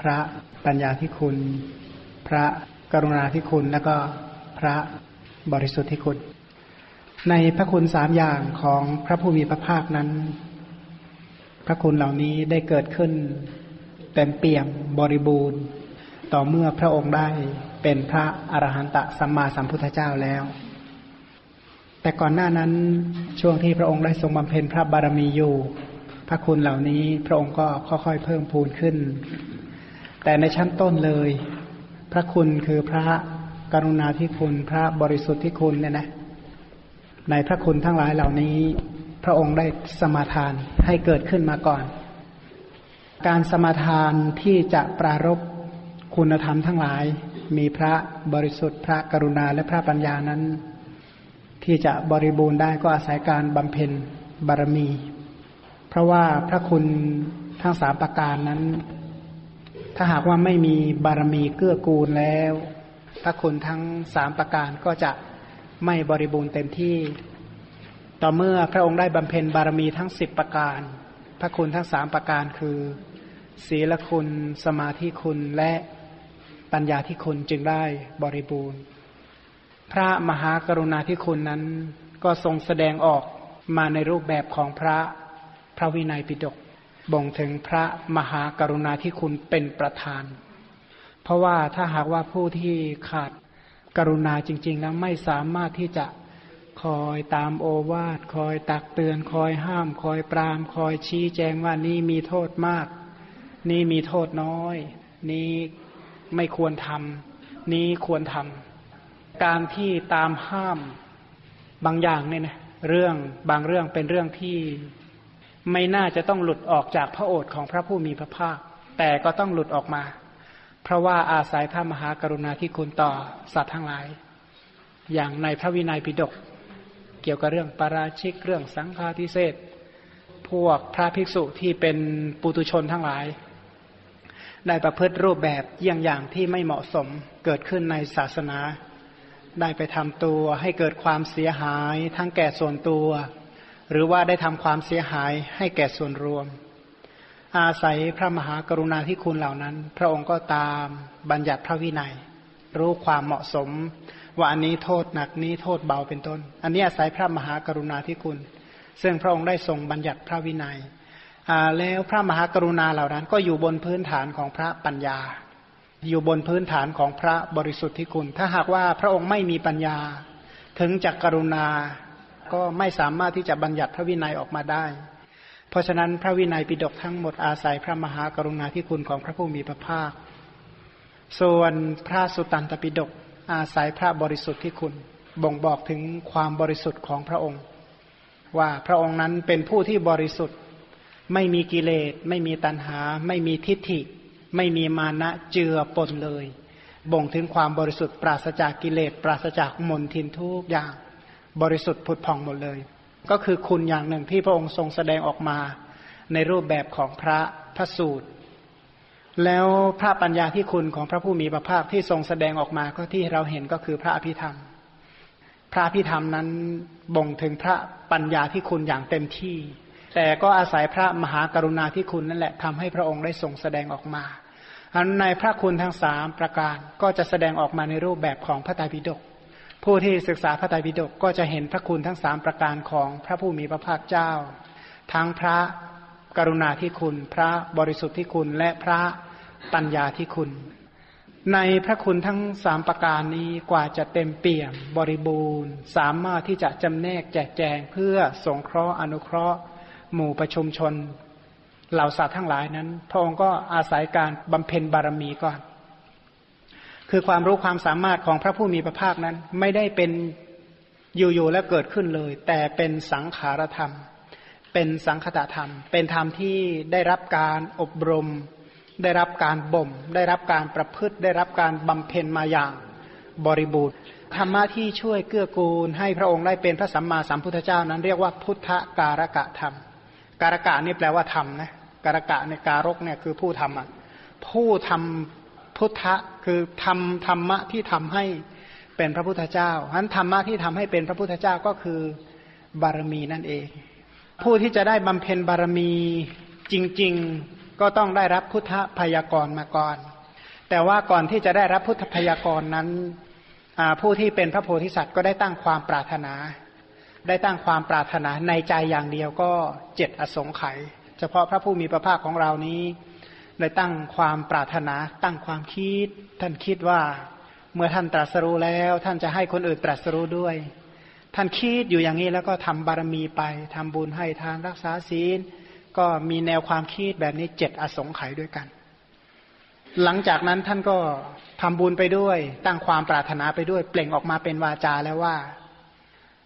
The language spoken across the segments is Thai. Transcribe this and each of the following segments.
พระปัญญาที่คุณ พระกรุณาที่คุณแล้วก็พระบริสุทธิ์ที่คุณ ในพระคุณสามอย่างของพระผู้มีพระภาคนั้น พระคุณเหล่านี้ได้เกิดขึ้นเต็มเปี่ยมบริบูรณ์ ต่อเมื่อพระองค์ได้เป็นพระอรหันตสัมมาสัมพุทธเจ้าแล้ว แต่ก่อนหน้านั้นช่วงที่พระองค์ได้ทรงบำเพ็ญพระบารมีอยู่ พระคุณเหล่านี้พระองค์ก็ค่อยๆเพิ่มพูนขึ้น แต่ในชั้นต้นเลย พระคุณคือพระกรุณาธิคุณ พระบริสุทธิ์ที่คุณเนี่ยนะ ในพระคุณทั้งหลายเหล่านี้ พระองค์ได้สมาทานให้เกิดขึ้นมาก่อน การสมาทานที่จะปรารบคุณธรรมทั้งหลาย มีพระบริสุทธิ์พระกรุณาและพระปัญญานั้น ที่จะบริบูรณ์ได้ก็อาศัยการบำเพ็ญบารมี เพราะว่าพระคุณทั้งสามประการนั้น ถ้าหากว่าไม่มีบารมีเกื้อกูลแล้วพระคุณทั้งสามประการก็จะไม่บริบูรณ์เต็มที่ ต่อเมื่อพระองค์ได้บำเพ็ญบารมีทั้งสิบประการ พระคุณทั้งสามประการคือ ศีลคุณ สมาธิคุณและปัญญาที่คุณจึงได้บริบูรณ์ พระมหากรุณาธิคุณนั้นก็ทรงแสดงออกมาในรูปแบบของพระพระวินัยปิฎก บ่งถึงพระมหากรุณาธิคุณเป็นประธาน เพราะว่าถ้าหากว่าผู้ที่ขาดกรุณาจริง ๆ แล้วไม่สามารถที่จะคอยตามโอวาท คอยตักเตือน คอยห้าม คอยปราม คอยชี้แจงว่านี่มีโทษมาก นี่มีโทษน้อย นี่ไม่ควรทำนี้ควรทำการที่ตามห้ามบางอย่างเนี่ยนะเรื่องบางเรื่องเป็นเรื่องที่ ไม่น่าจะต้องหลุดออกจากพระโอษฐ์ของพระผู้มีพระภาค แต่ก็ต้องหลุดออกมา เพราะว่าอาศัยพระมหากรุณาธิคุณต่อสัตว์ทั้งหลาย อย่างในพระวินัยปิฎกเกี่ยวกับเรื่องปาราชิกเรื่องสังฆาทิเศษพวกพระภิกษุที่เป็นปุตุชนทั้งหลาย ได้ประพฤติรูปแบบเยี่ยงอย่างที่ไม่เหมาะสมเกิดขึ้นในศาสนา ได้ไปทำตัวให้เกิดความเสียหายทั้งแก่ส่วนตัว หรือว่าได้ทำความเสียหายให้แก่ส่วนรวม อาศัยพระมหากรุณาธิคุณเหล่านั้น พระองค์ก็ตามบัญญัติพระวินัย รู้ความเหมาะสม ว่าอันนี้โทษหนักนี้โทษเบาเป็นต้น อันนี้อาศัยพระมหากรุณาธิคุณ ซึ่งพระองค์ได้ทรงบัญญัติพระวินัยแล้วพระมหากรุณาเหล่านั้น ก็อยู่บนพื้นฐานของพระปัญญา อยู่บนพื้นฐานของพระบริสุทธิคุณ ถ้าหากว่าพระองค์ไม่มีปัญญา ถึงจะกรุณา ก็ไม่สามารถที่จะบัญญัติพระวินัยออกมาได้ เพราะฉะนั้นพระวินัยปิฎกทั้งหมดอาศัยพระมหากรุณาธิคุณของพระผู้มีพระภาค ส่วนพระสุตตันตปิฎกอาศัยพระบริสุทธิ์ที่คุณ บ่งบอกถึงความบริสุทธิ์ของพระองค์ ว่าพระองค์นั้นเป็นผู้ที่บริสุทธิ์ ไม่มีกิเลส ไม่มีตัณหา ไม่มีทิฏฐิ ไม่มีมานะเจือปนเลย บ่งถึงความบริสุทธิ์ปราศจากกิเลส ปราศจากมลทินทุกอย่าง บริสุทธิ์ผุดผ่องหมดเลย ก็คือคุณอย่างหนึ่งที่พระองค์ทรงแสดงออกมาในรูปแบบของพระพระสูตร แล้วพระปัญญาที่คุณของพระผู้มีพระภาคที่ทรงแสดงออกมาก็ที่เราเห็นก็คือพระอภิธรรม พระอภิธรรมนั้นบ่งถึงพระปัญญาที่คุณอย่างเต็มที่ แต่ก็อาศัยพระมหากรุณาที่คุณนั่นแหละทำให้พระองค์ได้ทรงแสดงออกมาอันในพระคุณทั้งสามประการก็จะแสดงออกมาในรูปแบบของพระไตรปิฎก ผู้ที่ศึกษาพระไตรปิฎกก็จะเห็นพระคุณทั้งสามประการของพระผู้มีพระภาคเจ้า ทั้งพระกรุณาที่คุณ พระบริสุทธิ์ที่คุณและพระปัญญาที่คุณ ในพระคุณทั้งสามประการนี้กว่าจะเต็มเปี่ยมบริบูรณ์ สามารถที่จะจำแนกแจกแจงเพื่อสงเคราะห์อนุเคราะห์ หมู่ประชุมชน เหล่าสัตว์ทั้งหลายนั้น พระองค์ก็อาศัยการบำเพ็ญบารมีก่อน คือความรู้ความสามารถของพระผู้มีพระภาคนั้น ไม่ได้เป็นอยู่ๆแล้วเกิดขึ้นเลย แต่เป็นสังขารธรรม เป็นสังคตธรรม เป็นธรรมที่ได้รับการอบรม ได้รับการบ่ม ได้รับการประพฤติ ได้รับการบำเพ็ญมาอย่างบริบูรณ์ธรรมะที่ช่วยเกื้อกูล ให้พระองค์ได้เป็นพระสัมมาสัมพุทธเจ้านั้นเรียกว่าพุทธการกะธรรม การกะนี่แปลว่าธรรมนะ การกะในการกเนี่ยคือผู้ทำอะผู้ทำ พุทธะคือทำธรรมะที่ทำให้เป็นพระพุทธเจ้าฉะนั้นธรรมะที่ทำให้เป็นพระพุทธเจ้าก็คือบารมีนั่นเอง ผู้ที่จะได้บำเพ็ญบารมีจริง ๆ ก็ต้องได้รับพุทธพยากรมาก่อน แต่ว่าก่อนที่จะได้รับพุทธพยากรนั้นผู้ที่เป็นพระโพธิสัตว์ก็ได้ตั้งความปรารถนา ได้ตั้งความปรารถนาในใจอย่างเดียวก็เจ็ดอสงไขยเฉพาะพระผู้มีพระภาคของเรานี้ ได้ตั้งความปรารถนาตั้งความคิด ท่านคิดว่า เมื่อท่านตรัสรู้แล้ว ท่านจะให้คนอื่นตรัสรู้ด้วย ท่านคิดอยู่อย่างนี้แล้วก็ทำบารมีไปทำบุญให้ทานรักษาศีล ก็มีแนวความคิดแบบนี้เจ็ดอสงไขยด้วยกัน หลังจากนั้นท่านก็ทำบุญไปด้วย ตั้งความปรารถนาไปด้วย เปล่งออกมาเป็นวาจาแล้วว่า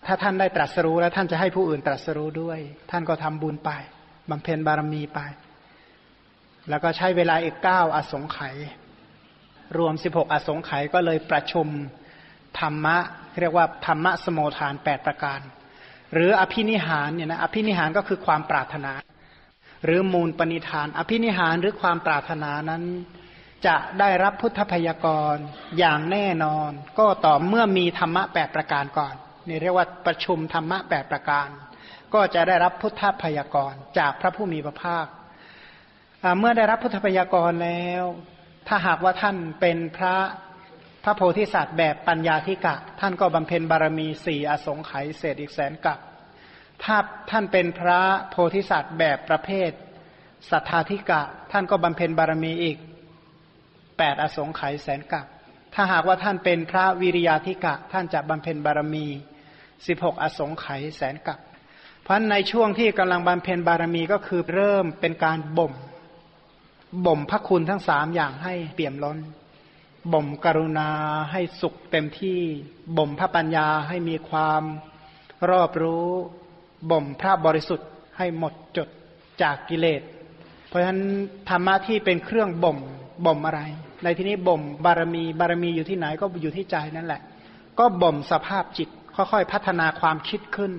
ถ้าท่านได้ตรัสรู้แล้วท่านจะให้ผู้อื่นตรัสรู้ด้วย ท่านก็ทำบุญไปบำเพ็ญบารมีไป แล้วก็ใช้เวลาอีกเก้าอสงไขยรวมสิบหกอสงไขยก็เลยประชุมธรรมะเรียกว่าธรรมะสมโมทานแปดประการ หรืออภินิหารเนี่ยนะอภินิหารก็คือความปรารถนา หรือมูลปณิธาน อภินิหารหรือความปรารถนานั้นจะได้รับพุทธพยากรอย่างแน่นอน ก็ต่อเมื่อมีธรรมะแปดประการก่อนนี่เรียกว่าประชุมธรรมะแปดประการ ก็จะได้รับพุทธพยากรจากพระผู้มีพระภาค เมื่อได้รับพุทธพยากรแล้ว ถ้าหากว่าท่านเป็นพระพระโพธิสัตว์แบบปัญญาธิกะ ท่านก็บำเพ็ญบารมีสี่อสงไขยเศษอีกแสนกับถ้าท่านเป็นพระโพธิสัตว์แบบประเภทสัทธาธิกะ ท่านก็บำเพ็ญบารมีอีกแปดอสงไขยแสนกับถ้าหากว่าท่านเป็นพระวิริยาธิกะ ท่านจะบำเพ็ญบารมีสิบหกอสงไขยแสนกับเพราะในช่วงที่กำลังบำเพ็ญบารมีก็คือเริ่มเป็นการบ่ม บ่มพระคุณทั้งสามอย่างให้เปี่ยมล้น บ่มกรุณาให้สุขเต็มที่ บ่มพระปัญญาให้มีความรอบรู้ บ่มพระบริสุทธิ์ให้หมดจดจากกิเลส เพราะฉะนั้นธรรมะที่เป็นเครื่องบ่มบ่มอะไร ในที่นี้บ่มบารมีบารมีอยู่ที่ไหนก็อยู่ที่ใจนั่นแหละ ก็บ่มสภาพจิตค่อยๆพัฒนาความคิดขึ้น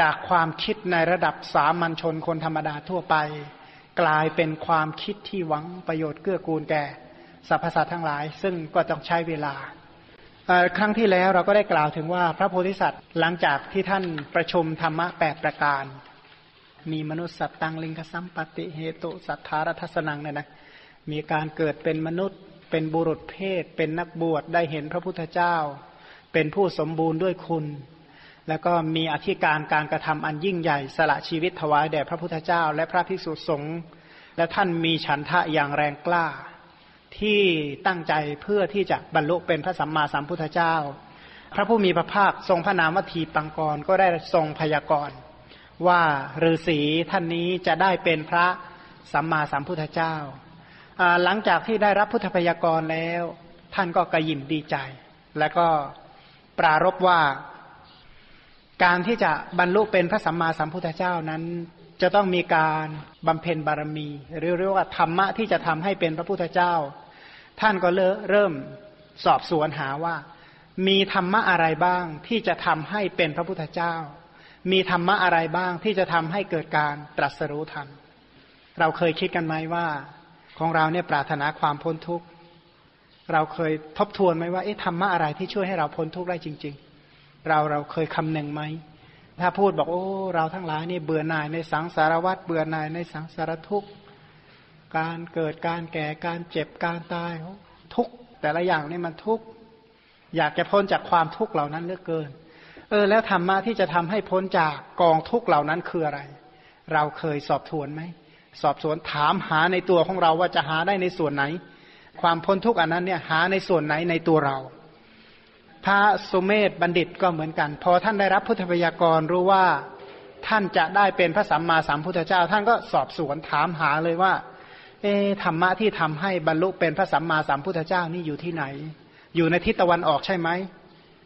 จากความคิดในระดับสามัญชนคนธรรมดาทั่วไป กลายเป็นความคิดที่หวังประโยชน์เกื้อกูลแก่สรรพสัตว์ทั้งหลาย ซึ่งก็ต้องใช้เวลา ครั้งที่แล้วเราก็ได้กล่าวถึงว่าพระโพธิสัตว์หลังจากที่ท่านประชุมธรรมะแปดประการ มีมนุษย์สัตตังลิงคสัมปติเหตุ สัทธารทัศนังเนี่ยนะมีการเกิดเป็นมนุษย์ เป็นบุรุษเพศ เป็นนักบวชได้เห็นพระพุทธเจ้า เป็นผู้สมบูรณ์ด้วยคุณ แล้วก็มีอธิการการกระทำอันยิ่งใหญ่ สละชีวิตถวายแด่พระพุทธเจ้า และพระภิกษุสงฆ์และท่านมีฉันทะอย่างแรงกล้า ที่ตั้งใจเพื่อที่จะบรรลุเป็นพระสัมมาสัมพุทธเจ้า พระผู้มีพระภาคทรงพระนามวัตถีปังกรก็ได้ทรงพยากรณ์ว่าฤาษีท่านนี้จะได้เป็นพระสัมมาสัมพุทธเจ้า หลังจากที่ได้รับพุทธพยากรณ์แล้ว ท่านก็กระยิมดีใจ แล้วก็ปรารบว่า การที่จะบรรลุเป็นพระสัมมาสัมพุทธเจ้านั้น จะต้องมีการบำเพ็ญบารมี หรือเรียกว่าธรรมะที่จะทำให้เป็นพระพุทธเจ้า ท่านก็เริ่มสอบสวนหาว่า มีธรรมะอะไรบ้างที่จะทำให้เป็นพระพุทธเจ้า มีธรรมะอะไรบ้างที่จะทำให้เกิดการตรัสรู้ธรรมเราเคยคิดกันไหมว่า ของเราเนี่ยปรารถนาความพ้นทุกข์เราเคยทบทวนไหมว่าเอ๊ะธรรมะอะไรที่ช่วยให้เราพ้นทุกข์ได้จริง ๆ เราเราเคยคำนึงไหม ถ้าพูดบอกโอ้ เราทั้งหลายนี่เบื่อหน่ายในสังสารวัฏเบื่อหน่ายในสังสารทุกข์ การเกิดการแก่การเจ็บการตายทุกแต่ละอย่างนี่มันทุกอยากจะพ้นจากความทุกข์เหล่านั้นเหลือเกิน เออ แล้วธรรมะที่จะทำให้พ้นจากกองทุกข์เหล่านั้นคืออะไร เราเคยสอบทวนไหม สอบสวนถามหาในตัวของเราว่าจะหาได้ในส่วนไหน ความพ้นทุกข์อันนั้นเนี่ยหาในส่วนไหนในตัวเรา พระสุเมธบัณฑิตก็เหมือนกัน พอท่านได้รับพุทธพยากรรู้ว่าท่านจะได้เป็นพระสัมมาสัมพุทธเจ้า ท่านก็สอบสวนถามหาเลยว่า เอธรรมะที่ทำให้บรรลุเป็นพระสัมมาสัมพุทธเจ้านี่อยู่ที่ไหน อยู่ในทิศตะวันออกใช่ไหม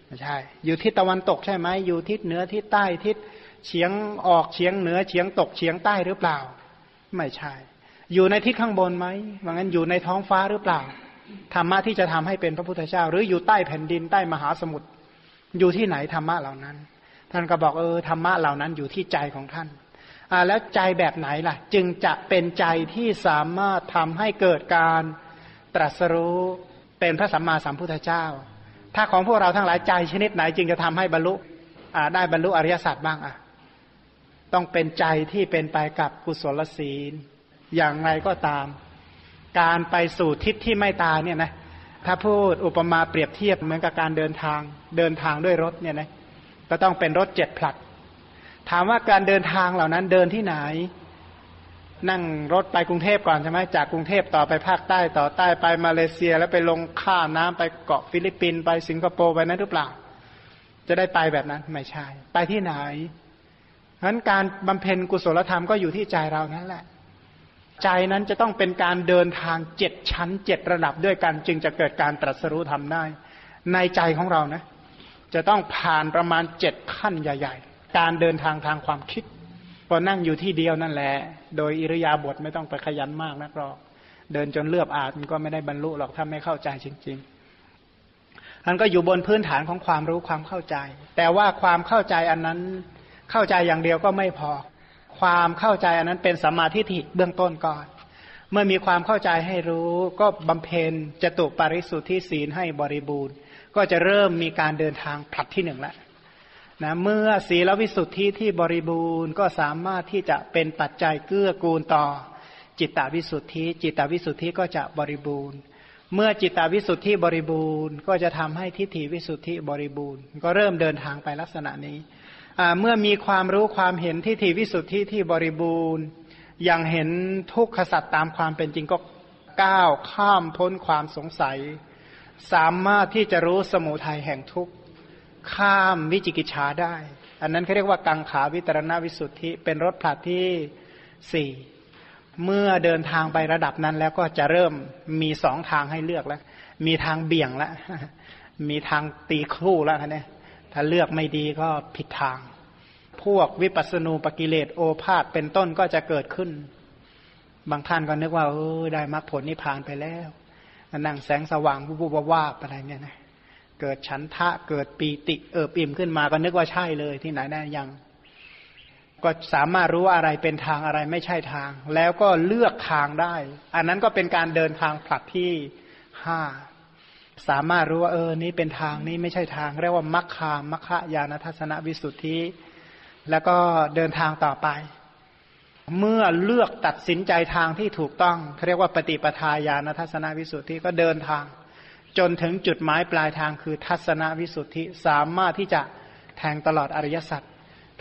ไม่ใช่ อยู่ทิศตะวันตกใช่ไหมอยู่ทิศเหนือทิศใต้ทิศเฉียงออกเฉียงเหนือเฉียงตกเฉียงใต้หรือเปล่า ไม่ใช่ อยู่ในทิศข้างบนไหมว่างั้นอยู่ในท้องฟ้าหรือเปล่า ธรรมะที่จะทำให้เป็นพระพุทธเจ้า หรืออยู่ใต้แผ่นดินใต้มหาสมุทรอยู่ที่ไหนธรรมะเหล่านั้น ท่านก็บอกเออธรรมะเหล่านั้นอยู่ที่ใจของท่านอ่าแล้วใจแบบไหนล่ะ จึงจะเป็นใจที่สามารถทำให้เกิดการตรัสรู้เป็นพระสัมมาสัมพุทธเจ้า ถ้าของพวกเราทั้งหลายใจชนิดไหน จึงจะทำให้บรรลุอ่าได้บรรลุอริยสัจบ้างอะต้องเป็นใจที่เป็นไปกับกุศลศีล อย่างไรก็ตาม การไปสู่ทิศที่ไม่ตายเนี่ยนะถ้าพูดอุปมาเปรียบเทียบเหมือนกับการเดินทางเดินทางด้วยรถเนี่ยนะก็ต้องเป็นรถเจ็ดผลัด ถามว่าการเดินทางเหล่านั้นเดินที่ไหน นั่งรถไปกรุงเทพก่อนใช่ไหมจากกรุงเทพต่อไปภาคใต้ต่อใต้ไปมาเลเซีย แล้วไปลงข้ามน้ำไปเกาะฟิลิปปินส์ไปสิงคโปร์ไปนั้นหรือเปล่า จะได้ไปแบบนั้นไม่ใช่ ไปที่ไหนเพราะนั้นการบำเพ็ญกุศลธรรมก็อยู่ที่ใจเรานั่นแหละ ใจนั้นจะต้องเป็นการเดินทางเจ็ดชั้นเจ็ดระดับด้วยกัน จึงจะเกิดการตรัสรู้ทำได้ ในใจของเรานะ จะต้องผ่านประมาณเจ็ดขั้นใหญ่ ๆ การเดินทางทางความคิดพอนั่งอยู่ที่เดียวนั่นแหละ โดยอิริยาบถไม่ต้องไปขยันมากนักหรอกเดินจนเลือบอาดมันก็ไม่ได้บรรลุหรอกถ้าไม่เข้าใจจริงๆมันก็อยู่บนพื้นฐานของความรู้ความเข้าใจ แต่ว่าความเข้าใจอันนั้นเข้าใจอย่างเดียวก็ไม่พอ ความเข้าใจอันนั้นเป็นสัมมาทิฏฐิเบื้องต้นก่อน เมื่อมีความเข้าใจให้รู้ก็บำเพ็ญจตุปาริสุทธิศีลให้บริบูรณ์ ก็จะเริ่มมีการเดินทางผลัดที่หนึ่งแล้วนะเมื่อศีลวิสุทธิที่บริบูรณ์ก็สามารถที่จะเป็นปัจจัยเกื้อกูลต่อ จิตตวิสุทธิ จิตตวิสุทธิก็จะบริบูรณ์ เมื่อจิตตวิสุทธิบริบูรณ์ ก็จะทำให้ทิฏฐิวิสุทธิบริบูรณ์ ก็เริ่มเดินทางไปลักษณะนี้ เมื่อมีความรู้ความเห็นที่ทีวิสุทธิที่บริบูรณ์ อย่างเห็นทุกขสัตว์ตามความเป็นจริงก็ก้าวข้ามพ้นความสงสัย สามารถที่จะรู้สมุทัยแห่งทุกข์ข้ามวิจิกิจฉาได้ อันนั้นเขาเรียกว่ากังขาวิตรณวิสุทธิ เป็นรถผลัดที่สี่เมื่อเดินทางไประดับนั้นแล้วก็จะเริ่มมีสองทางให้เลือกแล้ว มีทางเบี่ยงแล้ว มีทางตีคู่แล้วนะเนี่ย ถ้าเลือกไม่ดีก็ผิดทาง พวกวิปัสสนูปกิเลสโอภาษเป็นต้นก็จะเกิดขึ้น บางท่านก็นึกว่าเออได้มรรคผลนิพพานไปแล้วนั่งแสงสว่างบุบวาบอะไรเนี่ยนะเกิดฉันทะเกิดปีติเอิบอิ่มขึ้นมาก็นึกว่าใช่เลยที่ไหนได้ยัง ก็สามารถรู้ว่าอะไรเป็นทางอะไรไม่ใช่ทาง แล้วก็เลือกทางได้ อันนั้นก็เป็นการเดินทางผลัดที่ห้า สามารถรู้ว่าเออนี้เป็นทางนี้ไม่ใช่ทาง เรียกว่ามัคคามัคคายานทัศนวิสุทธิ แล้วก็เดินทางต่อไป เมื่อเลือกตัดสินใจทางที่ถูกต้องเรียกว่าปฏิปทาญาณทัศนวิสุทธิก็เดินทาง จนถึงจุดหมายปลายทางคือทัศนวิสุทธิสามารถที่จะแทงตลอดอริยสัจ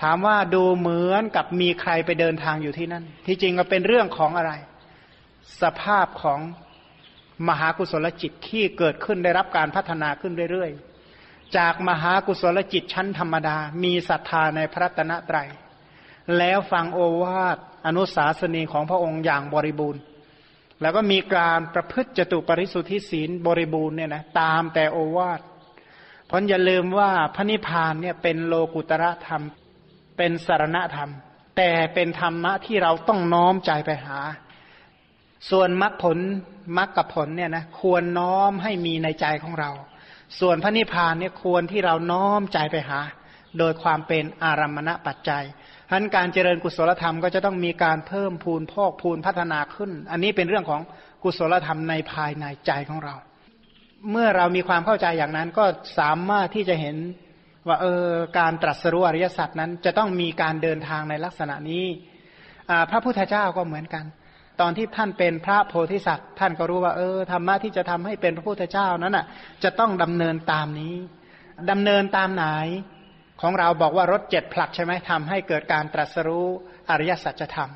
ถามว่าดูเหมือนกับมีใครไปเดินทางอยู่ที่นั่น ที่จริงก็เป็นเรื่องของอะไร สภาพของ มหากุศลจิตที่เกิดขึ้นได้รับการพัฒนาขึ้นเรื่อยๆ จากมหากุศลจิตชั้นธรรมดา มีศรัทธาในพระตนะไตร แล้วฟังโอวาทอนุสาสนีของพระองค์อย่างบริบูรณ์ แล้วก็มีการประพฤติจตุปริสุทธิศีลบริบูรณ์เนี่ยนะตามแต่โอวาทเพราะอย่าลืมว่าพระนิพพานเนี่ยเป็นโลกุตระธรรม เป็นสารณธรรม แต่เป็นธรรมะที่เราต้องน้อมใจไปหา ส่วนมรรคผลมรรคกับผลเนี่ยนะควรน้อมให้มีในใจของเรา ส่วนพระนิพพานเนี่ยควรที่เราน้อมใจไปหา โดยความเป็นอารัมมณปัจจัยฉะนั้นการเจริญกุศลธรรมก็จะต้องมีการเพิ่มพูนพอกพูนพัฒนาขึ้น อันนี้เป็นเรื่องของกุศลธรรมในภายในใจของเรา เมื่อเรามีความเข้าใจอย่างนั้นก็สามารถที่จะเห็นว่าเออการตรัสรู้อริยสัจนั้นจะต้องมีการเดินทางในลักษณะนี้พระพุทธเจ้าก็เหมือนกัน ตอนที่ท่านเป็นพระโพธิสัตว์ ท่านก็รู้ว่าเออธรรมะที่จะทำให้เป็นพระพุทธเจ้านั้นอะ จะต้องดำเนินตามนี้ดำเนินตามไหน ของเราบอกว่ารถเจ็ดผลักใช่ไหมทำให้เกิดการตรัสรู้อริยสัจธรรม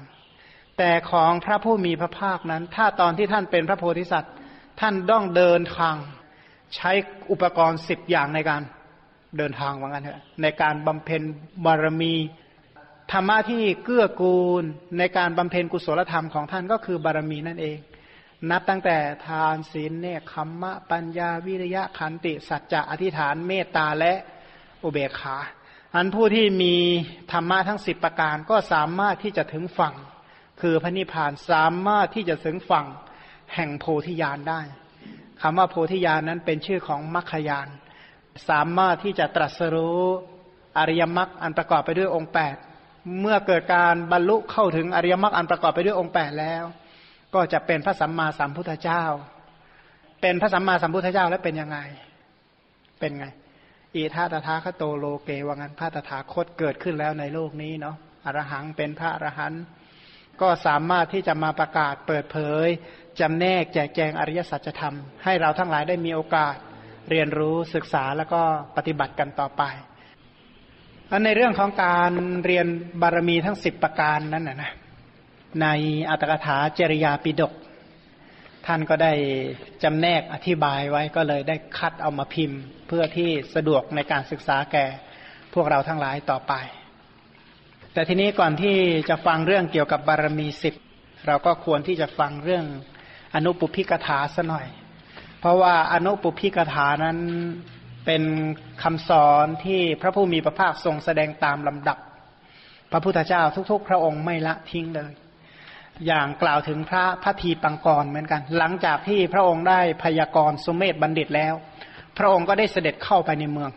แต่ของพระผู้มีพระภาคนั้น ถ้าตอนที่ท่านเป็นพระโพธิสัตว์ ท่านต้องเดินทาง ใช้อุปกรณ์สิบอย่างในการเดินทางว่างั้นเถอะในการบำเพ็ญบารมี ธรรมะที่เกื้อกูลในการบำเพ็ญกุศลธรรมของท่านก็คือบารมีนั่นเอง นับตั้งแต่ทานศีลเนี่ยคัมมะปัญญาวิริยะขันติ สัจจะอธิษฐานเมตตาและอุเบกขา อันผู้ที่มีธรรมะทั้งสิบประการก็สามารถที่จะถึงฝั่ง คือพระนิพพานสามารถที่จะถึงฝั่งแห่งโพธิญาณได้คำว่าโพธิญาณนั้นเป็นชื่อของมรรคญาณสามารถที่จะตรัสรู้อริยมรรคอันประกอบไปด้วยองค์แปด เมื่อเกิดการบรรลุเข้าถึงอริยมรรคอันประกอบไปด้วยองค์แปดแล้ว ก็จะเป็นพระสัมมาสัมพุทธเจ้า เป็นพระสัมมาสัมพุทธเจ้าแล้วเป็นยังไง เป็นไงอีธาตถาคโตโลเกวังันพระตถาคตเกิดขึ้นแล้วในโลกนี้เนาะอรหังเป็นพระอรหันต์ก็สามารถที่จะมาประกาศเปิดเผยจำแนกแจกแจงอริยสัจธรรม ให้เราทั้งหลายได้มีโอกาสเรียนรู้ศึกษาแล้วก็ปฏิบัติกันต่อไป อันในเรื่องของการเรียนบารมีทั้งสิบประการนั้นนะนะในอัตถกถาจริยาปิดก ท่านก็ได้จำแนกอธิบายไว้ก็เลยได้คัดเอามาพิมพ์ เพื่อที่สะดวกในการศึกษาแก่พวกเราทั้งหลายต่อไป แต่ทีนี้ก่อนที่จะฟังเรื่องเกี่ยวกับบารมีสิบเราก็ควรที่จะฟังเรื่องอนุปุพิกถาซะหน่อย เพราะว่าอนุปุพิกถานั้น เป็นคำสอนที่พระผู้มีพระภาคทรงแสดงตามลำดับ พระพุทธเจ้าทุก ๆ พระองค์ไม่ละทิ้งเลย อย่างกล่าวถึงพระพัทีปังกรเหมือนกัน หลังจากที่พระองค์ได้พยากรณ์สุเมธบัณฑิตแล้ว พระองค์ก็ได้เสด็จเข้าไปในเมือง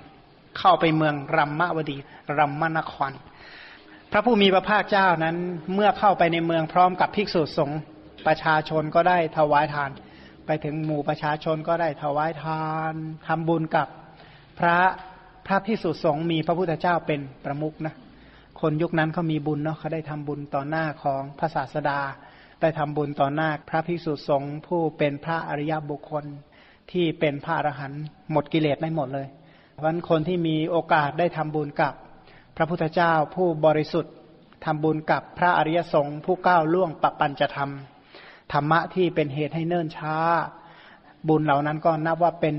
เข้าไปเมืองรัมมะวดีรัมมนคร พระผู้มีพระภาคเจ้านั้นเมื่อเข้าไปในเมืองพร้อมกับภิกษุสงฆ์ประชาชนก็ได้ถวายทานไปถึงหมู่ประชาชนก็ได้ถวายทานทำบุญกับ พระพระพิสุสงฆ์มีพระพุทธเจ้าเป็นประมุขนะ คนยุคนั้นเขามีบุญเนาะเขาได้ทำบุญต่อหน้าของพระศาสดา ได้ทำบุญต่อหน้าพระพิสุสงฆ์ผู้เป็นพระอริยบุคคลที่เป็นพระอรหันต์หมดกิเลสได้หมดเลยวันคนที่มีโอกาสได้ทำบุญกับพระพุทธเจ้าผู้บริสุทธิ์ทำบุญกับพระอริยสงฆ์ผู้ก้าวล่วงปปัญจะธรรมธรรมะที่เป็นเหตุให้เนิ่นช้า บุญเหล่านั้นก็นับว่าเป็น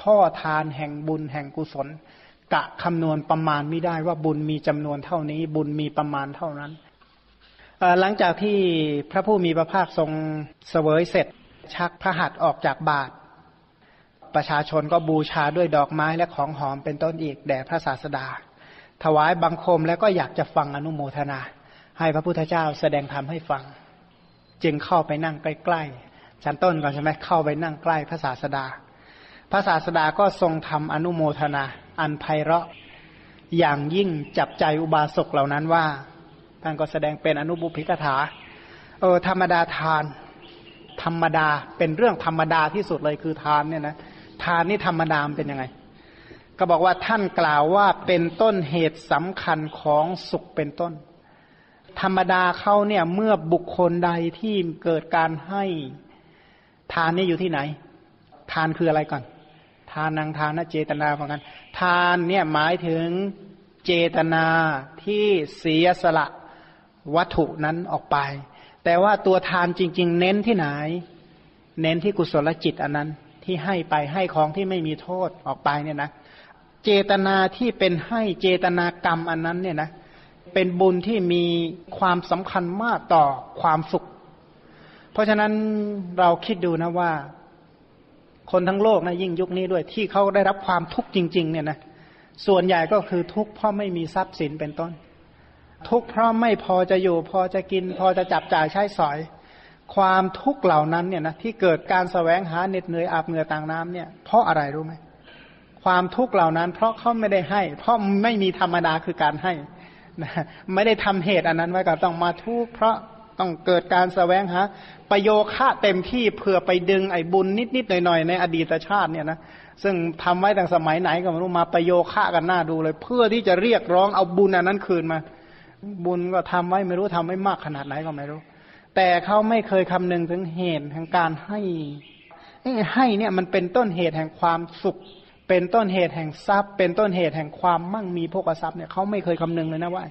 ท่อทานแห่งบุญแห่งกุศล กะคำนวณประมาณไม่ได้ว่าบุญมีจำนวนเท่านี้ บุญมีประมาณเท่านั้น หลังจากที่พระผู้มีพระภาคทรงเสวยเสร็จ ชักพระหัตถ์ออกจากบาท ประชาชนก็บูชาด้วยดอกไม้และของหอมเป็นต้นอีกแด่พระศาสดา ถวายบังคมแล้วก็อยากจะฟังอนุโมทนา ให้พระพุทธเจ้าแสดงธรรมให้ฟัง จึงเข้าไปนั่งใกล้ๆชั้นต้นก่อนใช่ไหมเข้าไปนั่งใกล้พระศาสดา พระศาสดาก็ทรงทำอนุโมทนา อันไพเราะ อย่างยิ่งจับใจอุบาสกเหล่านั้นว่าท่านก็แสดงเป็นอนุบุพิกถา เออธรรมดาทาน ธรรมดาเป็นเรื่องธรรมดาที่สุดเลยคือทานเนี่ยนะทานนี่ธรรมดาเป็นยังไง ก็บอกว่าท่านกล่าวว่าเป็นต้นเหตุสำคัญของสุขเป็นต้น ธรรมดาเขาเนี่ยเมื่อบุคคลใดที่เกิดการให้ทานนี่อยู่ที่ไหน ทานคืออะไรก่อนานังทานเจตนาเหมือนกัน ทานเนี่ยหมายถึงเจตนาที่เสียสละวัตถุนั้นออกไป แต่ว่าตัวทานจริง ๆ เน้นที่ไหน เน้นที่กุศลจิตอันนั้นที่ให้ไปให้ของที่ไม่มีโทษออกไปเนี่ยนะเจตนาที่เป็นให้เจตนากรรมอันนั้นเนี่ยนะเป็นบุญที่มีความสำคัญมากต่อความสุข เพราะฉะนั้นเราคิดดูนะว่า คนทั้งโลกนะยิ่งยุคนี้ด้วยที่เขาได้รับความทุกข์จริง ๆ เนี่ยนะส่วนใหญ่ก็คือทุกข์เพราะไม่มีทรัพย์สินเป็นต้น ทุกข์เพราะไม่พอจะอยู่ พอจะกิน พอจะจับจ่ายใช้สอย ความทุกข์เหล่านั้นเนี่ยนะที่เกิดการสแสวงหาเหน็ดเหนื่อยอาบเหงื่อต่างน้ำเนี่ยเพราะอะไรรู้ไหมความทุกข์เหล่านั้น เพราะเขาไม่ได้ให้ เพราะไม่มีธรรมดาคือการให้นะไม่ได้ทำเหตุอันนั้นไว้ก็ต้องมาทุกข์เพราะ ต้องเกิดการสแสวงหาประโยคะเต็มที่เพื่อไปดึงไอ้บุญนิดๆหน่อยๆในอดีตชาติเนี่ยนะซึ่งทำไว้ตั้งสมัยไหนก็ไม่รู้มาประโยคะกันหน้าดูเลย เพื่อที่จะเรียกร้องเอาบุญอันนั้นคืนมา บุญก็ทำไว้ไม่รู้ทำไว้มากขนาดไหนก็ไม่รู้ แต่เขาไม่เคยคำนึงถึงเหตุแห่งการให้ให้เนี่ยมันเป็นต้นเหตุแห่งความสุข เป็นต้นเหตุแห่งทรัพย์ เป็นต้นเหตุแห่งความมั่งมีโภคทรัพย์เนี่ยเขาไม่เคยคำนึงเลยนะว่า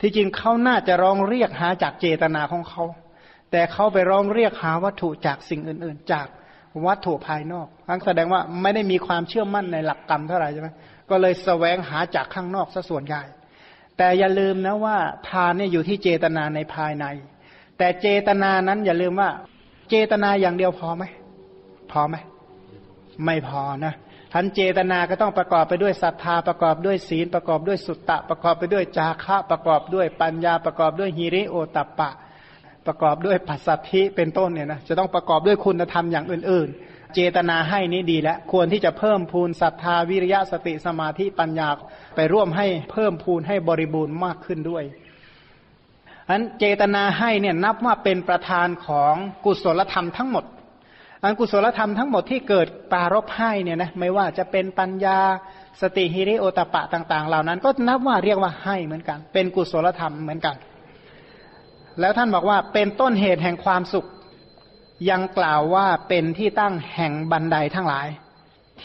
ที่จริงเขาน่าจะร้องเรียกหาจากเจตนาของเขา แต่เขาไปร้องเรียกหาวัตถุจากสิ่งอื่น ๆ จากวัตถุภายนอกทั้งแสดงว่าไม่ได้มีความเชื่อมั่นในหลักกรรมเท่าไหร่ใช่ไหมก็เลยสแสวงหาจากข้างนอกซะส่วนใหญ่ แต่อย่าลืมนะว่าทานเนี่ยอยู่ที่เจตนาในภายใน แต่เจตนานั้นอย่าลืมว่า เจตนาอย่างเดียวพอไหมพอไหมไม่พอนะ ทันเจตนาก็ต้องประกอบไปด้วยศรัทธาประกอบด้วยศีลประกอบด้วยสุตตะประกอบไปด้วยจาคะประกอบด้วยปัญญาประกอบด้วยฮิริโอตัปปะ ประกอบด้วยปัสสัทธิเป็นต้นเนี่ยนะจะต้องประกอบด้วยคุณธรรมอย่างอื่น ๆ เจตนาให้นี้ดีแล้วควรที่จะเพิ่มพูนศรัทธาวิริยะสติสมาธิปัญญาไปร่วมให้เพิ่มพูนให้บริบูรณ์มากขึ้นด้วยอันเจตนาให้เนี่ยนับว่าเป็นประธานของกุศลธรรมทั้งหมด อันกุศลธรรมทั้งหมดที่เกิดปารบให้เนี่ยนะไม่ว่าจะเป็นปัญญาสติฮิริโอตปะต่าง ๆ เหล่านั้น ก็นับว่าเรียกว่าให้เหมือนกัน เป็นกุศลธรรมเหมือนกัน แล้วท่านบอกว่าเป็นต้นเหตุแห่งความสุข ยังกล่าวว่าเป็นที่ตั้งแห่งบันไดทั้งหลาย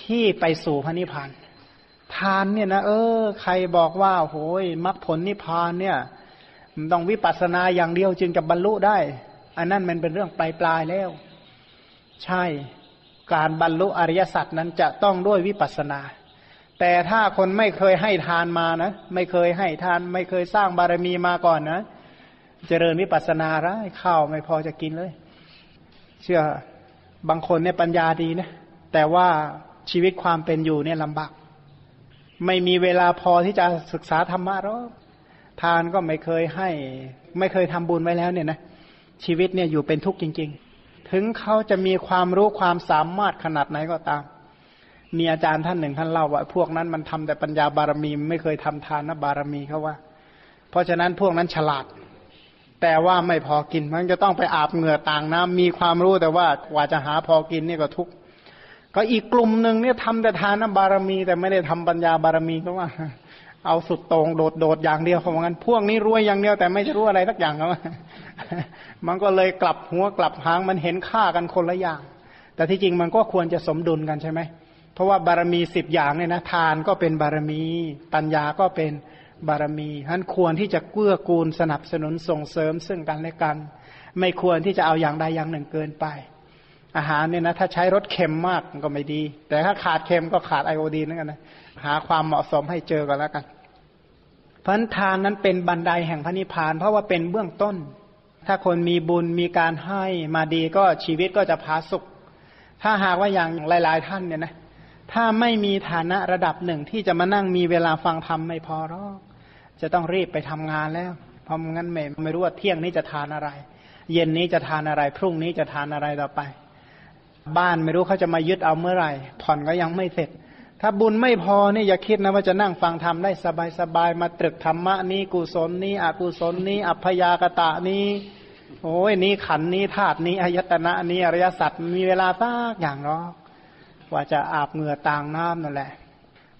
ที่ไปสู่พระนิพพานทานเนี่ยนะเออ ใครบอกว่าโหยมรรคผลนิพพานเนี่ยต้องวิปัสสนาอย่างเดียวจึงจะบรรลุได้ อันนั้นมันเป็นเรื่องปลายๆแล้ว ใช่ การบรรลุอริยสัจนั้นจะต้องด้วยวิปัสสนา แต่ถ้าคนไม่เคยให้ทานมานะ ไม่เคยให้ทาน ไม่เคยสร้างบารมีมาก่อนนะ เจริญวิปัสสนาไร้ข้าวไม่พอจะกินเลย เชื่อบางคนเนี่ยปัญญาดีนะ แต่ว่าชีวิตความเป็นอยู่เนี่ยลำบาก ไม่มีเวลาพอที่จะศึกษาธรรมะหรอกทานก็ไม่เคยให้ ไม่เคยทำบุญไว้แล้วเนี่ยนะชีวิตเนี่ยอยู่เป็นทุกข์จริง ๆ ถึงเขาจะมีความรู้ความสามารถขนาดไหนก็ตาม มีอาจารย์ท่านหนึ่งท่านเล่าว่า พวกนั้นมันทำแต่ปัญญาบารมีไม่เคยทำทานนะบารมีเขาว่า เพราะฉะนั้นพวกนั้นฉลาด แต่ว่าไม่พอกิน มันจะต้องไปอาบเหงื่อต่างน้ำมีความรู้แต่ว่ากว่าจะหาพอกินนี่ก็ทุกข์ก็อีกกลุ่มหนึ่งเนี่ยทำแต่ทานบารมี แต่ไม่ได้ทำปัญญาบารมีเขาว่า เอาสุดตรงโดดโดดอย่างเดียวเขาบอกงั้น พวกนี้รวยอย่างเดียวแต่ไม่จะรู้อะไรสักอย่างเขา มันก็เลยกลับหัวกลับหางมันเห็นค่ากันคนละอย่าง แต่ที่จริงมันก็ควรจะสมดุลกันใช่ไหม เพราะว่าบารมีสิบอย่างเนี่ยนะทานก็เป็นบารมี ปัญญาก็เป็นบารมีท่านควรที่จะเกื้อกูลสนับสนุนส่งเสริมซึ่งกันและกัน ไม่ควรที่จะเอาอย่างใดอย่างหนึ่งเกินไป อาหารเนี่ยนะถ้าใช้รสเค็มมากมันก็ไม่ดี แต่ถ้าขาดเค็มก็ขาดไอโอดีนนั่นกันนะหาความเหมาะสมให้เจอกันแล้วกันพันทานนั้นเป็นบันไดแห่งพระนิพพาน เพราะว่าเป็นเบื้องต้น ถ้าคนมีบุญมีการให้มาดีก็ชีวิตก็จะพาสุข ถ้าหากว่าอย่างหลาย ๆ ท่านเนี่ยนะ ถ้าไม่มีฐานะระดับหนึ่งที่จะมานั่งมีเวลาฟังธรรมไม่พอหรอกจะต้องรีบไปทำงานแล้ว เพราะงั้นไม่ไม่รู้ว่าเที่ยงนี้จะทานอะไร เย็นนี้จะทานอะไร พรุ่งนี้จะทานอะไรต่อไป บ้านไม่รู้เขาจะมายึดเอาเมื่อไหร่ ผ่อนก็ยังไม่เสร็จ ถ้าบุญไม่พอเนี่ยอย่าคิดนะว่าจะนั่งฟังธรรมได้สบายๆมาตรึกธรรมะนี้กุศลนี้อกุศลนี้ อัพยากตะนี้ โอ้ยนี้ขันนี้ธาตุนี้อายตนะนี้อริยสัจมีเวลาสักอย่างหรอกว่าจะอาบเหงื่อต่างน้ำนั่นแหละ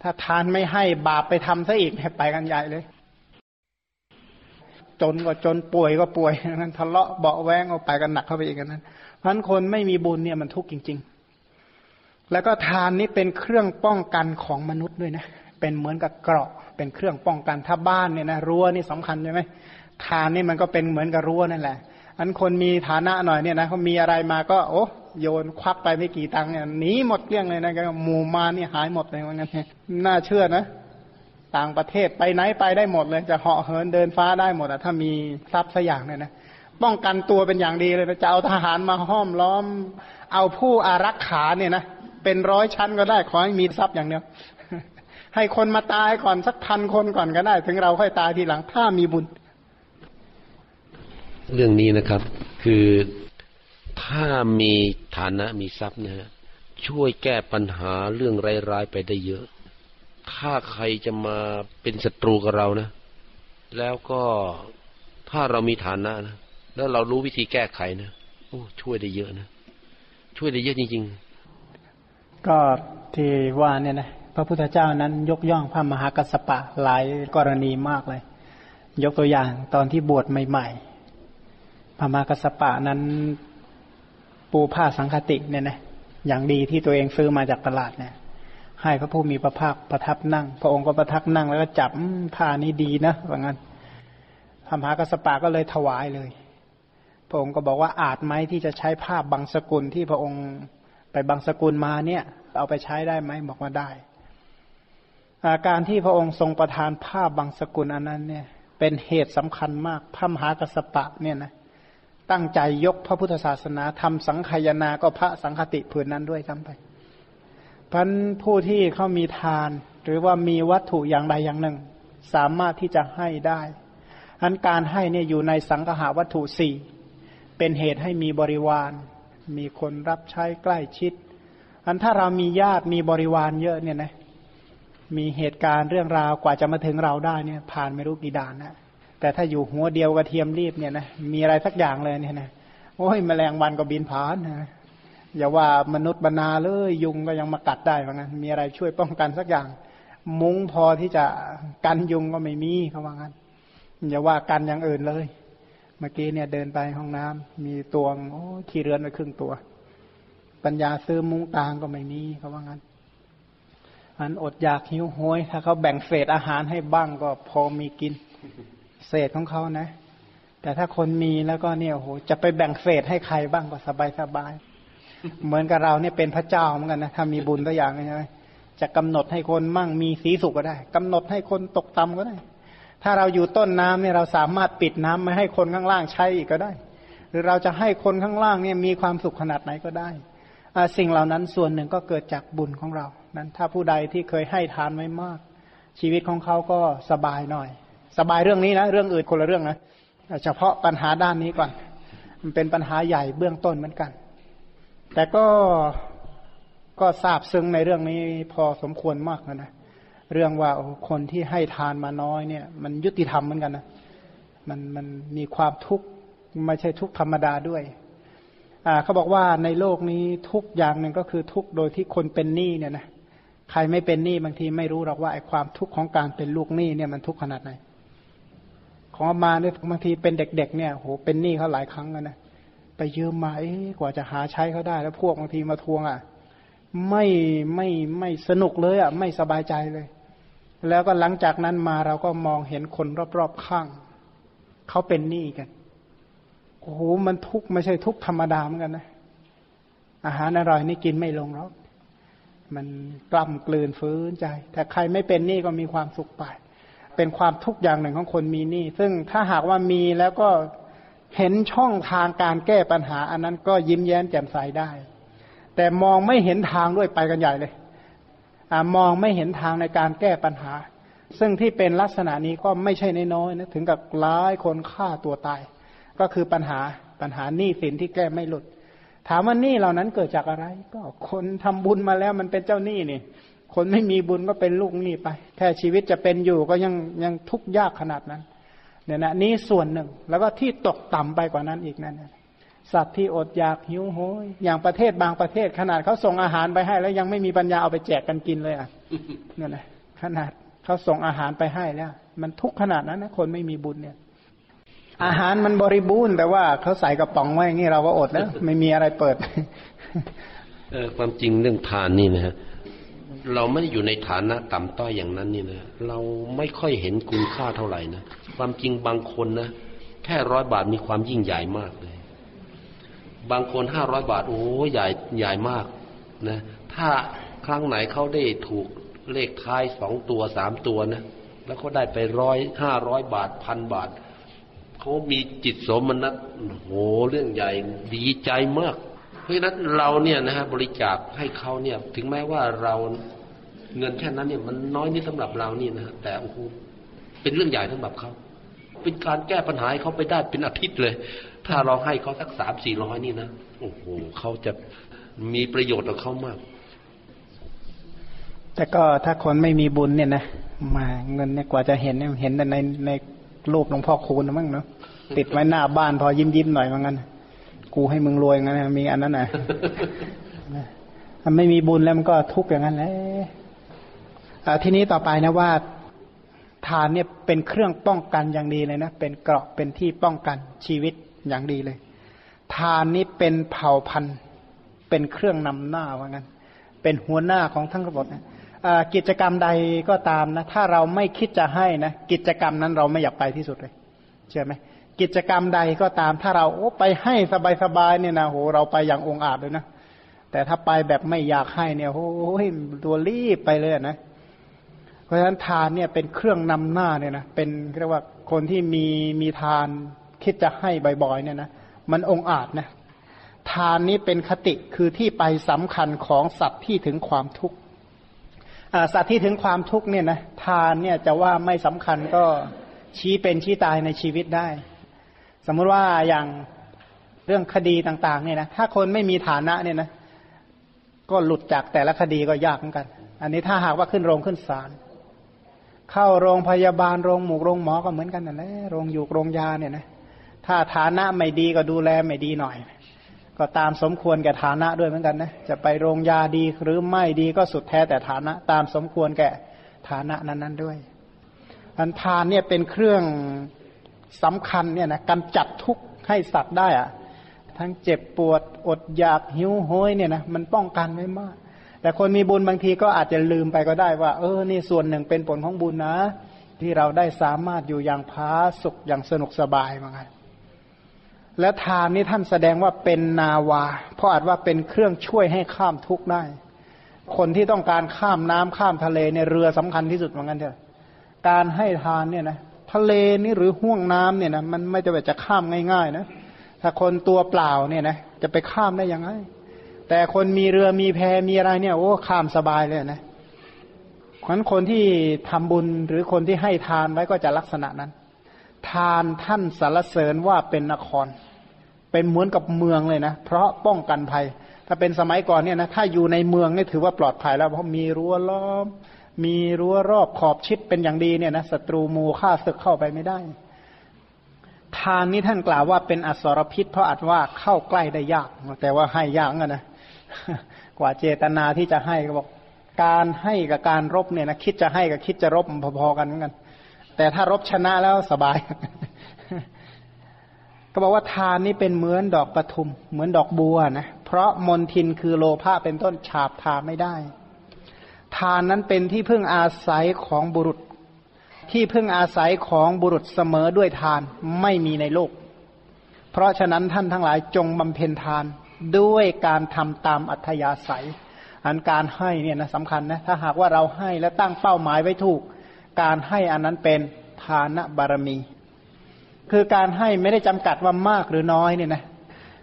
ถ้าทานไม่ให้บาปไปทำซะอีกไปกันใหญ่เลย จนก็จนป่วยก็ป่วยนั้นทะเลาะเบาแวงเอาไปกันหนักเข้าไปอีกนั้นพันคนไม่มีบุญเนี่ยมันทุกข์จริง ๆ แล้วก็ทานนี้เป็นเครื่องป้องกันของมนุษย์ด้วยนะ เป็นเหมือนกับเกราะ เป็นเครื่องป้องกันถ้าบ้านเนี่ยนะรั้วนี่สำคัญใช่ไหมทานนี่มันก็เป็นเหมือนกับรั้วนั่นแหละอันคนมีฐานะหน่อยเนี่ยนะเขามีอะไรมาก็ โอ้โยนควักไปไม่กี่ตังค์เนี่ยหนีหมดเรื่องเลยนะก็หมู่มานี่หายหมดเลยว่างั้นน่าเชื่อนะ ต่างประเทศไปไหนไปได้หมดเลย จะเหาะเหินเดินฟ้าได้หมดอะถ้ามีทรัพย์สักอย่างเนี่ยนะป้องกันตัวเป็นอย่างดีเลยนะจะเอาทหารมาห้อมล้อม เอาผู้อารักขาเนี่ยนะ เป็นร้อยชั้นก็ได้ ขอให้มีทรัพย์อย่างเดียวให้คนมาตายก่อนสักพันคนก่อนก็ได้ ถึงเราค่อยตายทีหลังถ้ามีบุญ เรื่องนี้นะครับ คือถ้ามีฐานะมีทรัพย์นะฮะช่วยแก้ปัญหาเรื่องร้ายๆไปได้เยอะ ถ้าใครจะมาเป็นศัตรูกับเรานะ แล้วก็ถ้าเรามีฐานะนะ แล้วเรารู้วิธีแก้ไขนะโอ้ช่วยได้เยอะนะ ช่วยได้เยอะจริง ๆ ก็ที่ว่าเนี่ยนะพระพุทธเจ้านั้นยกย่องพระมหากัสสปะหลายกรณีมากเลย ยกตัวอย่างตอนที่บวชใหม่ ๆพมหากัสปะนั้นปูผ้าสังคติเนี่ยนะอย่างดีที่ตัวเองซื้อมาจากตลาดเนี่ย ให้พระผู้มีพระภาคประทับนั่ง พระองค์ก็ประทับนั่งแล้วก็จับผ้านี้ดีนะว่างั้นพระมหากัสปะก็เลยถวายเลย พระองค์ก็บอกว่าอาจไหมที่จะใช้ภาบางสกุลที่พระองค์ ไปบางสกุลมาเนี่ย เอาไปใช้ได้ไหมบอกว่าได้อาการที่พระองค์ทรงประทานภาพบางสกุลอันนั้นเนี่ย เป็นเหตุสำคัญมากพระมหากัสสปะเนี่ยนะตั้งใจยกพระพุทธศาสนาทำสังขยาก็พระสังคติผืนนั้นด้วยซ้ำไปพันผู้ที่เขามีทาน หรือว่ามีวัตถุอย่างใดอย่างหนึ่ง สามารถที่จะให้ได้อันการให้เนี่ยอยู่ในสังหาวัตถุสี่เป็นเหตุให้มีบริวาร มีคนรับใช้ใกล้ชิด อันถ้าเรามีญาติมีบริวารเยอะเนี่ยนะ มีเหตุการณ์เรื่องราวกว่าจะมาถึงเราได้เนี่ย ผ่านไม่รู้กี่ด่านนะแต่ถ้าอยู่หัวเดียวกระเทียมรีบเนี่ยนะมีอะไรสักอย่างเลยเนี่ยนะโอ้ยแมลงวันก็บินผ่านนะอย่าว่ามนุษย์บรรณาเลยยุงก็ยังมากัดได้เหมือนกันมีอะไรช่วยป้องกันสักอย่าง มุ้งพอที่จะกันยุงก็ไม่มีเขาว่างั้นอย่าว่ากันอย่างอื่นเลย เมื่อกี้เนี่ยเดินไปห้องน้ำมีตวงโอ้ขี้เรือนไปครึ่งตัว ปัญญาซื้อมุ้งตางก็ไม่มีเขาว่างั้นอันอดอยากหิวโหยถ้าเขาแบ่งเศษอาหารให้บ้างก็พอมีกิน เศษของเขานะ แต่ถ้าคนมีแล้วก็เนี่ยโหจะไปแบ่งเศษให้ใครบ้างก็สบายสบายเหมือนกับเราเนี่ยเป็นพระเจ้าเหมือนกันนะถ้ามีบุญตัวอย่างใช่ไหมจะกำหนดให้คนมั่งมีสีสุขก็ได้กำหนดให้คนตกต่ำก็ได้ ถ้าเราอยู่ต้นน้ำเนี่ยเราสามารถปิดน้ำไม่ให้คนข้างล่างใช้อีกก็ได้ หรือเราจะให้คนข้างล่างเนี่ยมีความสุขขนาดไหนก็ได้สิ่งเหล่านั้นส่วนหนึ่งก็เกิดจากบุญของเรา นั้นถ้าผู้ใดที่เคยให้ทานไว้มาก ชีวิตของเขาก็สบายหน่อย สบายเรื่องนี้นะเรื่องอื่นคนละเรื่องนะเฉพาะปัญหาด้านนี้ก่อน มันเป็นปัญหาใหญ่เบื้องต้นเหมือนกัน แต่ก็ก็ทราบซึ้งในเรื่องนี้พอสมควรมากนะ เรื่องว่าคนที่ให้ทานมาน้อยเนี่ย มันยุติธรรมเหมือนกันนะมันมันมีความทุกข์ไม่ใช่ทุกข์ธรรมดาด้วยอ่าเขาบอกว่าในโลกนี้ทุกอย่างหนึ่งก็คือทุกโดยที่คนเป็นหนี้เนี่ยนะใครไม่เป็นหนี้บางทีไม่รู้หรอกว่าไอ้ความทุกข์ของการเป็นลูกหนี้เนี่ยมันทุกข์ขนาดไหนของมาเนี่ยบางทีเป็นเด็ก ๆ เนี่ยโหเป็นหนี้เขาหลายครั้งแล้วนะไปยืมมาเอ๊กว่าจะหาใช้เขาได้ แล้วพวกบางทีมาทวงอะ ไม่ไม่ไม่สนุกเลยอะไม่สบายใจเลย แล้วก็หลังจากนั้นมาเราก็มองเห็นคนรอบๆข้าง เขาเป็นหนี้กันโอ้โหมันทุกข์ไม่ใช่ทุกข์ธรรมดาเหมือนกันนะ อาหารอร่อยนี่กินไม่ลงหรอกมันกล้ำกลืนฟื้นใจ แต่ใครไม่เป็นหนี้ก็มีความสุขไป เป็นความทุกข์อย่างหนึ่งของคนมีหนี้ ซึ่งถ้าหากว่ามีแล้วก็เห็นช่องทางการแก้ปัญหา อันนั้นก็ยิ้มแย้มแจ่มใสได้ แต่มองไม่เห็นทางด้วยไปกันใหญ่เลยมองไม่เห็นทางในการแก้ปัญหา ซึ่งที่เป็นลักษณะนี้ก็ไม่ใช่น้อยนะถึงกับหลายคนฆ่าตัวตาย ก็คือปัญหาปัญหาหนี้สินที่แก้ไม่หลุด ถามว่าหนี้เหล่านั้นเกิดจากอะไร ก็คนทำบุญมาแล้วมันเป็นเจ้าหนี้นี่ คนไม่มีบุญก็เป็นลูกหนี้ไป แค่ชีวิตจะเป็นอยู่ก็ยังยังทุกข์ยากขนาดนั้นเนี่ยนะนี้ส่วนหนึ่งแล้วก็ที่ตกต่ำไปกว่านั้นอีกนั่น สัตว์ที่อดอยากหิวโหยอย่างประเทศบางประเทศ ขนาดเขาส่งอาหารไปให้ แล้วยังไม่มีปัญญาเอาไปแจกกันกินเลยอะนั่นแหละขนาดเขาส่งอาหารไปให้แล้ว มันทุกขนาดนั้นนะคนไม่มีบุญเนี่ย อาหารมันบริบูรณ์แต่ว่าเขาใส่กระป๋องไว้อย่างนี้เราก็อดแล้วไม่มีอะไรเปิดเออความจริงเรื่องทานนี่นะฮะเราไม่ได้อยู่ในฐานะต่ำต้อยอย่างนั้นนี่นะเราไม่ค่อยเห็นคุณค่าเท่าไหร่นะความจริงบางคนนะแค่ร้อยบาทมีความยิ่งใหญ่มากเลย บางคนห้าร้อยบาท โอ้ใหญ่ใหญ่มากนะถ้าครั้งไหนเขาได้ถูกเลขท้ายสองตัวสามตัวนะแล้วเขาได้ไปร้อยห้าร้อยบาทพันบาทเขามีจิตสมนัตโหเรื่องใหญ่ดีใจมาก เพราะฉะนั้นเราเนี่ยนะฮะบริจาคให้เขาเนี่ย ถึงแม้ว่าเราเงินแค่นั้นเนี่ยมันน้อยนิดสำหรับเรานี่นะแต่โอ้โหเป็นเรื่องใหญ่สำหรับเขาเป็นการแก้ปัญหาให้เขาไปได้เป็นอาทิตย์เลย ถ้าเราให้เขาสักสามสี่ร้อยนี่นะโอ้โหเขาจะมีประโยชน์กับเขามาก แต่ก็ถ้าคนไม่มีบุญเนี่ยนะมาเงินเนี่ยกว่าจะเห็นเนี่ยเห็นในในรูปหลวงพ่อคูณมั้งเนาะติดไว้หน้าบ้านพอยิ้มยิ้มหน่อยว่างั้นกูให้มึงรวยงั้นมีอันนั้นน่ะมันไม่มีบุญแล้วมันก็ทุกข์อย่างนั้นแหละทีนี้ต่อไปนะว่าทานเนี่ยเป็นเครื่องป้องกันอย่างดีเลยนะเป็นเกราะเป็นที่ป้องกันชีวิต อย่างดีเลย ทานนี้เป็นเผ่าพันธุ์ เป็นเครื่องนำหน้าว่างั้น เป็นหัวหน้าของทั้งระบบนะกิจกรรมใดก็ตามนะ ถ้าเราไม่คิดจะให้นะ กิจกรรมนั้นเราไม่อยากไปที่สุดเลยเชื่อไหมกิจกรรมใดก็ตาม ถ้าเราโอ้ไปให้สบายๆเนี่ยนะโหเราไปอย่างองอาจเลยนะแต่ถ้าไปแบบไม่อยากให้เนี่ยโอ้ยตัวรีบไปเลยนะเพราะฉะนั้นทานเนี่ยเป็นเครื่องนำหน้าเนี่ยนะเป็นเรียกว่าคนที่มีมีทาน คิดจะให้บ่อยๆเนี่ยนะมันองอาจนะทานนี้เป็นคติคือที่ไปสำคัญของสัตว์ที่ถึงความทุกข์สัตว์ที่ถึงความทุกข์เนี่ยนะทานเนี่ยจะว่าไม่สำคัญก็ชี้เป็นชี้ตายในชีวิตได้ สมมติว่าอย่างเรื่องคดีต่าง ๆ เนี่ยนะถ้าคนไม่มีฐานะเนี่ยนะก็หลุดจากแต่ละคดีก็ยากเหมือนกัน อันนี้ถ้าหากว่าขึ้นโรงขึ้นศาลเข้าโรงพยาบาลโรงหมูกโรงหมอก็เหมือนกันนั่นแหละโรงอยู่โรงยาเนี่ยนะ ถ้าฐานะไม่ดีก็ดูแลไม่ดีหน่อย ก็ตามสมควรแก่ฐานะด้วยเหมือนกันนะ จะไปโรงยาดีหรือไม่ดีก็สุดแท้แต่ฐานะ ตามสมควรแก่ฐานะนั้น ๆด้วยอันทานเนี่ยเป็นเครื่องสำคัญเนี่ยนะกำจัดทุกข์ให้สัตว์ได้อะทั้งเจ็บปวดอดอยากหิวโหยเนี่ยนะมันป้องกันไม่มาก แต่คนมีบุญบางทีก็อาจจะลืมไปก็ได้ว่า เออนี่ส่วนหนึ่งเป็นผลของบุญนะ ที่เราได้สามารถอยู่อย่างพาสุขอย่างสนุกสบายมาไง และทานนี้ท่านแสดงว่าเป็นนาวา เพราะอาจว่าเป็นเครื่องช่วยให้ข้ามทุกข์ได้ คนที่ต้องการข้ามน้ำข้ามทะเลในเรือสำคัญที่สุดเหมือนกันเถอะการให้ทานเนี่ยนะทะเลนี่หรือห่วงน้ำเนี่ยนะมันไม่จะแบบจะข้ามง่ายๆนะถ้าคนตัวเปล่าเนี่ยนะจะไปข้ามได้ยังไง แต่คนมีเรือมีแพมีอะไรเนี่ยโอ้ข้ามสบายเลยนะเพราะคนที่ทำบุญหรือคนที่ให้ทานไว้ก็จะลักษณะนั้น ทานท่านสรรเสริญว่าเป็นนคร เป็นเหมือนกับเมืองเลยนะ เพราะป้องกันภัย ถ้าเป็นสมัยก่อนเนี่ยนะถ้าอยู่ในเมืองนี่ถือว่าปลอดภัยแล้วเพราะมีรั้วล้อม มีรั้วรอบขอบชิดเป็นอย่างดีเนี่ยนะศัตรูมูฆ่าศึกเข้าไปไม่ได้ ทานนี้ท่านกล่าวว่าเป็นอสรพิษ เพราะอาจว่าเข้าใกล้ได้ยาก แต่ว่าให้ยากนะกว่าเจตนาที่จะให้ก็บอกการให้กับการรบเนี่ยนะคิดจะให้กับคิดจะรบพอๆกันเหมือนกัน แต่ถ้ารบชนะแล้วสบาย ก็บอกว่าทานนี้เป็นเหมือนดอกปทุม เหมือนดอกบัวนะเพราะมนทินคือโลภะเป็นต้นฉาบทาไม่ได้ ทานนั้นเป็นที่พึ่งอาศัยของบุรุษ ที่พึ่งอาศัยของบุรุษเสมอด้วยทานไม่มีในโลก เพราะฉะนั้นท่านทั้งหลายจงบำเพ็ญทานด้วยการทำตามอัธยาศัย อันการให้เนี่ยนะสำคัญนะถ้าหากว่าเราให้และตั้งเป้าหมายไว้ถูก การให้อันนั้นเป็นทานบารมี คือการให้ไม่ได้จำกัดว่ามากหรือน้อยเนี่ยนะ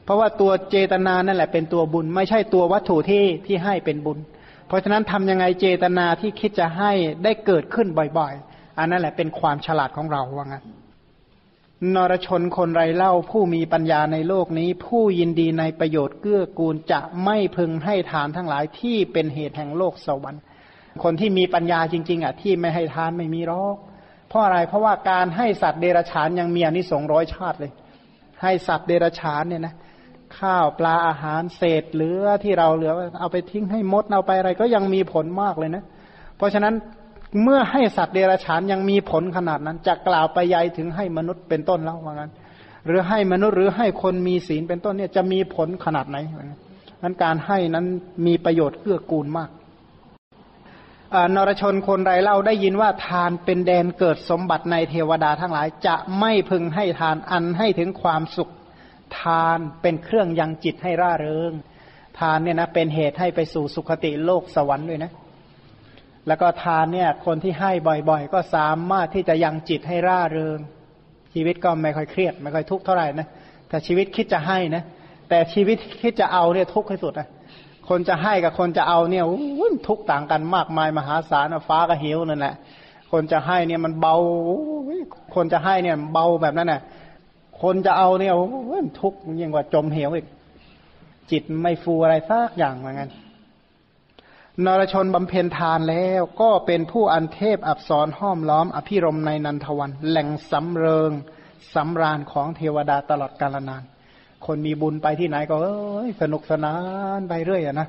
เพราะว่าตัวเจตนานั่นแหละเป็นตัวบุญ ไม่ใช่ตัววัตถุที่ที่ให้เป็นบุญ เพราะฉะนั้นทำยังไงเจตนาที่คิดจะให้ได้เกิดขึ้นบ่อยๆ อันนั้นแหละเป็นความฉลาดของเราว่างั้น นรชนคนไรเล่าผู้มีปัญญาในโลกนี้ ผู้ยินดีในประโยชน์เกื้อกูลจะไม่พึงให้ทานทั้งหลายที่เป็นเหตุแห่งโลกสวรรค์ คนที่มีปัญญาจริง ๆอะที่ไม่ให้ทานไม่มีหรอก เพราะอะไรเพราะว่าการให้สัตว์เดรัจฉานยังมีอนิสงส์ร้อยชาติเลย ให้สัตว์เดรัจฉานเนี่ยนะข้าวปลาอาหารเศษเหลือที่เราเหลือ เอาไปทิ้งให้มดเอาไปอะไร ก็ยังมีผลมากเลยนะ เพราะฉะนั้นเมื่อให้สัตว์เดรัจฉานยังมีผลขนาดนั้นจะกล่าวไปยัยถึงให้มนุษย์เป็นต้นแล้วว่างั้น หรือให้มนุษย์หรือให้คนมีศีลเป็นต้นเนี่ยจะมีผลขนาดไหนนั้นการให้นั้นมีประโยชน์เกื้อกูลมาก นรชนคนไรเล่าได้ยินว่าทานเป็นแดนเกิดสมบัติในเทวดาทั้งหลาย จะไม่พึงให้ทานอันให้ถึงความสุข ทานเป็นเครื่องยังจิตให้ร่าเริง ทานเนี่ยนะเป็นเหตุให้ไปสู่สุคติโลกสวรรค์ด้วยนะ แล้วก็ทานเนี่ย คนที่ให้บ่อยๆ ก็สามารถที่จะยังจิตให้ร่าเริง ชีวิตก็ไม่ค่อยเครียด ไม่ค่อยทุกข์เท่าไหร่นะแต่ชีวิตคิดจะให้นะแต่ชีวิตคิดจะเอาเนี่ยทุกข์ที่สุดนะ คนจะให้กับคนจะเอาเนี่ยทุกต่างกันมากมายมหาศาลฟ้าก็หิวนั่นแหละคนจะให้เนี่ยมันเบา คนจะให้เนี่ยเบาแบบนั้นน่ะ คนจะเอาเนี่ยทุกยิ่งกว่าจมเหวอีก จิตไม่ฟูอะไรสักอย่างเหมือนกันนรชนบำเพ็ญทานแล้วก็เป็นผู้อันเทพอับสรห้อมล้อม อภิรมในนันทวัน แหล่งสำเริงสำราญของเทวดาตลอดกาลนาน คนมีบุญไปที่ไหนก็เอ้ยสนุกสนานไปเรื่อยอะนะ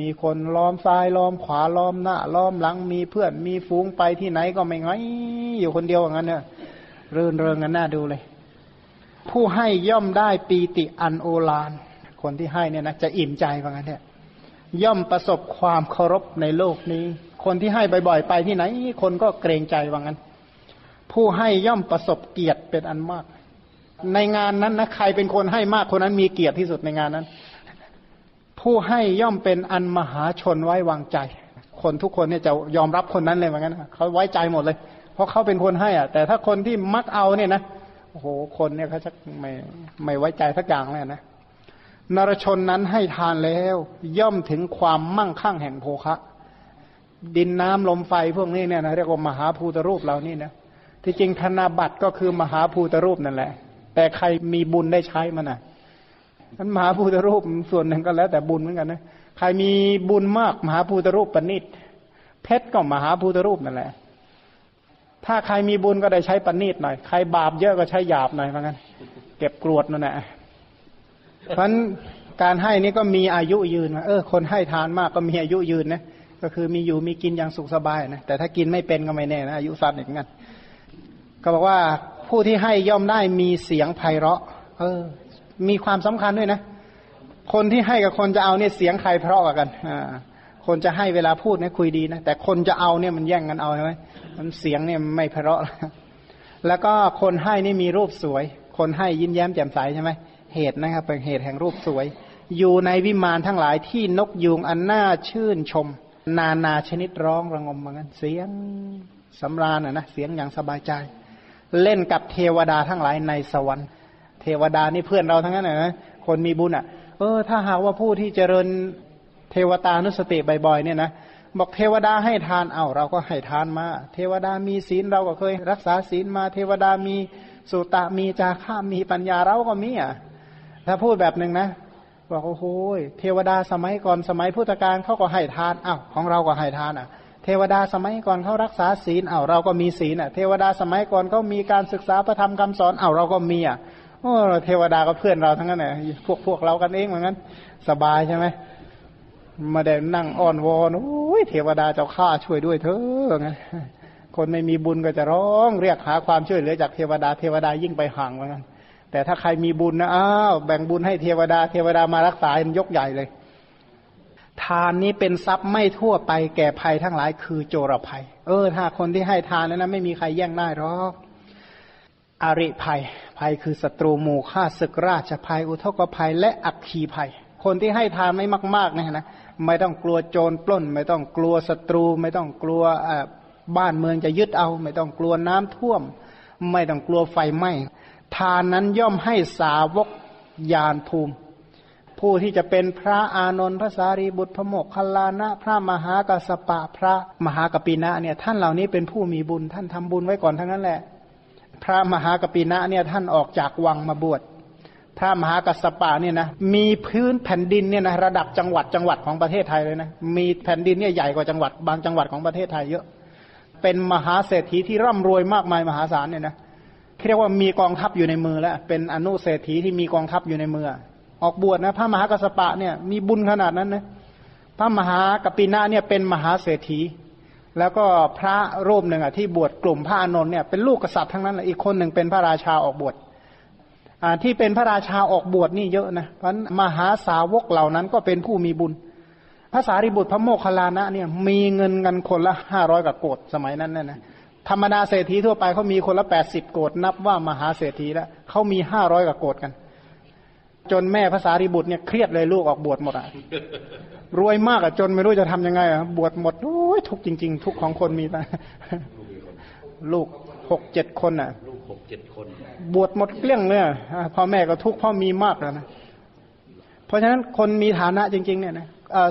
มีคนล้อมซ้ายล้อมขวาล้อมหน้าล้อมหลังมีเพื่อนมีฝูงไปที่ไหนก็ไม่ไงอยู่คนเดียวอย่างนั้นเนี่ยเริงเริงกันน่าดูเลย ผู้ให้ย่อมได้ปีติอันโอฬารคนที่ให้เนี่ยนะจะอิ่มใจว่างั้นเนี่ยย่อมประสบความเคารพในโลกนี้ คนที่ให้บ่อยๆไปที่ไหน คนก็เกรงใจว่างั้น ผู้ให้ย่อมประสบเกียรติเป็นอันมาก ในงานนั้นนะใครเป็นคนให้มากคนนั้นมีเกียรติที่สุดในงานนั้น ผู้ให้ย่อมเป็นอันมหาชนไว้วางใจ คนทุกคนเนี่ยจะยอมรับคนนั้นเลยเหมือนกันเขาไว้ใจหมดเลย เพราะเขาเป็นคนให้อะ แต่ถ้าคนที่มักเอาเนี่ยนะโอ้โหคนเนี่ยเขาจะไม่ไม่ไว้ใจสักอย่างเลยนะนรชนนั้นให้ทานแล้ว ย่อมถึงความมั่งคั่งแห่งโภคะ ดินน้ำลมไฟพวกนี้เนี่ยนะเรียกว่ามหาภูตรูปเรานี่นะที่จริงธนาบัตรก็คือมหาภูตรูปนั่นแหละ แต่ใครมีบุญได้ใช้มันอะนั้นมหาภูตรูปส่วนหนึ่งก็แล้วแต่บุญเหมือนกันนะใครมีบุญมากมหาภูตรูปปณิตเพชรก็มหาภูตรูปนั่นแหละ ถ้าใครมีบุญก็ได้ใช้ปณิตหน่อย ใครบาปเยอะก็ใช้หยาบหน่อยเหมือนกันเก็บกรวดนั่นแหละเพราะการให้นี่ก็มีอายุยืนเออคนให้ทานมากก็มีอายุยืนนะก็คือมีอยู่มีกินอย่างสุขสบายนะแต่ถ้ากินไม่เป็นก็ไม่แน่นะอายุสั้นอย่างนั้นก็บอกว่า ผู้ที่ให้ย่อมได้มีเสียงไพเราะ เออ มีความสำคัญด้วยนะ คนที่ให้กับคนจะเอาเนี่ยเสียงใครเพราะกัน อ่า คนจะให้เวลาพูดเนี่ยคุยดีนะ แต่คนจะเอาเนี่ยมันแย่งกันเอาใช่ไหมมันเสียงเนี่ยไม่ไพเราะ แล้วก็คนให้นี่มีรูปสวย คนให้ยิ้มแย้มแจ่มใสใช่ไหม เหตุนะครับ เป็นเหตุแห่งรูปสวย อยู่ในวิมานทั้งหลายที่นกยูงอันน่าชื่นชม นานาชนิดร้องระงมเหมือนกันเสียงสำราญอะนะ เสียงอย่างสบายใจ เล่นกับเทวดาทั้งหลายในสวรรค์ เทวดานี่เพื่อนเราทั้งนั้นนะคนมีบุญอะ เออ ถ้าหากว่าผู้ที่เจริญเทวตานุสติบ่อยๆเนี่ยนะบอกเทวดาให้ทานเอา้าเราก็ให้ทานมา เทวดามีศีลเราก็เคยรักษาศีลมา เทวดามีสุตะมีจาข้ามีปัญญาเราก็มีอะถ้าพูดแบบหนึ่งนะบอกโอ้โหเทวดาสมัยก่อนสมัยพุทธกาลเขาก็ให้ทานอ้าวของเราก็ให้ทานอะ เทวดาสมัยก่อนเขารักษาศีลเอ้าเราก็มีศีลอะ เทวดาสมัยก่อนเขามีการศึกษาประธรรมคำสอนเอ้าเราก็มีอะโอ้เทวดาก็เพื่อนเราทั้งนั้นแหละพวกพวกเรากันเองเหมือนกันสบายใช่ไหมมาเดินนั่งอ้อนวอนโอ้ยเทวดาเจ้าข้าช่วยด้วยเถอะไงคนไม่มีบุญก็จะร้องเรียกหาความช่วยเหลือจากเทวดาเทวดายิ่งไปห่างเหมือนกันแต่ถ้าใครมีบุญนะอ้าวแบ่งบุญให้เทวดาเทวดามารักษายกใหญ่เลย ทานนี้เป็นทรัพย์ไม่ทั่วไปแก่ภัยทั้งหลายคือโจรภัย เออ ถ้าคนที่ให้ทานแล้วนะไม่มีใครแย่งได้หรอกอริภัย ภัยคือศัตรูหมู่ฆ่าศึกราชภัย อุทกภัย และอักขีภัย คนที่ให้ทานไม่มากๆนะนะไม่ต้องกลัวโจรปล้น ไม่ต้องกลัวศัตรู ไม่ต้องกลัวบ้านเมืองจะยึดเอา ไม่ต้องกลัวน้ำท่วม ไม่ต้องกลัวไฟไหม้ทานนั้นย่อมให้สาวกยานภูมิ ผู้ที่จะเป็นพระอานนท์พระสารีบุตรพระโมกขลานะ พระมหากัสปะพระมหากปีนะเนี่ยท่านเหล่านี้เป็นผู้มีบุญท่านทำบุญไว้ก่อนทั้งนั้นแหละ พระมหากปีนะเนี่ยท่านออกจากวังมาบวชพระมหากัสปะเนี่ยนะมีพื้นแผ่นดินเนี่ยนะระดับจังหวัดจังหวัดของประเทศไทยเลยนะมีแผ่นดินเนี่ยใหญ่กว่าจังหวัดบางจังหวัดของประเทศไทยเยอะ เป็นมหาเศรษฐีที่ร่ำรวยมากมายมหาศาลเนี่ยนะเรียกว่ามีกองทัพอยู่ในมือแล้วเป็นอนุเศรษฐีที่มีกองทัพอยู่ในมือ ออกบวชนะ พระมหากัสปะเนี่ยมีบุญขนาดนั้นนะพระมหากปินะเนี่ยเป็นมหาเศรษฐี แล้วก็พระรูปหนึ่งอะที่บวชกลุ่มพระอานนท์เนี่ยเป็นลูกกษัตริย์ทั้งนั้นเลยอีกคนหนึ่งเป็นพระราชาออกบวชอ่าที่เป็นพระราชาออกบวชนี่เยอะนะเพราะมหาสาวกเหล่านั้นก็เป็นผู้มีบุญพระสารีบุตรพระโมคคัลลานะเนี่ยมีเงินกันคนละห้าร้อยกับโกดสมัยนั้นนี่นะธรรมดาเศรษฐีทั่วไปเขามีคนละแปดสิบโกดนับว่ามหาเศรษฐีแล้วเขามีห้าร้อยกว่าโกดกัน จนแม่ภาษาริบุตรเนี่ยเครียดเลยลูกออกบวชหมดอะรวยมากอะจนไม่รู้จะทํำยังไงอะบวชหมดโอ้ยทุกจริง ๆ ทุกของคนมีแต่ลูกหกเจ็ดคนอะลูกหกเจ็ดคน บวชหมดเกลี้ยงเลยพ่อแม่ก็ทุกพ่อมีมากแล้วนะเพราะฉะนั้นคนมีฐานะจริง ๆ เนี่ยนะ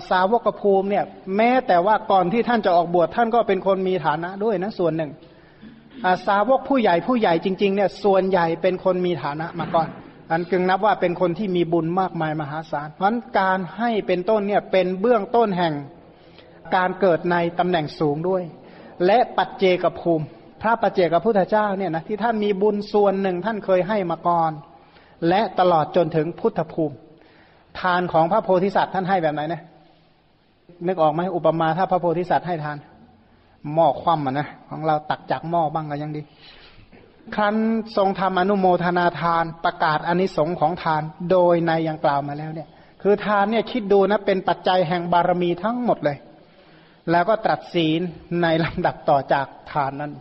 สาวกภูมิเนี่ย แม้แต่ว่าก่อนที่ท่านจะออกบวชท่านก็เป็นคนมีฐานะด้วยนะส่วนหนึ่งสาวกผู้ใหญ่ผู้ใหญ่จริง ๆ เนี่ย ส่วนใหญ่เป็นคนมีฐานะมาก่อน อันกึงนับว่าเป็นคนที่มีบุญมากมายมหาศาล เพราะการให้เป็นต้นเนี่ยเป็นเบื้องต้นแห่งการเกิดในตำแหน่งสูงด้วย และปัจเจกภูมิ พระปัจเจกพุทธเจ้าเนี่ยนะที่ท่านมีบุญส่วนหนึ่งท่านเคยให้มาก่อน และตลอดจนถึงพุทธภูมิ ทานของพระโพธิสัตว์ท่านให้แบบไหนนะนึกออกไหมอุปมาถ้าพระโพธิสัตว์ให้ทาน หม้อคว่ำอะนะของเราตักจากหม้อบ้างก็ยังดี ครั้นทรงทำอนุโมทนาทานประกาศอนิสงค์ของทานโดยในยังกล่าวมาแล้วเนี่ย คือทานเนี่ยคิดดูนะเป็นปัจจัยแห่งบารมีทั้งหมดเลย แล้วก็ตรัสศีลในลำดับต่อจากทานนั้น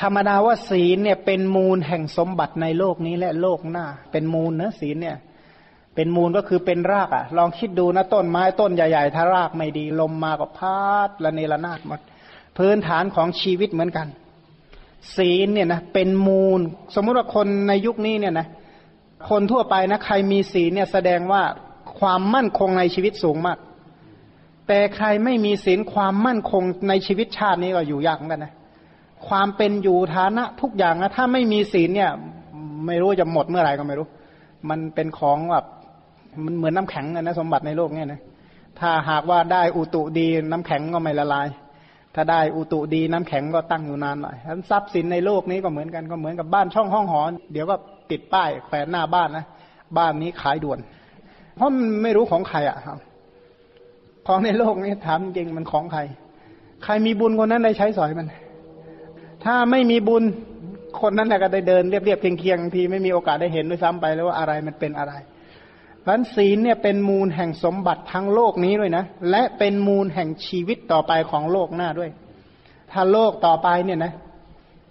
ธรรมดาว่าศีลเนี่ยเป็นมูลแห่งสมบัติในโลกนี้และโลกหน้า เป็นมูลนะศีลเนี่ยเป็นมูลก็คือเป็นรากอะ่ะ ลองคิดดูนะต้นไม้ต้นใหญ่ๆ ถ้ารากไม่ดี ลมมาก็พัดละเนระนาดหมด พื้นฐานของชีวิตเหมือนกัน ศีลเนี่ยนะเป็นมูล สมมติว่าคนในยุคนี้เนี่ยนะคนทั่วไปนะใครมีศีลเนี่ยแสดงว่าความมั่นคงในชีวิตสูงมาก แต่ใครไม่มีศีลความมั่นคงในชีวิตชาตินี้ก็อยู่ยากเหมือนกันนะความเป็นอยู่ฐานะทุกอย่างนะถ้าไม่มีศีลเนี่ย ไม่รู้จะหมดเมื่อไหร่ก็ไม่รู้ มันเป็นของแบบมันเหมือนน้าแข็งนะสมบัติในโลกเนี่ยนะถ้าหากว่าได้อุตุดีน้ำแข็งก็ไม่ละลาย ถ้าได้อุตุดีน้ำแข็งก็ตั้งอยู่นานหน่อยทรัพย์สินในโลกนี้ก็เหมือนกันก็เหมือนกับบ้านช่องห้องหอเดี๋ยวก็ติดป้ายแขวนหน้าบ้านนะบ้านนี้ขายด่วน เพราะมันไม่รู้ของใครอะครับของในโลกนี้ถามจริงมันของใคร ใครมีบุญคนนั้นได้ใช้สอยมัน ถ้าไม่มีบุญคนนั้นแหละก็ได้เดินเรียบๆเคียงๆทีไม่มีโอกาสได้เห็นด้วยซ้ำไปแล้วว่าอะไรมันเป็นอะไร พันศีลเนี่ยเป็นมูลแห่งสมบัติทั้งโลกนี้ด้วยนะ และเป็นมูลแห่งชีวิตต่อไปของโลกหน้าด้วย ถ้าโลกต่อไปเนี่ยนะ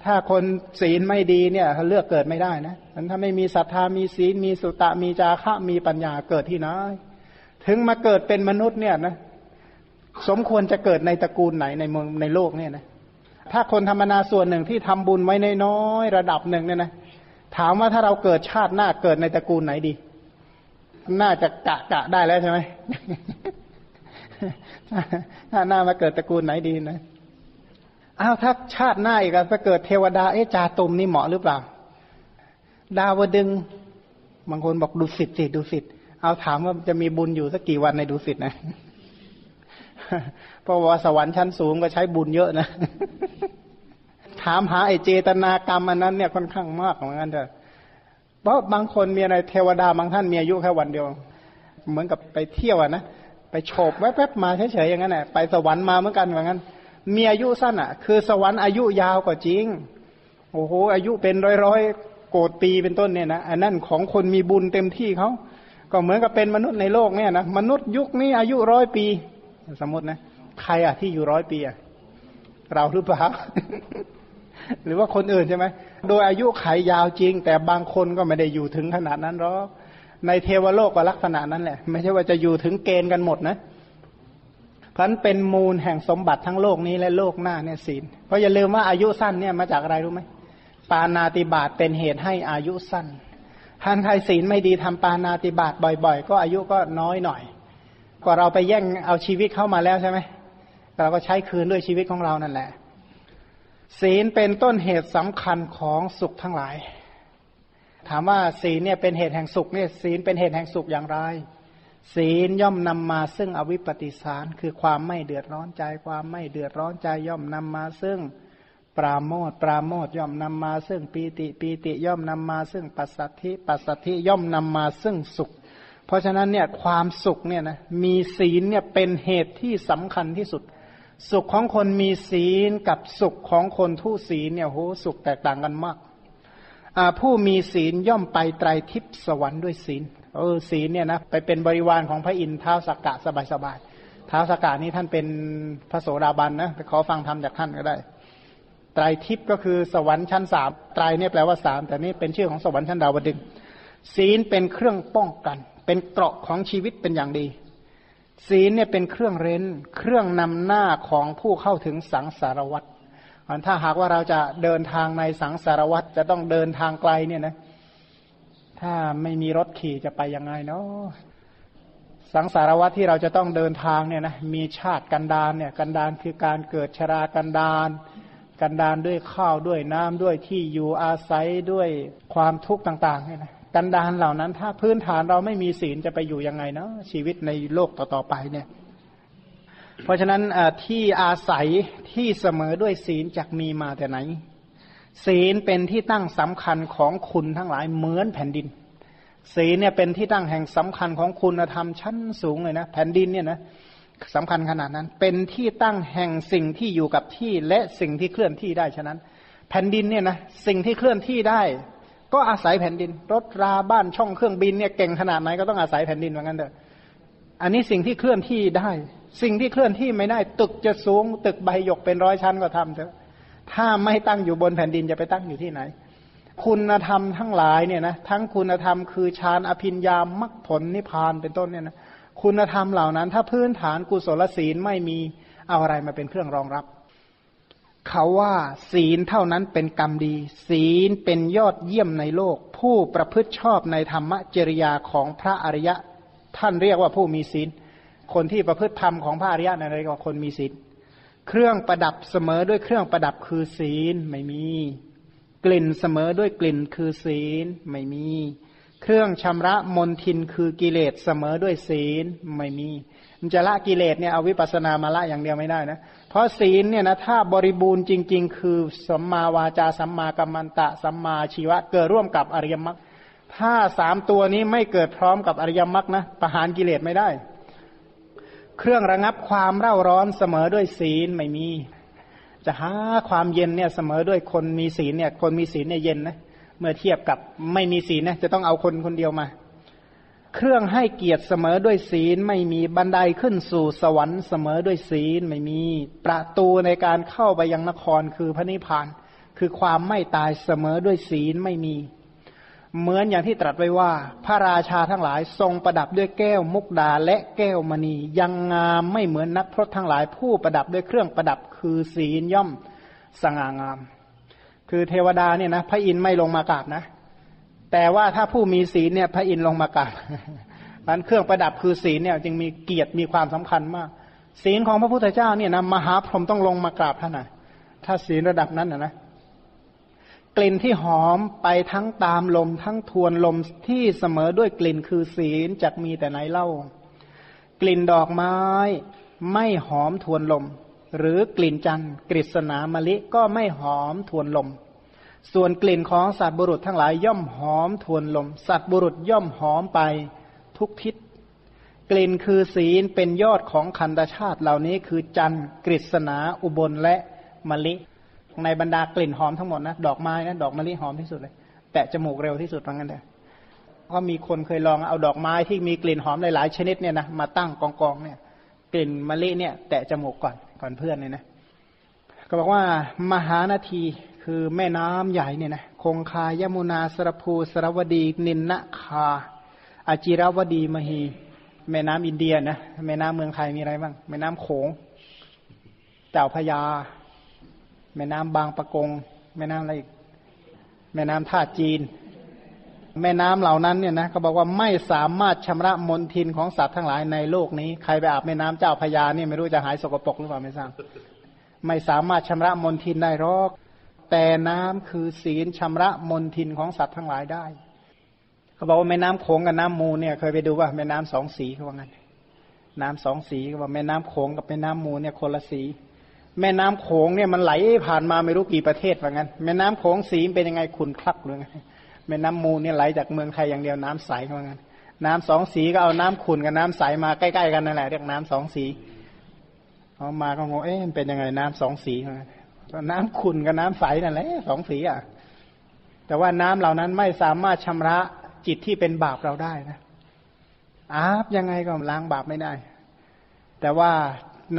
ถ้าคนศีลไม่ดีเนี่ยเลือกเกิดไม่ได้นะถ้าไม่มีศรัทธามีศีลมีสุตะมีจาคะมีปัญญาเกิดที่ไหนถึงมาเกิดเป็นมนุษย์เนี่ยนะสมควรจะเกิดในตระกูลไหนในเมืองในโลกเนี่ยนะถ้าคนธรรมนาส่วนหนึ่งที่ทำบุญไว้ในน้อยระดับหนึ่งเนี่ยนะถามว่าถ้าเราเกิดชาติหน้าเกิดในตระกูลไหนดี น่าจะกะกะได้แล้วใช่ไหมถ้าหน้ามาเกิดตระกูลไหนดีนะอ้าวถ้าชาติหน้าอีกไปเกิดเทวดาเอ๊จาตุมนี่เหมาะหรือเปล่า ดาวดึงบางคนบอกดูสิทธิ์สิดูสิทธิ์เอาถามว่าจะมีบุญอยู่สักกี่วันในดูสิทธิ์นะเพราะว่าสวรรค์ชั้นสูงก็ใช้บุญเยอะนะ ถามหาไอเจตนากรรมอันนั้นเนี่ยค่อนข้างมากเหมือนกันเถอะ เพราะบางคนมีอะไรเทวดาบางท่านมีอายุแค่วันเดียว เหมือนกับไปเที่ยวนะไปโฉบแวบๆมาเฉยๆอย่างนั้นแหละไปสวรรค์มาเหมือนกันเหมือนกันมีอายุสั้นอะ คือสวรรค์อายุยาวกว่าจริงโอ้โหอายุเป็นร้อยๆโกดปีเป็นต้นเนี่ยนะอันนั้นของคนมีบุญเต็มที่เขาก็เหมือนกับเป็นมนุษย์ในโลกเนี่ยนะมนุษย์ยุคนี้อายุร้อยปี สมมตินะ ใครอะที่อยู่ร้อยปีอะเราหรือเปล่า หรือว่าคนอื่นใช่ไหม โดยอายุไขยยาวจริง แต่บางคนก็ไม่ได้อยู่ถึงขนาดนั้นหรอก ในเทวโลกก็ลักษณะนั้นแหละ ไม่ใช่ว่าจะอยู่ถึงเกณฑ์กันหมดนะพันเป็นมูลแห่งสมบัติทั้งโลกนี้และโลกหน้าเนี่ยศีล เพราะอย่าลืมว่าอายุสั้นเนี่ยมาจากอะไรรู้ไหม ปานาติบาตเป็นเหตุให้อายุสั้นท่านใครศีลไม่ดีทำปานาติบาตบ่อย ๆ ก็อายุก็น้อยหน่อย กว่าเราไปแย่งเอาชีวิตเข้ามาแล้วใช่ไหมเราก็ใช้คืนด้วยชีวิตของเรานั่นแหละ ศีลเป็นต้นเหตุสำคัญของสุขทั้งหลาย ถามว่าศีลเนี่ยเป็นเหตุแห่งสุขเนี่ยศีลเป็นเหตุแห่งสุขอย่างไร ศีลย่อมนำมาซึ่งอวิปปิสาร คือความไม่เดือดร้อนใจ ความไม่เดือดร้อนใจย่อมนำมาซึ่งปราโมทปราโมทย่อมนำมาซึ่งปีติปีติย่อมนำมาซึ่งปัสสัทธิปัสสัทธิย่อมนำมาซึ่งสุข เพราะฉะนั้นเนี่ยความสุขเนี่ยนะมีศีลเนี่ยเป็นเหตุที่สำคัญที่สุด สุขของคนมีศีลกับสุขของคนทุศีลเนี่ยโหสุขแตกต่างกันมาก ผู้มีศีลย่อมไปไตรทิพย์สวรรค์ด้วยศีล เออศีลเนี่ยนะไปเป็นบริวารของพระอินทร์ท้าวสักกะสบายๆท้าวสักกะนี้ท่านเป็นพระโสดาบันนะไปขอฟังธรรมจากท่านก็ได้ ไตรทิพย์ก็คือสวรรค์ชั้นสามไตรเนี่ยแปลว่าสามแต่นี่เป็นชื่อของสวรรค์ชั้นดาวดึงศีลเป็นเครื่องป้องกัน เป็นเกราะของชีวิตเป็นอย่างดี ศีลเนี่ยเป็นเครื่องเร้น เครื่องนำหน้าของผู้เข้าถึงสังสารวัตรถ้าหากว่าเราจะเดินทางในสังสารวัตรจะต้องเดินทางไกลเนี่ยนะ ถ้าไม่มีรถขี่จะไปยังไงเนาะสังสารวัตรที่เราจะต้องเดินทางเนี่ยนะมีชาติกันดานเนี่ย กันดานคือการเกิดชรากันดาน กันดานด้วยข้าวด้วยน้ำด้วยที่อยู่อาศัยด้วยความทุกข์ต่างๆเนี่ยนะ กันดานเหล่านั้น ถ้าพื้นฐานเราไม่มีศีลจะไปอยู่ยังไงเนาะชีวิตในโลกต่อๆไปเนี่ย เพราะฉะนั้นที่อาศัยที่เสมอด้วยศีลจะมีมาแต่ไหน ศีลเป็นที่ตั้งสำคัญของคุณทั้งหลายเหมือนแผ่นดิน ศีลเนี่ยเป็นที่ตั้งแห่งสำคัญของคุณธรรมชั้นสูงเลยนะแผ่นดินเนี่ยนะสำคัญขนาดนั้น เป็นที่ตั้งแห่งสิ่งที่อยู่กับที่และสิ่งที่เคลื่อนที่ได้ฉะนั้น แผ่นดินเนี่ยนะสิ่งที่เคลื่อนที่ได้ ก็อาศัยแผ่นดิน รถราบ้านช่องเครื่องบินเนี่ยเก่งขนาดไหนก็ต้องอาศัยแผ่นดินเหมือนกันเถอะอันนี้สิ่งที่เคลื่อนที่ได้ สิ่งที่เคลื่อนที่ไม่ได้ ตึกจะสูง ตึกใบหยกเป็นร้อยชั้นก็ทำเถอะถ้าไม่ตั้งอยู่บนแผ่นดินจะไปตั้งอยู่ที่ไหน คุณธรรมทั้งหลายเนี่ยนะทั้งคุณธรรมคือฌานอภิญญามรรคผลนิพพานเป็นต้นเนี่ยนะคุณธรรมเหล่านั้น ถ้าพื้นฐานกุศลศีลไม่มีเอาอะไรมาเป็นเครื่องรองรับ เขาว่าศีลเท่านั้นเป็นกรรมดี ศีลเป็นยอดเยี่ยมในโลก ผู้ประพฤติชอบในธรรมจริยาของพระอริยะ ท่านเรียกว่าผู้มีศีล คนที่ประพฤติธรรมของพระอริยะนั่นเรียกว่าคนมีศีล เครื่องประดับเสมอด้วยเครื่องประดับคือศีลไม่มี กลิ่นเสมอด้วยกลิ่นคือศีลไม่มี เครื่องชำระมนทินคือกิเลสเสมอด้วยศีลไม่มี มันจะละกิเลสเนี่ยเอาวิปัสสนามาละอย่างเดียวไม่ได้นะ เพราะศีลเนี่ยนะถ้าบริบูรณ์จริง ๆ คือสัมมาวาจาสัมมากัมมันตะสัมมาชีวะเกิดร่วมกับอริยมรรคถ้าสามตัวนี้ไม่เกิดพร้อมกับอริยมรรคนะประหารกิเลสไม่ได้ เครื่องระงับความเร่าร้อนเสมอด้วยศีลไม่มี จะหาความเย็นเนี่ยเสมอด้วยคนมีศีลเนี่ย คนมีศีลเนี่ยเย็นนะเมื่อเทียบกับไม่มีศีลนะจะต้องเอาคนคนเดียวมา เครื่องให้เกียรติเสมอด้วยศีลไม่มีบันไดขึ้นสู่สวรรค์เสมอด้วยศีลไม่มีประตูในการเข้าไปยังนครคือพระนิพพาน คือความไม่ตายเสมอด้วยศีลไม่มี เหมือนอย่างที่ตรัสไว้ว่า พระราชาทั้งหลายทรงประดับด้วยแก้วมุกดาและแก้วมณี ยังงามไม่เหมือนนักพรตทั้งหลายผู้ประดับด้วยเครื่องประดับคือศีลย่อมสง่างาม คือเทวดาเนี่ยนะพระอินทร์ไม่ลงมากราบนะ แต่ว่าถ้าผู้มีศีลเนี่ยพระอินทร์ลงมากราบมันเครื่องประดับคือศีลเนี่ยจึงมีเกียรติมีความสำคัญมาก ศีลของพระพุทธเจ้าเนี่ยนะมหาพรหมต้องลงมากราบท่านนะถ้าศีลระดับนั้นนะนะกลิ่นที่หอมไปทั้งตามลมทั้งทวนลมที่เสมอด้วยกลิ่นคือศีลจักมีแต่ไหนเล่า กลิ่นดอกไม้ ไม่หอมทวนลม หรือกลิ่นจันทร์กฤษณามะลิก็ไม่หอมทวนลม ส่วนกลิ่นของสัตว์บุรุษทั้งหลายย่อมหอมทวนลม สัตว์บุรุษย่อมหอมไปทุกทิศ กลิ่นคือศีลเป็นยอดของคันธชาติเหล่านี้คือจันทร์กฤษณาอุบลและมะลิ ในบรรดากลิ่นหอมทั้งหมดนะดอกไม้นะดอกมะลิหอมที่สุดเลย แตะจมูกเร็วที่สุดว่างั้นเถอะเพราะมีคนเคยลองเอาดอกไม้ที่มีกลิ่นหอมหลายๆชนิดเนี่ยนะมาตั้งกองกองเนี่ย กลิ่นมะลิเนี่ย แตะจมูกก่อนก่อนเพื่อนเนี่ยนะ ก็บอกว่ามหานาที คือแม่น้ำใหญ่เนี่ยนะคงคายมุนาสรภูสรวดีนินนาคาอาจิรวดีมหี แม่น้ำอินเดียนะแม่น้ำเมืองไทยมีอะไรบ้าง แม่น้ำโขงเจ้าพยา แม่น้ำบางปะกง แม่น้ำอะไรอีกแม่น้ำท่าจีน แม่น้ำเหล่านั้นเนี่ยนะเขาบอกว่าไม่สามารถชำระมลทินของสัตว์ทั้งหลายในโลกนี้ ใครไปอาบแม่น้ำเจ้าพยาเนี่ยไม่รู้จะหายสกปรกหรือเปล่าไม่ทราบไม่สามารถชำระมลทินได้หรอก แต่น้ำคือศีลชำระมลทินของสัตว์ทั้งหลายได้ เขาบอกว่าแม่น้ำโขงกับน้ำมูลเนี่ยเคยไปดูว่าแม่น้ำสองสีเขาว่างั้นน้ำสองสีเขาบอกแม่น้ำโขงกับแม่น้ำมูลเนี่ยคนละสี แม่น้ำโขงเนี่ยมันไหลผ่านมาไม่รู้กี่ประเทศว่างั้น แม่น้ำโขงสีเป็นยังไงขุนคลักเลยแม่น้ำมูลเนี่ยไหลจากเมืองไทยอย่างเดียวน้ำใสเขาว่างั้น น้ำสองสีก็เอาน้ำขุนกับน้ำใสมาใกล้ๆกันนั่นแหละเรียกน้ำสองสีเอามาก็งงเอ๊ะมันเป็นยังไงน้ำสองสีเขาน้ำขุ่นกับน้ำใสนั่นแหละสองสีอะ แต่ว่าน้ำเหล่านั้นไม่สามารถชำระจิตที่เป็นบาปเราได้นะอาบยังไงก็ล้างบาปไม่ได้ แต่ว่า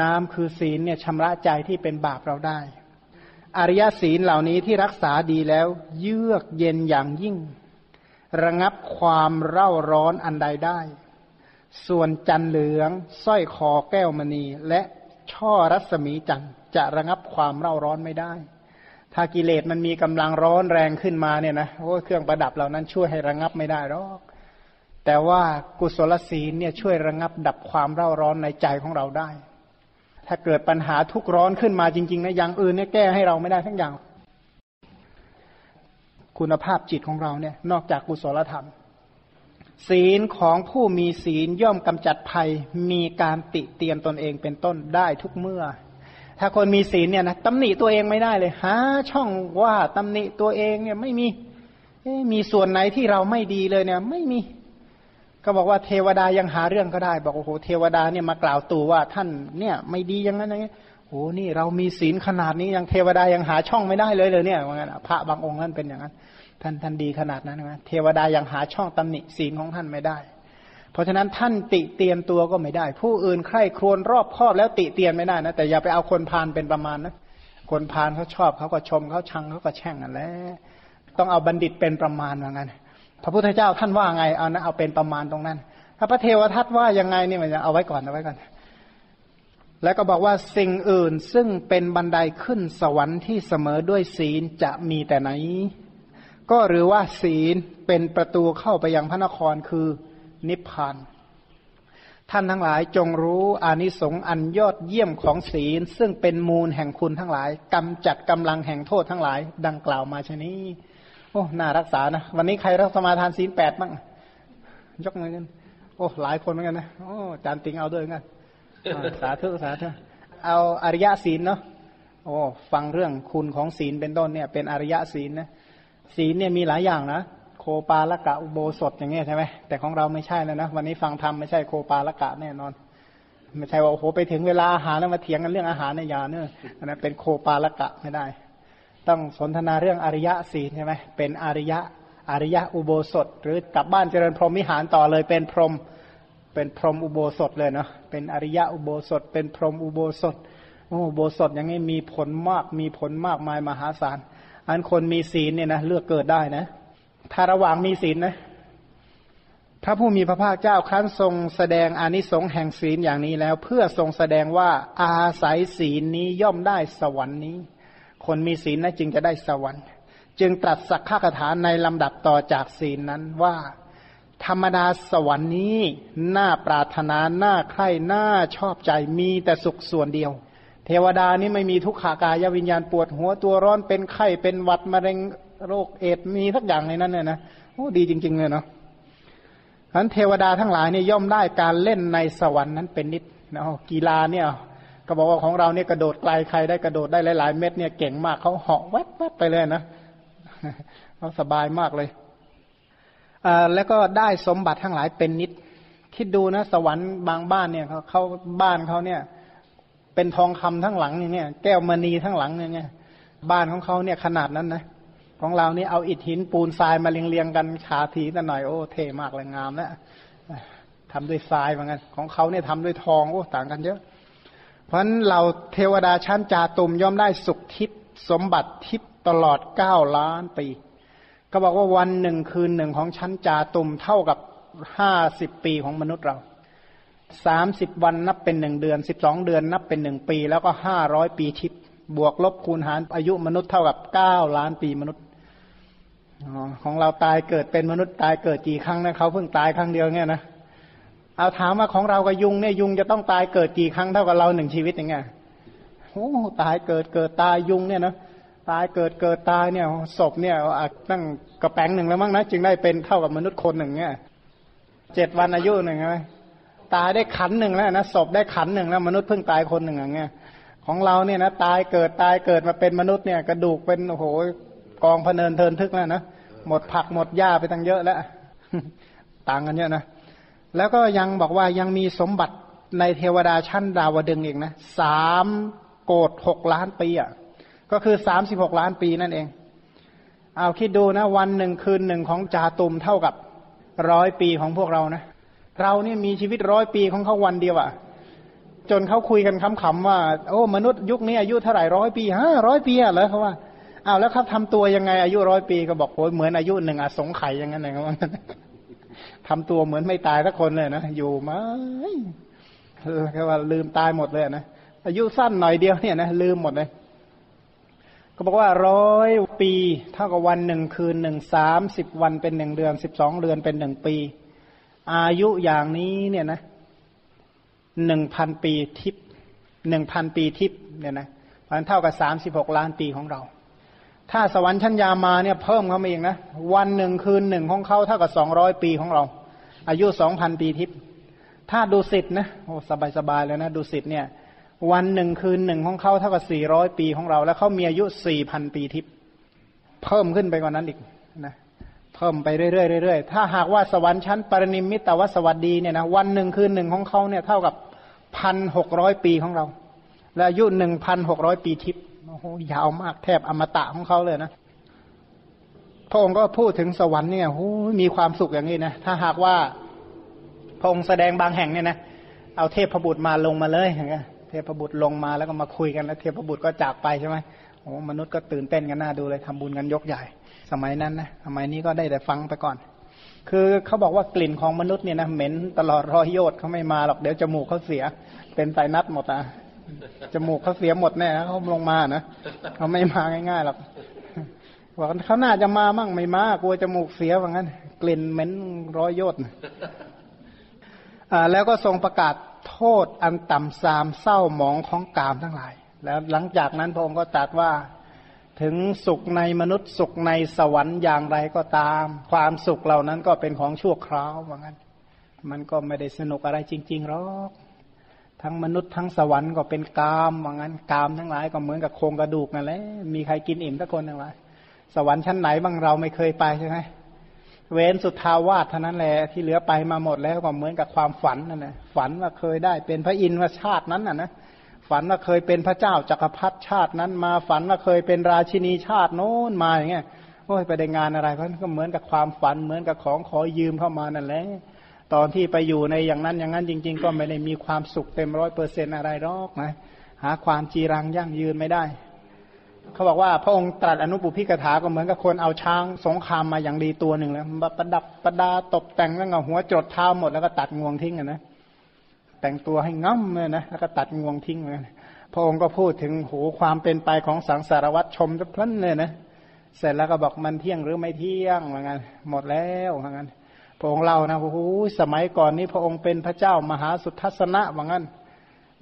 น้ำคือศีลเนี่ยชำระใจที่เป็นบาปเราได้ อริยศีลเหล่านี้ที่รักษาดีแล้ว เยือกเย็นอย่างยิ่ง ระงับความเร่าร้อนอันใดได้ ส่วนจันเหลืองสร้อยคอแก้วมณีและช่อรัศมีจัน จะระงับความเร่าร้อนไม่ได้ ถ้ากิเลสมันมีกำลังร้อนแรงขึ้นมาเนี่ยนะโอ้เครื่องประดับเหล่านั้นช่วยให้ระงับไม่ได้หรอกแต่ว่ากุศลศีลเนี่ยช่วยระงับดับความเร่าร้อนในใจของเราได้ ถ้าเกิดปัญหาทุกร้อนขึ้นมาจริงๆนะอย่างอื่นเนี่ยแก้ให้เราไม่ได้ทั้งอย่าง คุณภาพจิตของเราเนี่ย นอกจากกุศลธรรม ศีลของผู้มีศีลย่อมกำจัดภัยมีการติเตียนตนเองเป็นต้นได้ทุกเมื่อ ถ้าคนมีศีลเนี่ยนะตำหนิตัวเองไม่ได้เลยหาช่องว่าตำหนิตัวเองเนี่ยไม่มีมีส่วนไหนที่เราไม่ดีเลยเนี่ย ไม่มี ก็บอกว่าเทวดายังหาเรื่องก็ได้ บอกโอ้โหเทวดาเนี่ยมากล่าวตูว่าท่านเนี่ย ไม่ดีอย่างนั้นอย่างนี้โอ้นี่เรามีศีลขนาดนี้ยังเทวดายังหาช่องไม่ได้เลยเลยเนี่ยว่างั้นพระบางองค์นั้นเป็นอย่างนั้น ท่านท่านดีขนาดนั้นนะเทวดายังหาช่องตำหนิศีลของท่านไม่ได้ เพราะฉะนั้นท่านติเตียนตัวก็ไม่ได้ ผู้อื่นใคร่ครวญรอบคอบแล้วติเตียนไม่ได้นะ แต่อย่าไปเอาคนพานเป็นประมาณนะคนพาลเขาชอบเขาก็ชมเขาชังเขาก็แช่งกันแหล้วต้องเอาบัณฑิตเป็นประมาณว่างั้นพระพุทธเจ้าท่านว่าไงเอานะเอาเป็นประมาณตรงนั้น ถ้าพระเทวทัตว่ายังไงนี่มันจะเอาไว้ก่อนเอาไว้ก่อน แล้วก็บอกว่าสิ่งอื่นซึ่งเป็นบันไดขึ้นสวรรค์ที่เสมอด้วยศีลจะมีแต่ไหน ก็หรือว่าศีลเป็นประตูเข้าไปยังพระนครคือ นิพพาน ท่านทั้งหลายจงรู้อานิสงส์อันยอดเยี่ยมของศีล ซึ่งเป็นมูลแห่งคุณทั้งหลายกำจัดกำลังแห่งโทษทั้งหลาย ดังกล่าวมาชนี้โอ้น่ารักษานะ วันนี้ใครรักสมาทานศีลแปดบ้างยกมือกันโอ้หลายคนเหมือนกันนะโอ้จานติงเอาด้วยกันสาธุสาธุเอาอริยศีลเนาะโอ้ฟังเรื่องคุณของศีลเป็นต้นเนี่ย เป็นอริยศีลนะศีลเนี่ยมีหลายอย่างนะ คปาละกะอุโบสถอย่างเงี้ยใช่ไหมแต่ของเราไม่ใช่แล้วนะวันนี้ฟังธรรมไม่ใช่โคปาละกะแน่นอนไม่ใช่ว่าโอ้โหไปถึงเวลาอาหารแล้วมาเถียงกันเรื่องอาหารในยาเนอันนั้นเป็นโคปาละกะไม่ได้ ต้องสนทนาเรื่องอริยะศีลใช่ไหมเป็นอริยะอริยะอุโบสถ หรือกลับบ้านเจริญพรหมวิหารต่อเลยเป็นพรหมเป็นพรหมอุโบสถเลยเนาะเป็นอริยะอุโบสถ เป็นพรหมอุโบสถโอ้อุโบสถอย่างนี้มีผลมากมีผลมากมายมหาศาลอันคนมีศีลเนี่ยนะเลือกเกิดได้นะ ถ้าระหว่างมีศีลนะพระผู้มีพระภาคเจ้าครั้นทรงแสดงอานิสงส์แห่งศีลอย่างนี้แล้ว เพื่อทรงแสดงว่าอาศัยศีลนี้ย่อมได้สวรรค์นี้ คนมีศีลนะจึงจะได้สวรรค์ จึงตรัสสักข้าถาในลำดับต่อจากศีลนั้นว่า ธรรมดาสวรรค์นี้น่าปรารถนาน่าใคร่น่าชอบใจมีแต่สุขส่วนเดียว เทวดานี้ไม่มีทุกขากายวิญญาณปวดหัวตัวร้อนเป็นไข้เป็นหวัดมะเร็ง โรคเอดมีทักอย่างในนั้นเนี่ยนะโอ้ดีจริง ๆ เลยเนาะฉะนั้นเทวดาทั้งหลายเนี่ยย่อมได้การเล่นในสวรรค์นั้นเป็นนิดนะกีฬาเนี่ยก็บอกว่าของเราเนี่ยกระโดดไกลใครได้กระโดดได้หลาย ๆ เม็ดเนี่ยเก่งมากเขาเหาะแวบๆไปเลยนะเขาสบายมากเลยอแล้วก็ได้สมบัติทั้งหลายเป็นนิด คิดดูนะ สวรรค์บางบ้านเนี่ยเขาเขาบ้านเขาเนี่ย เป็นทองคำทั้งหลังเงี้ยแก้วมณีทั้งหลังเงี้ยบ้านของเขาเนี่ยขนาดนั้นนะ ของเรานี่เอาอิฐหินปูนทรายมาเรียงๆกันขาทีแต่หน่อยโอ้เท่มากเลยงามนะทำด้วยทรายเหมือนกันของเขาเนี่ยทำด้วยทองโอ้ต่างกันเยอะ เพราะฉะนั้นเราเทวดาชั้นจาตุมย่อมได้สุขทิพย์สมบัติทิพย์ตลอดเก้าล้านปี ก็บอกว่าวันหนึ่งคืนหนึ่งของชั้นจาตุมเท่ากับห้าสิบปีของมนุษย์เราสามสิบวันนับเป็นหนึ่งเดือนสิบสองเดือนนับเป็นหนึ่งปี แล้วก็ห้าร้อยปีทิพย์ บวกลบคูณหารอายุมนุษย์เท่ากับเก้าล้านปีมนุษย์ของเราตายเกิดเป็นมนุษย์ตายเกิดกี่ครั้งนะเขาเพิ่งตายครั้งเดียวเนี่ยนะเอาถามว่าของเรากับยุงเนี่ยยุงจะต้องตายเกิดกี่ครั้งเท่ากับเราหนึ่งชีวิตอย่างเงี้ยโอ้ตายเกิดเกิดตายยุงเนี่ยนะตายเกิดเกิดตายเนี่ยศพเนี่ยตั้งกระแปงหนึ่งแล้วมั้งนะจึงได้เป็นเท่ากับมนุษย์คนหนึ่งเนี่ยเจ็ดวันอายุหนึ่งใช่ไหมตายได้ขันหนึ่งแล้วนะศพได้ขันหนึ่งแล้วมนุษย์เพิ่งตายคนหนึ่งอย่างเงี้ย ของเราเนี่ยนะตายเกิดตายเกิดมาเป็นมนุษย์เนี่ยกระดูกเป็นโอ้โหกองพเนินเทินทึกแล้วนะหมดผักหมดหญ้าไปตั้งเยอะแล้วต่างกันเยอะนะแล้วก็ยังบอกว่ายังมีสมบัติในเทวดาชั้นดาวดึงอีกนะสามโกดหกล้านปีอะก็คือสามสิบหกล้านปีนั่นเอง เอาคิดดูนะ วันหนึ่งคืนหนึ่งของจาตุมเท่ากับร้อยปีของพวกเรานะ เราเนี่ยมีชีวิตร้อยปีของเขาวันเดียวอะ่ะ จนเขาคุยกันคำๆว่า โอ้ มนุษย์ยุคนี้อายุเท่าไหร่ร้อยปีฮะร้อยปีอะเหรอเขาว่าอ้าวแล้วเขาทาตัวยังไงอายุร้อยปีก็บอกโอ้ยเหมือนอายุหนึ่งอสงไข่ยังไงเขาว่าทำตัวเหมือนไม่ตายสักคนเลยนะอยู่ไหมเออแค่ว่าลืมตายหมดเลยนะอายุสั้นหน่อยเดียวเนี่ยนะลืมหมดเลยก็บอกว่าร้อยปีเท่ากับวันหนึ่งคืนหนึ่งสามสิบวันเป็นหนึ่งเดือนสิบสองเดือนเป็นหนึ่งปี อายุอย่างนี้เนี่ยนะ หนึ่งพันปีทิพหนึ่งพันปีทิพเนี่ยนะมันเท่ากับสามสิบหกล้านปีของเรา ถ้าสวรรค์ชั้นยามาเนี่ยเพิ่มเข้ามาอีกนะ วันหนึ่งคืนหนึ่งของเขาเท่ากับสองร้อยปีของเรา อายุสองพันปีทิพถ้าดูสิทธ์นะโอ้สบายสบายเลยนะดูสิทธ์เนี่ย วันหนึ่งคืนหนึ่งของเขาเท่ากับสี่ร้อยปีของเรา แล้วเขามีอายุสี่พันปีทิพย์เพิ่มขึ้นไปกว่านั้นอีกนะเพิ่มไปเรื่อยๆเรื่อยๆถ้าหากว่าสวรรค์ชั้นปรินิมิตแต่ว่าสวัสดีเนี่ยนะวันหนึ่งคืนหนึ่งของเขาเนี่ยเท่ากับ พันหกร้อยปีของเรา และอายุหนึ่งพันหกร้อยปีทิพย์โอ้โหยาวมากแทบอมตะของเขาเลยนะพระองค์ก็พูดถึงสวรรค์เนี่ยโอ้มีความสุขอย่างนี้นะถ้าหากว่าพระองค์แสดงบางแห่งเนี่ยนะเอาเทพพบุตรมาลงมาเลยอย่างเงี้ยเทพบุตรลงมาแล้วก็มาคุยกันแล้ว เทพบุตรก็จากไปใช่ไหมโอ้มนุษย์ก็ตื่นเต้นกันหน้าดูเลยทำบุญกันยกใหญ่ สมัยนั้นนะสมัยนี้ก็ได้แต่ฟังไปก่อน คือเขาบอกว่ากลิ่นของมนุษย์เนี่ยนะเหม็นตลอดรอยโยดเขาไม่มาหรอกเดี๋ยวจมูกเขาเสีย เป็นไตนัดหมดอะจมูกเขาเสียหมดแน่เขาลงมานะเขาไม่มาง่ายๆหรอกบอกเขาน่าจะมามั่งไม่มากลัวจมูกเสียว่างั้น กลิ่นเหม็นร้อยโยดอ่าแล้วก็ทรงประกาศโทษอันต่ำซามเศร้าหมองของกามทั้งหลาย แล้วหลังจากนั้นพระองค์ก็ตรัสว่า ถึงสุขในมนุษย์สุขในสวรรค์อย่างไรก็ตาม ความสุขเหล่านั้นก็เป็นของชั่วคราวว่างั้น มันก็ไม่ได้สนุกอะไรจริงๆหรอกทั้งมนุษย์ทั้งสวรรค์ก็เป็นกามว่างั้นกามทั้งหลายก็เหมือนกับโครงกระดูกนั่นแหละมีใครกินอิ่มสักคนทั้งหลาสวรรค์ชั้นไหนบ้างเราไม่เคยไปใช่ไหมเว้นสุดทาวาสเท่านั้นแหละที่เหลือไปมาหมดแล้วก็เหมือนกับความฝันนั่นแหละฝันว่าเคยได้เป็นพระอินทร์ว่าชาตินั้นน่ะนะ ฝันว่าเคยเป็นพระเจ้าจักรพรรดิชาตินั้นมา ฝันว่าเคยเป็นราชินีชาติโน้นมาอย่างเงี้ยโอ้ยไปได้งานอะไรเพราะก็เหมือนกับความฝันเหมือนกับของขอยืมเข้ามานั่นแหละตอนที่ไปอยู่ในอย่างนั้นอย่างนั้นจริง ๆ ก็ไม่ได้มีความสุขเต็มร้อยเปอร์เซ็นอะไรหรอกนะหาความจีรังยั่งยืนไม่ได้ เขาบอกว่าพระองค์ตรัสอนุปุพิกถาก็เหมือนกับคนเอาช้างสงครามมาอย่างดีตัวหนึ่งแล้วประดับประดาตกแต่งแล้วก็หัวจดเท้าหมดแล้วก็ตัดงวงทิ้งอะนะ แต่งตัวให้ง่ำเลยนะแล้วก็ตัดงวงทิ้งเลยพระองค์ก็พูดถึงโหความเป็นไปของสังสารวัตรชมจะพลันเลยนะเสร็จแล้วก็บอกมันเที่ยงหรือไม่เที่ยงว่างั้นหมดแล้วว่างั้นพระองค์เล่านะโอ้โหสมัยก่อนนี้พระองค์เป็นพระเจ้ามหาสุทัศนะว่างั้น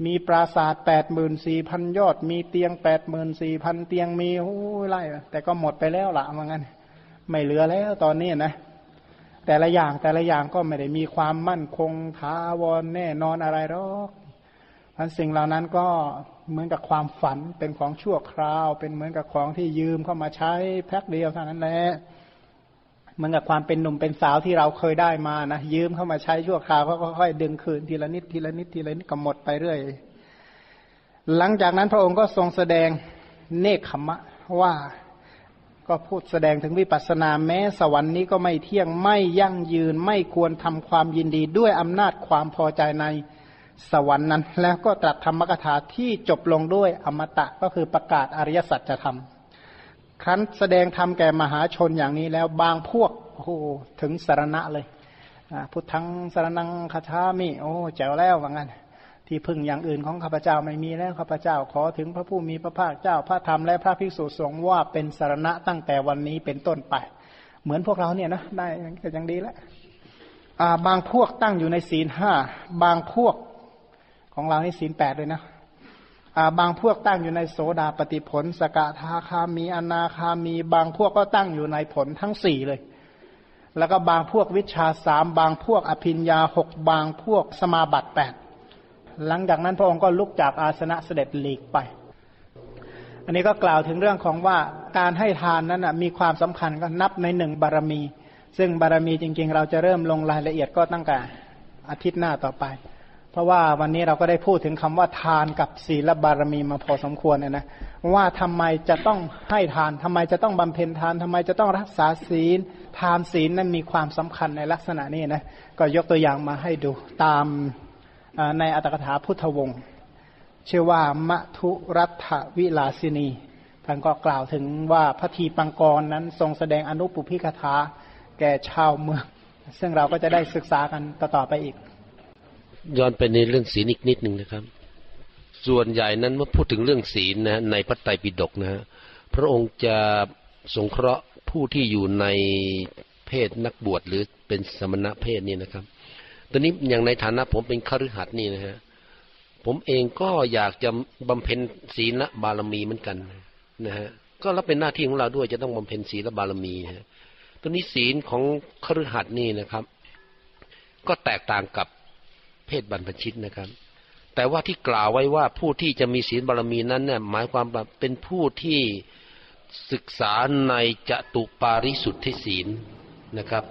มีปราสาทแปดหมื่นสี่พันยอด มีเตียงแปดหมื่นสี่พันเตียงมีโอ้ไล่แต่ก็หมดไปแล้วละว่างั้น ไม่เหลือแล้วตอนนี้นะ แต่ละอย่างแต่ละอย่างก็ไม่ได้มีความมั่นคงท้าวรแน่นอนอะไรหรอกพันสิ่งเหล่านั้นก็เหมือนกับความฝันเป็นของชั่วคราว เป็นเหมือนกับของที่ยืมเข้ามาใช้แพ็คเดียวเท่านั้นแหละเหมือนกับความเป็นหนุ่มเป็นสาวที่เราเคยได้มานะยืมเข้ามาใช้ชั่วคราวก็ค่อยๆดึงคืนทีละนิดทีละนิดทีละนิดก็หมดไปเรื่อย หลังจากนั้นพระองค์ก็ทรงแสดงเนคขมะว่า ก็พูดแสดงถึงวิปัสสนาแม้สวรรค์นี้ก็ไม่เที่ยงไม่ยั่งยืนไม่ควรทำความยินดีด้วยอำนาจความพอใจในสวรรค์นั้น แล้วก็ตรัสธรรมกถาที่จบลงด้วยอมตะก็คือประกาศอริยสัจธรรมครั้นแสดงธรรมแก่มหาชนอย่างนี้แล้วบางพวกโอ้ถึงสารณะเลยพุทธังสารนังคาชามิโอ้แจ๋วแล้วว่างั้น ที่พึ่งอย่างอื่นของข้าพเจ้าไม่มีแล้วข้าพเจ้าขอถึงพระผู้มีพระภาคเจ้าพระธรรมและพระภิกษุสงฆ์ว่าเป็นสารณะตั้งแต่วันนี้เป็นต้นไป เหมือนพวกเราเนี่ยนะได้ก็ยังดีแล้วบางพวกตั้งอยู่ในศีลห้าบางพวกของเรานี่ศีลแปดเลยนะบางพวกตั้งอยู่ในโสดาปฏิผล สกทาคามีอนาคามี บางพวกก็ตั้งอยู่ในผลทั้งสี่เลย แล้วก็บางพวกวิชาสามบางพวกอภิญญาหกบางพวกสมาบัติแปด หลังจากนั้นพระองค์ก็ลุกจากอาสนะเสด็จหลีกไป อันนี้ก็กล่าวถึงเรื่องของว่าการให้ทานนั้นมีความสำคัญก็นับในหนึ่งบารมี ซึ่งบารมีจริง ๆ เราจะเริ่มลงรายละเอียดก็ตั้งแต่อาทิตย์หน้าต่อไป เพราะว่าวันนี้เราก็ได้พูดถึงคำว่าทานกับศีลบารมีมาพอสมควรเนี่ยนะว่าทำไมจะต้องให้ทานทำไมจะต้องบำเพ็ญทานทำไมจะต้องรักษาศีล ทานศีลนั้นมีความสำคัญในลักษณะนี้นะก็ยกตัวอย่างมาให้ดูตาม ในอัตถกถาพุทธวงศ์ชื่อว่ามทุรัฐวิลาสินีท่านก็กล่าวถึงว่าพระทีปังกรนั้นทรงแสดงอนุปุพิกถาแก่ชาวเมือง ซึ่งเราก็จะได้ศึกษากันต่อไปอีก ย้อนไปในเรื่องศีลอีกนิดหนึ่งนะครับ ส่วนใหญ่นั้นเมื่อพูดถึงเรื่องศีลนะในพระไตรปิฎกนะฮะพระองค์จะสงเคราะห์ผู้ที่อยู่ในเพศนักบวชหรือเป็นสมณะเพศนี่นะครับ ตอนนี้อย่างในฐานะผมเป็นคฤหัสถ์นี่นะฮะผมเองก็อยากจะบำเพ็ญศีลบารมีเหมือนกันนะฮะก็รับเป็นหน้าที่ของเราด้วยจะต้องบำเพ็ญศีลบารมีฮะตอนนี้ศีลของคฤหัสถ์นี่นะครับ ก็แตกต่างกับเพศบรรพชิตนะครับ แต่ว่าที่กล่าวไว้ว่าผู้ที่จะมีศีลบารมีนั้นเนี่ยหมายความว่าเป็นผู้ที่ศึกษาในจตุปาริสุทธิศีลนะครับ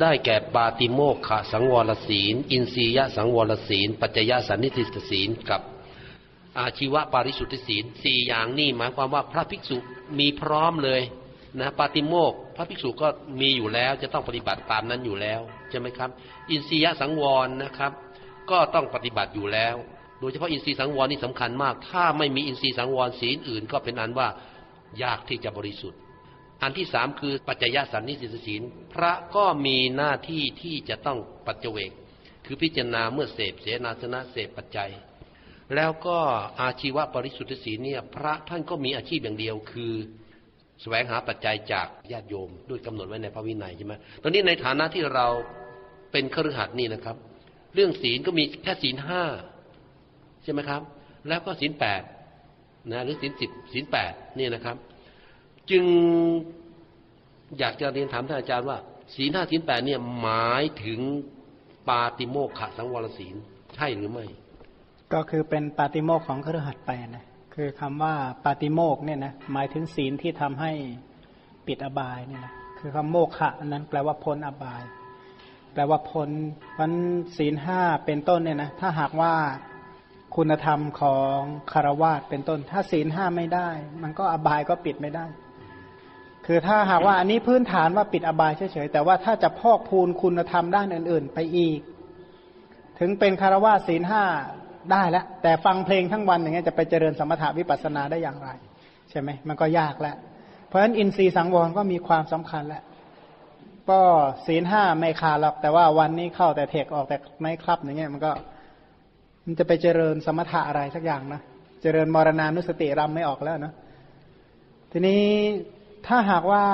ได้แก่ปาติโมกขสังวรศีล อินทรียสังวรศีล ปัจจยสันนิติสศีลกับอาชีวะปาริสุทธิศีลสี่อย่างนี้หมายความว่าพระภิกษุมีพร้อมเลยนะปาติโมกพระภิกษุก็มีอยู่แล้วจะต้องปฏิบัติตามนั้นอยู่แล้วใช่ไหมครับ อินทรียสังวรนะครับ ก็ต้องปฏิบัติอยู่แล้ว โดยเฉพาะอินทรีย์สังวรนี่สำคัญมาก ถ้าไม่มีอินทรีย์สังวรศีลอื่น ก็เป็นอันว่ายากที่จะบริสุทธิ์ อันที่สามคือปัจจยสันนิสิตศีล พระก็มีหน้าที่ที่จะต้องปัจเจก คือพิจารณาเมื่อเสพเสนาสนะเสพปัจจัย แล้วก็อาชีวะปริสุทธิศีลเนี่ยพระท่านก็มีอาชีพอย่างเดียวคือแสวงหาปัจจัยจากญาติโยม ด้วยกำหนดไว้ในพระวินัยใช่ไหมตอนนี้ในฐานะที่เราเป็นครือขัดนี่นะครับ เรื่องศีลก็มีแค่ศีลห้าใช่ไหมครับ แล้วก็ศีลแปดนะหรือศีลสิบศีลแปดนี่นะครับ จึงอยากจะเรียนถามท่านอาจารย์ว่า ศีลห้าศีลแปดเนี่ยหมายถึงปาติโมกขสังวรศีลใช่หรือไม่ ก็คือเป็นปาติโมกของคฤหัสถ์ไปนะคือคำว่าปาติโมกเนี่ยนะหมายถึงศีลที่ทำให้ปิดอบายเนี่ยนะคือคำโมกขะอันนั้นแปลว่าพ้นอบาย แปลว่าพ้นวันศีลห้าเป็นต้นเนี่ยนะถ้าหากว่าคุณธรรมของคารวาสเป็นต้น ถ้าศีลห้าไม่ได้ มันก็อบายก็ปิดไม่ได้ คือถ้าหากว่าอันนี้พื้นฐานว่าปิดอบายเฉยๆแต่ว่าถ้าจะพอกพูนคุณธรรมด้านอื่น ๆ ไปอีก ถึงเป็นคารวะศีลห้าได้แล้วแต่ฟังเพลงทั้งวันอย่างเงี้ยจะไปเจริญสมถะวิปัสสนาได้อย่างไร ใช่ไหมมันก็ยากแล้วเพราะฉะนั้นอินทรีย์สังวรก็มีความสำคัญแหละก็ศีลห้าไม่ขาดหรอกแต่ว่าวันนี้เข้าแต่เทคออกแต่ไม่คลับอย่างเงี้ยมันก็มันจะไปเจริญสมถะอะไรสักอย่างนะเจริญมรณานุสติรำไม่ออกแล้วนะทีนี้ ถ้าหากว่า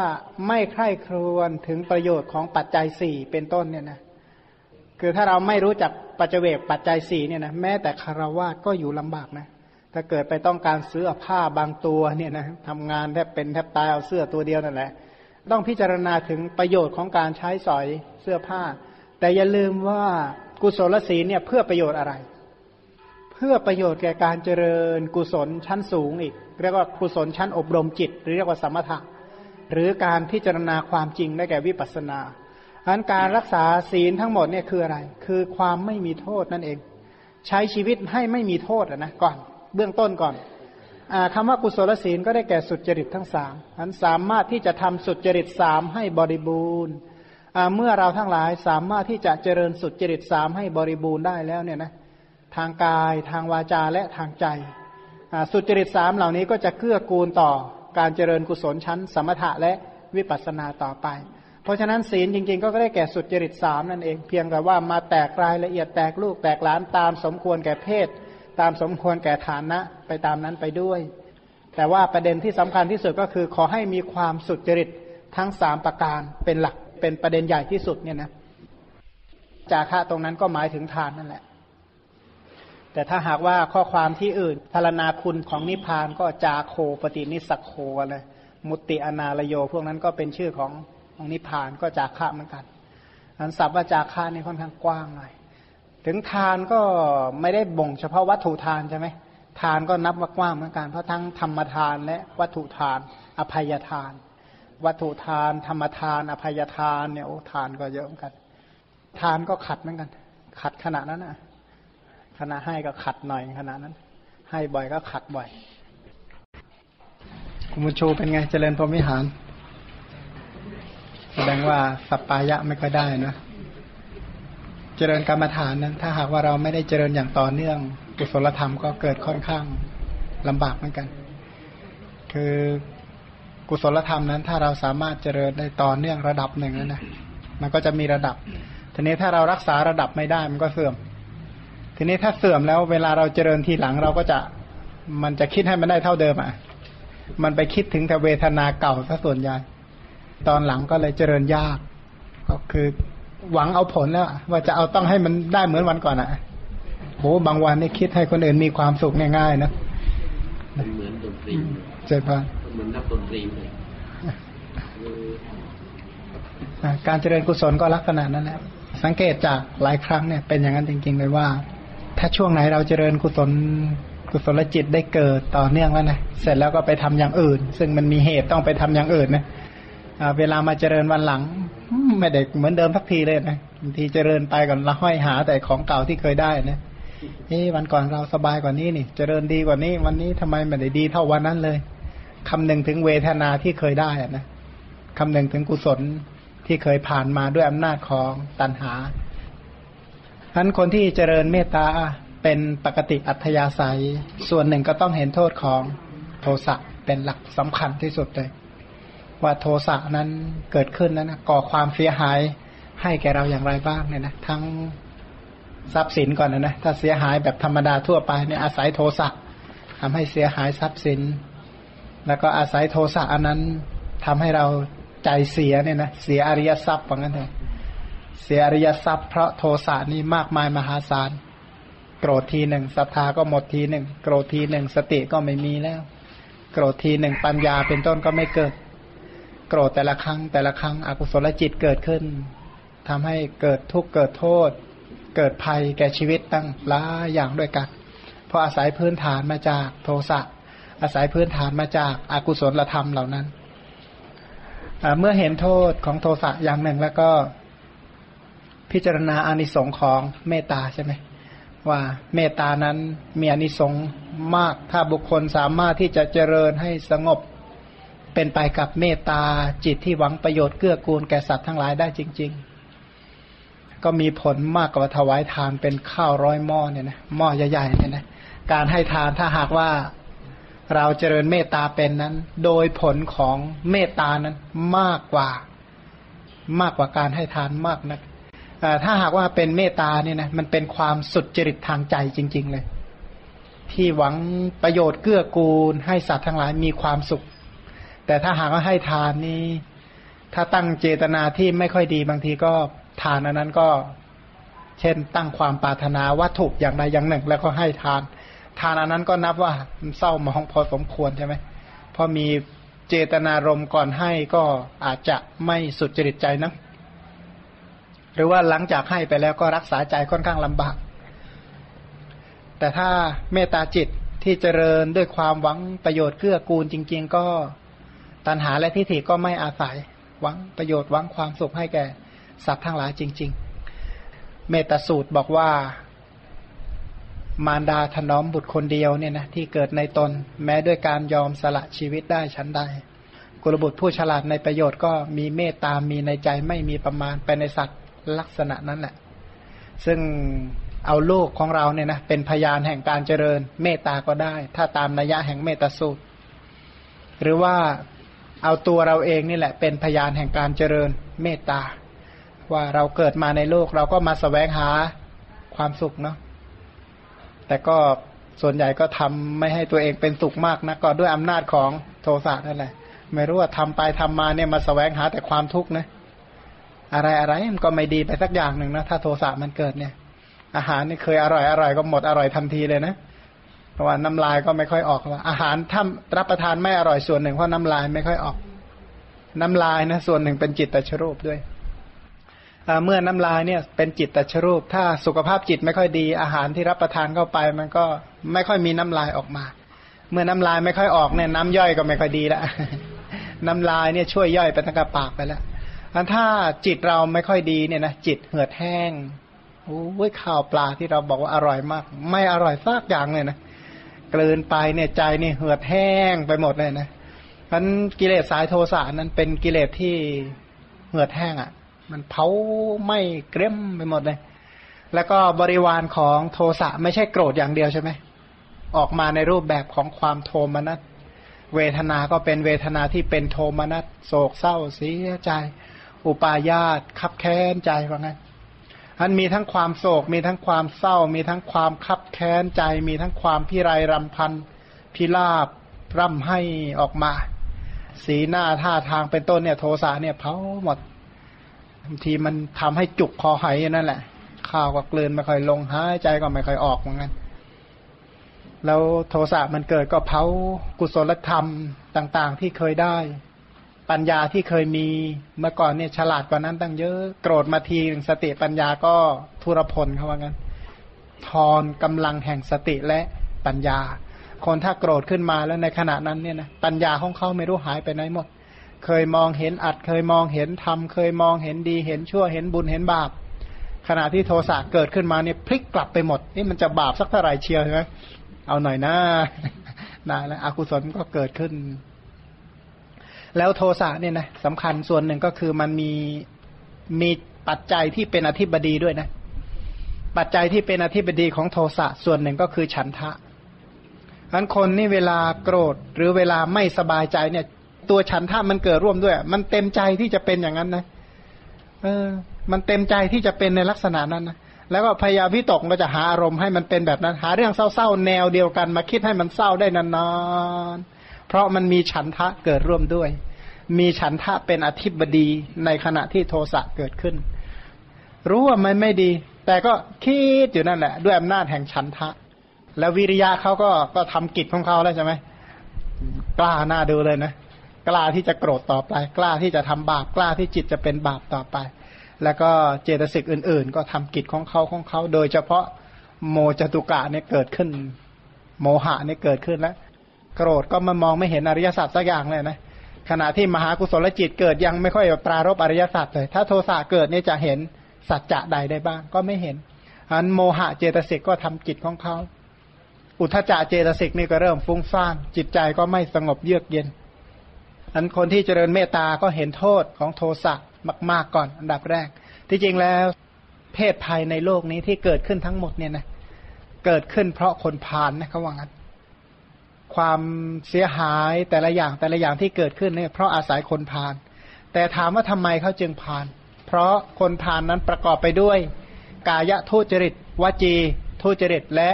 ไม่ใคร่ครวญถึงประโยชน์ของปัจจัยสี่เป็นต้นเนี่ยนะคือถ้าเราไม่รู้จักปัจเจกปัจจัยสี่เนี่ยนะแม้แต่คารวะก็อยู่ลำบากนะถ้าเกิดไปต้องการซื้อผ้าบางตัวเนี่ยนะทำงานแทบเป็นแทบตายเอาเสื้อตัวเดียวนั่นแหละ ต้องพิจารณาถึงประโยชน์ของการใช้สอยเสื้อผ้า แต่อย่าลืมว่ากุศลศีลเนี่ยเพื่อประโยชน์อะไร เพื่อประโยชน์แก่การเจริญกุศลชั้นสูงอีก เรียกว่ากุศลชั้นอบรมจิต หรือเรียกว่าสมถะ หรือการพิจารณาความจริงได้แก่วิปัสสนาอันการรักษาศีลทั้งหมดเนี่ยคืออะไร คือความไม่มีโทษนั่นเอง ใช้ชีวิตให้ไม่มีโทษนะก่อนเบื้องต้นก่อนอคำว่ากุศลศีลก็ได้แก่สุจริตทั้งสามอันสามารถที่จะทำสุจริตสามให้บริบูรณ์เมื่อเราทั้งหลายสามารถที่จะเจริญสุจริตสามให้บริบูรณ์ได้แล้วเนี่ยนะทางกายทางวาจาและทางใจสุจริตสามเหล่านี้ก็จะเกื้อกูลต่อ การเจริญกุศลชั้น สมถะและวิปัสสนาต่อไป เพราะฉะนั้นศีลจริง ๆ ก็ได้แก่สุดจริตสามนั่นเอง เพียงแต่ว่ามาแตกรายละเอียดแตกลูกแตกหลานตามสมควรแก่เพศ ตามสมควรแก่ฐานะไปตามนั้นไปด้วย แต่ว่าประเด็นที่สำคัญที่สุดก็คือขอให้มีความสุดจริตทั้งสามประการเป็นหลักเป็นประเด็นใหญ่ที่สุดเนี่ยนะจาคะตรงนั้นก็หมายถึงทานนั่นแหละ แต่ถ้าหากว่าข้อความที่อื่นพารณาคุณของนิพพานก็จาโคปฏินิสักโคอะไรมุติอนาลโย พวกนั้นก็เป็นชื่อของของนิพพานก็จาคะเหมือนกันอันศัพท์ว่าจาคะนี่ค่อนข้างกว้างหน่อยถึงทานก็ไม่ได้บ่งเฉพาะวัตถุทานใช่ไหมทานก็นับว่ากว้างเหมือนกันเพราะทั้งธรรมทานและวัตถุทาน อภัยทาน วัตถุทาน ธรรมทาน อภัยทานเนี่ยโอ้ทานก็เยอะเหมือนกัน ทานก็ขัดเหมือนกัน ขัดขนาดนั้นนะ ขณะให้ก็ขัดหน่อยขณะนั้น ให้บ่อยก็ขัดบ่อย คุณบุญชูเป็นไงเจริญพรหมิหาร แสดงว่าสัปปายะไม่ก็ได้นะ เจริญกรรมฐานนั้น ถ้าหากว่าเราไม่ได้เจริญอย่างต่อเนื่อง กุศลธรรมก็เกิดค่อนข้างลำบากเหมือนกัน คือกุศลธรรมนั้น ถ้าเราสามารถเจริญได้ต่อเนื่องระดับหนึ่งแล้วนะมันก็จะมีระดับทีนี้ถ้าเรารักษาระดับไม่ได้มันก็เสื่อม ทีนี้ถ้าเสื่อมแล้วเวลาเราเจริญทีหลังเราก็จะมันจะคิดให้มันได้เท่าเดิมอะ มันไปคิดถึงแต่เวทนาเก่าซะส่วนใหญ่ ตอนหลังก็เลยเจริญยาก ก็คือหวังเอาผลแล้วว่าจะเอาต้องให้มันได้เหมือนวันก่อนอะโหบางวันนี่คิดให้คนอื่นมีความสุขง่ายๆนะมันเหมือนดนตรีเจ็บปะเหมือนนักดนตรีเลยการเจริญกุศลก็ลักษณะนั้นแหละสังเกตจากหลายครั้งเนี่ยเป็นอย่างนั้นจริงๆเลยว่า ถ้าช่วงไหนเราเจริญกุศลกุศลจิตได้เกิดต่อเนื่องแล้วนะเสร็จแล้วก็ไปทำอย่างอื่น ซึ่งมันมีเหตุต้องไปทำอย่างอื่นนะเวลามาเจริญวันหลังไม่ได้เหมือนเดิมทักทีเลยนะบางทีเจริญไปก่อนละห้อยหาแต่ของเก่าที่เคยได้นะเอ้วันก่อนเราสบายกว่านี้นี่ เจริญดีกว่านี้ วันนี้ทำไมไม่ได้ดีเท่าวันนั้นเลยคำหนึ่งถึงเวทนาที่เคยได้นะคำหนึ่งถึงกุศลที่เคยผ่านมาด้วยอำนาจของตัณหา นั้นคนที่เจริญเมตตาเป็นปกติอัธยาศัย ส่วนหนึ่งก็ต้องเห็นโทษของโทสะเป็นหลักสำคัญที่สุดเลย ว่าโทสะนั้นเกิดขึ้นนั้นก่อความเสียหายให้แก่เราอย่างไรบ้างเนี่ยนะทั้งทรัพย์สินก่อนนะนะถ้าเสียหายแบบธรรมดาทั่วไปเนี่ยอาศัยโทสะทำให้เสียหายทรัพย์สิน แล้วก็อาศัยโทสะอันนั้นทำให้เราใจเสียเนี่ยนะเสียอริยทรัพย์ว่างั้นเถอะ เสียอริยทรัพย์เพราะโทสะนี่มากมายมหาศาล โกรธทีหนึ่งศรัทธาก็หมดทีหนึ่งโกรธทีหนึ่งสติก็ไม่มีแล้ว โกรธทีหนึ่งปัญญาเป็นต้นก็ไม่เกิด โกรธแต่ละครั้งแต่ละครั้งอกุศลจิตเกิดขึ้นทำให้เกิดทุกข์เกิดโทษ เกิดภัยแก่ชีวิตตั้งหลายอย่างด้วยกัน เพราะอาศัยพื้นฐานมาจากโทสะอาศัยพื้นฐานมาจากอากุศลธรรมเหล่านั้นเมื่อเห็นโทษของโทสะอย่างหนึ่งแล้วก็ พิจารณาอานิสงส์ของเมตตาใช่ไหมว่าเมตตานั้นมีอานิสงส์มากถ้าบุคคลสามารถที่จะเจริญให้สงบเป็นไปกับเมตตาจิตที่หวังประโยชน์เกื้อกูลแก่สัตว์ทั้งหลายได้จริง ๆ ก็มีผลมากกว่าถวายทานเป็นข้าวร้อยหม้อเนี่ยนะหม้อใหญ่ๆเนี่ยนะการให้ทานถ้าหากว่าเราเจริญเมตตาเป็นนั้น โดยผลของเมตตานั้นมากกว่ามากกว่าการให้ทานมากนะ ถ้าหากว่าเป็นเมตตาเนี่ยนะมันเป็นความสุดจริตทางใจจริง ๆ เลย ที่หวังประโยชน์เกื้อกูล ให้สัตว์ทั้งหลายมีความสุข แต่ถ้าหากว่าให้ทานนี้ ถ้าตั้งเจตนาที่ไม่ค่อยดีบางทีก็ทานอันนั้นก็ เช่น ตั้งความปรารถนาวัตถุอย่างใดอย่างหนึ่ง แล้วก็ให้ทาน ทานอันนั้นก็นับว่าเศร้ามองพอสมควรใช่ไหมพอมีเจตนารมณ์ก่อนให้ก็อาจจะไม่สุดจริตใจนะ หรือว่าหลังจากให้ไปแล้วก็รักษาใจค่อนข้างลำบาก แต่ถ้าเมตตาจิตที่เจริญด้วยความหวังประโยชน์เกื้อกูลจริง ๆ ก็ตัณหาและทิฏฐิก็ไม่อาศัยหวังประโยชน์หวังความสุขให้แก่สัตว์ทั้งหลายจริง ๆ เมตสูตรบอกว่า มารดาถนอมบุตรคนเดียวเนี่ยนะที่เกิดในตน แม้ด้วยการยอมสละชีวิตได้ชั้นใดกุลบุตรผู้ฉลาดในประโยชน์ก็มีเมตตามีในใจไม่มีประมาณไปในสัตว์ ลักษณะนั้นแหละซึ่งเอาลูกของเราเนี่ยนะเป็นพยานแห่งการเจริญ เมตตาก็ได้ ถ้าตามนัยยะแห่งเมตตาสูตร หรือว่าเอาตัวเราเองนี่แหละ เป็นพยานแห่งการเจริญเมตตา ว่าเราเกิดมาในโลกเราก็มาสแสวงหาความสุขเนาะแต่ก็ส่วนใหญ่ก็ทำไม่ให้ตัวเองเป็นสุขมากนะก็ด้วยอำนาจของโทสะนั่นแหละ ไม่รู้ว่าทำไปทำมาเนี่ยมาสแสวงหาแต่ความทุกข์นะ อะไรอะไรมันก็ไม่ดีไปสักอย่างหนึ่งนะถ้าโทสะมันเกิดเนี่ย อาหารนี่เคยอร่อยอร่อยก็หมดอร่อยทันทีเลยนะเพราะว่าน้ำลายก็ไม่ค่อยออกว่าอาหารถ้ารับประทานไม่อร่อยส่วนหนึ่งเพราะน้ำลายไม่ค่อยออก น้ำลายนะส่วนหนึ่งเป็นจิตตชรูปด้วยเมื่อน้ำลายเนี่ยเป็นจิตตชรูป ถ้าสุขภาพจิตไม่ค่อยดี อาหารที่รับประทานเข้าไป มันก็ไม่ค่อยมีน้ำลายออกมา เมื่อน้ำลายไม่ค่อยออกเนี่ยน้ำย่อยก็ไม่ค่อยดีละน้ำลายเนี่ยช่วยย่อยไปทั้งกระปากไปแล้ว อันถ้าจิตเราไม่ค่อยดีเนี่ยนะจิตเหือดแห้งโอ้ยข้าวปลาที่เราบอกว่าอร่อยมาก ไม่อร่อยซากอย่างเลยนะกลืนไปเนี่ยใจนี่เหือดแห้งไปหมดเลยนะเพราะกิเลสสายโทสะนั้นเป็นกิเลสที่เหือดแห้งอะ่ะ มันเผาไหม้เกรียมไปหมดเลย แล้วก็บริวารของโทสะไม่ใช่โกรธอย่างเดียวใช่ไหมออกมาในรูปแบบของความโทมนัสเวทนาก็เป็นเวทนาที่เป็นโทมนัสโศกเศร้าเสียใจ อุปาญาตคับแค้นใจว่างั้นอันมีทั้งความโศก มีทั้งความเศร้า มีทั้งความคับแค้นใจ มีทั้งความพิไรรำพันพิลาบร่ำให้ออกมา สีหน้าท่าทางเป็นต้นเนี่ย โทสะเนี่ยเผาหมดบางทีมันทำให้จุกคอหายนั่นแหละ ข้าวก็เกลืนไม่ค่อยลงหายใจก็ไม่ค่อยออกเหมือนกันแล้วโทสะมันเกิดก็เผากุศลธรรมต่าง ๆ ที่เคยได้ ปัญญาที่เคยมีเมื่อก่อนเนี่ยฉลาดกว่านั้นตั้งเยอะโกรธมาทีสติปัญญาก็ทุรพลเขาว่างั้นทอนกำลังแห่งสติและปัญญา คนถ้าโกรธขึ้นมาแล้วในขณะนั้นเนี่ยนะปัญญาของเขาไม่รู้หายไปไหนหมด เคยมองเห็นอัด เคยมองเห็นทำเคยมองเห็นดีเห็นชั่วเห็นบุญเห็นบาป ขณะที่โทสะเกิดขึ้นมาเนี่ยพลิกกลับไปหมดนี่มันจะบาปสักเท่าไหร่เชียวใช่ไหมเอาหน่อยนะนะแล้วอกุศลก็เกิดขึ้น แล้วโทสะเนี่ยนะสำคัญส่วนหนึ่งก็คือมันมีมีปัจจัยที่เป็นอธิบดีด้วยนะ ปัจจัยที่เป็นอธิบดีของโทสะส่วนหนึ่งก็คือฉันทะฉันคนนี่เวลาโกรธหรือเวลาไม่สบายใจเนี่ย ตัวฉันทะมันเกิดร่วมด้วย มันเต็มใจที่จะเป็นอย่างนั้นนะเออ มันเต็มใจที่จะเป็นในลักษณะนั้นนะแล้วก็พยายามวิตกก็จะหาอารมณ์ให้มันเป็นแบบนั้น หาเรื่องเศร้าๆแนวเดียวกันมาคิดให้มันเศร้าได้นานๆ เพราะมันมีฉันทะเกิดร่วมด้วย มีฉันทะเป็นอธิบดีในขณะที่โทสะเกิดขึ้น รู้ว่ามันไม่ดี แต่ก็คิดอยู่นั่นแหละ ด้วยอำนาจแห่งฉันทะ แล้ววิริยะเขาก็ก็ทำกิจของเขาแล้วใช่ไหมกล้าหน้าดูเลยนะกล้าที่จะโกรธต่อไป กล้าที่จะทำบาป กล้าที่จิตจะเป็นบาปต่อไป แล้วก็เจตสิกอื่น ๆ ก็ทำกิจของเขาของเขา โดยเฉพาะโมจตุกะเนี่ยเกิดขึ้น โมหะเนี่ยเกิดขึ้นแล้ว โกรธก็มามองไม่เห็นอริยสัจสักอย่างเลยนะขณะที่มหากุศลจิตเกิดยังไม่ค่อยปรารบอริยสัจเลย ถ้าโทสะเกิดเนี่ยจะเห็นสัจจะใดได้บ้าง ก็ไม่เห็นอันโมหะเจตสิกก็ทำกิจของเขา อุทจจะเจตสิกนี่ก็เริ่มฟุ้งซ่าน จิตใจก็ไม่สงบเยือกเย็น อันคนที่เจริญเมตตาก็เห็นโทษของโทสะมาก ๆก่อน อันดับแรก ที่จริงแล้วเพศภัยในโลกนี้ที่เกิดขึ้นทั้งหมดเนี่ยนะเกิดขึ้นเพราะคนพาลนะเขาว่างั้น ความเสียหายแต่ละอย่างแต่ละอย่างที่เกิดขึ้นเนี่ยเพราะอาศัยคนพาลแต่ถามว่าทำไมเขาจึงพาลเพราะคนพาลนนั้นประกอบไปด้วย กายทุจริต วจีทุจริต และ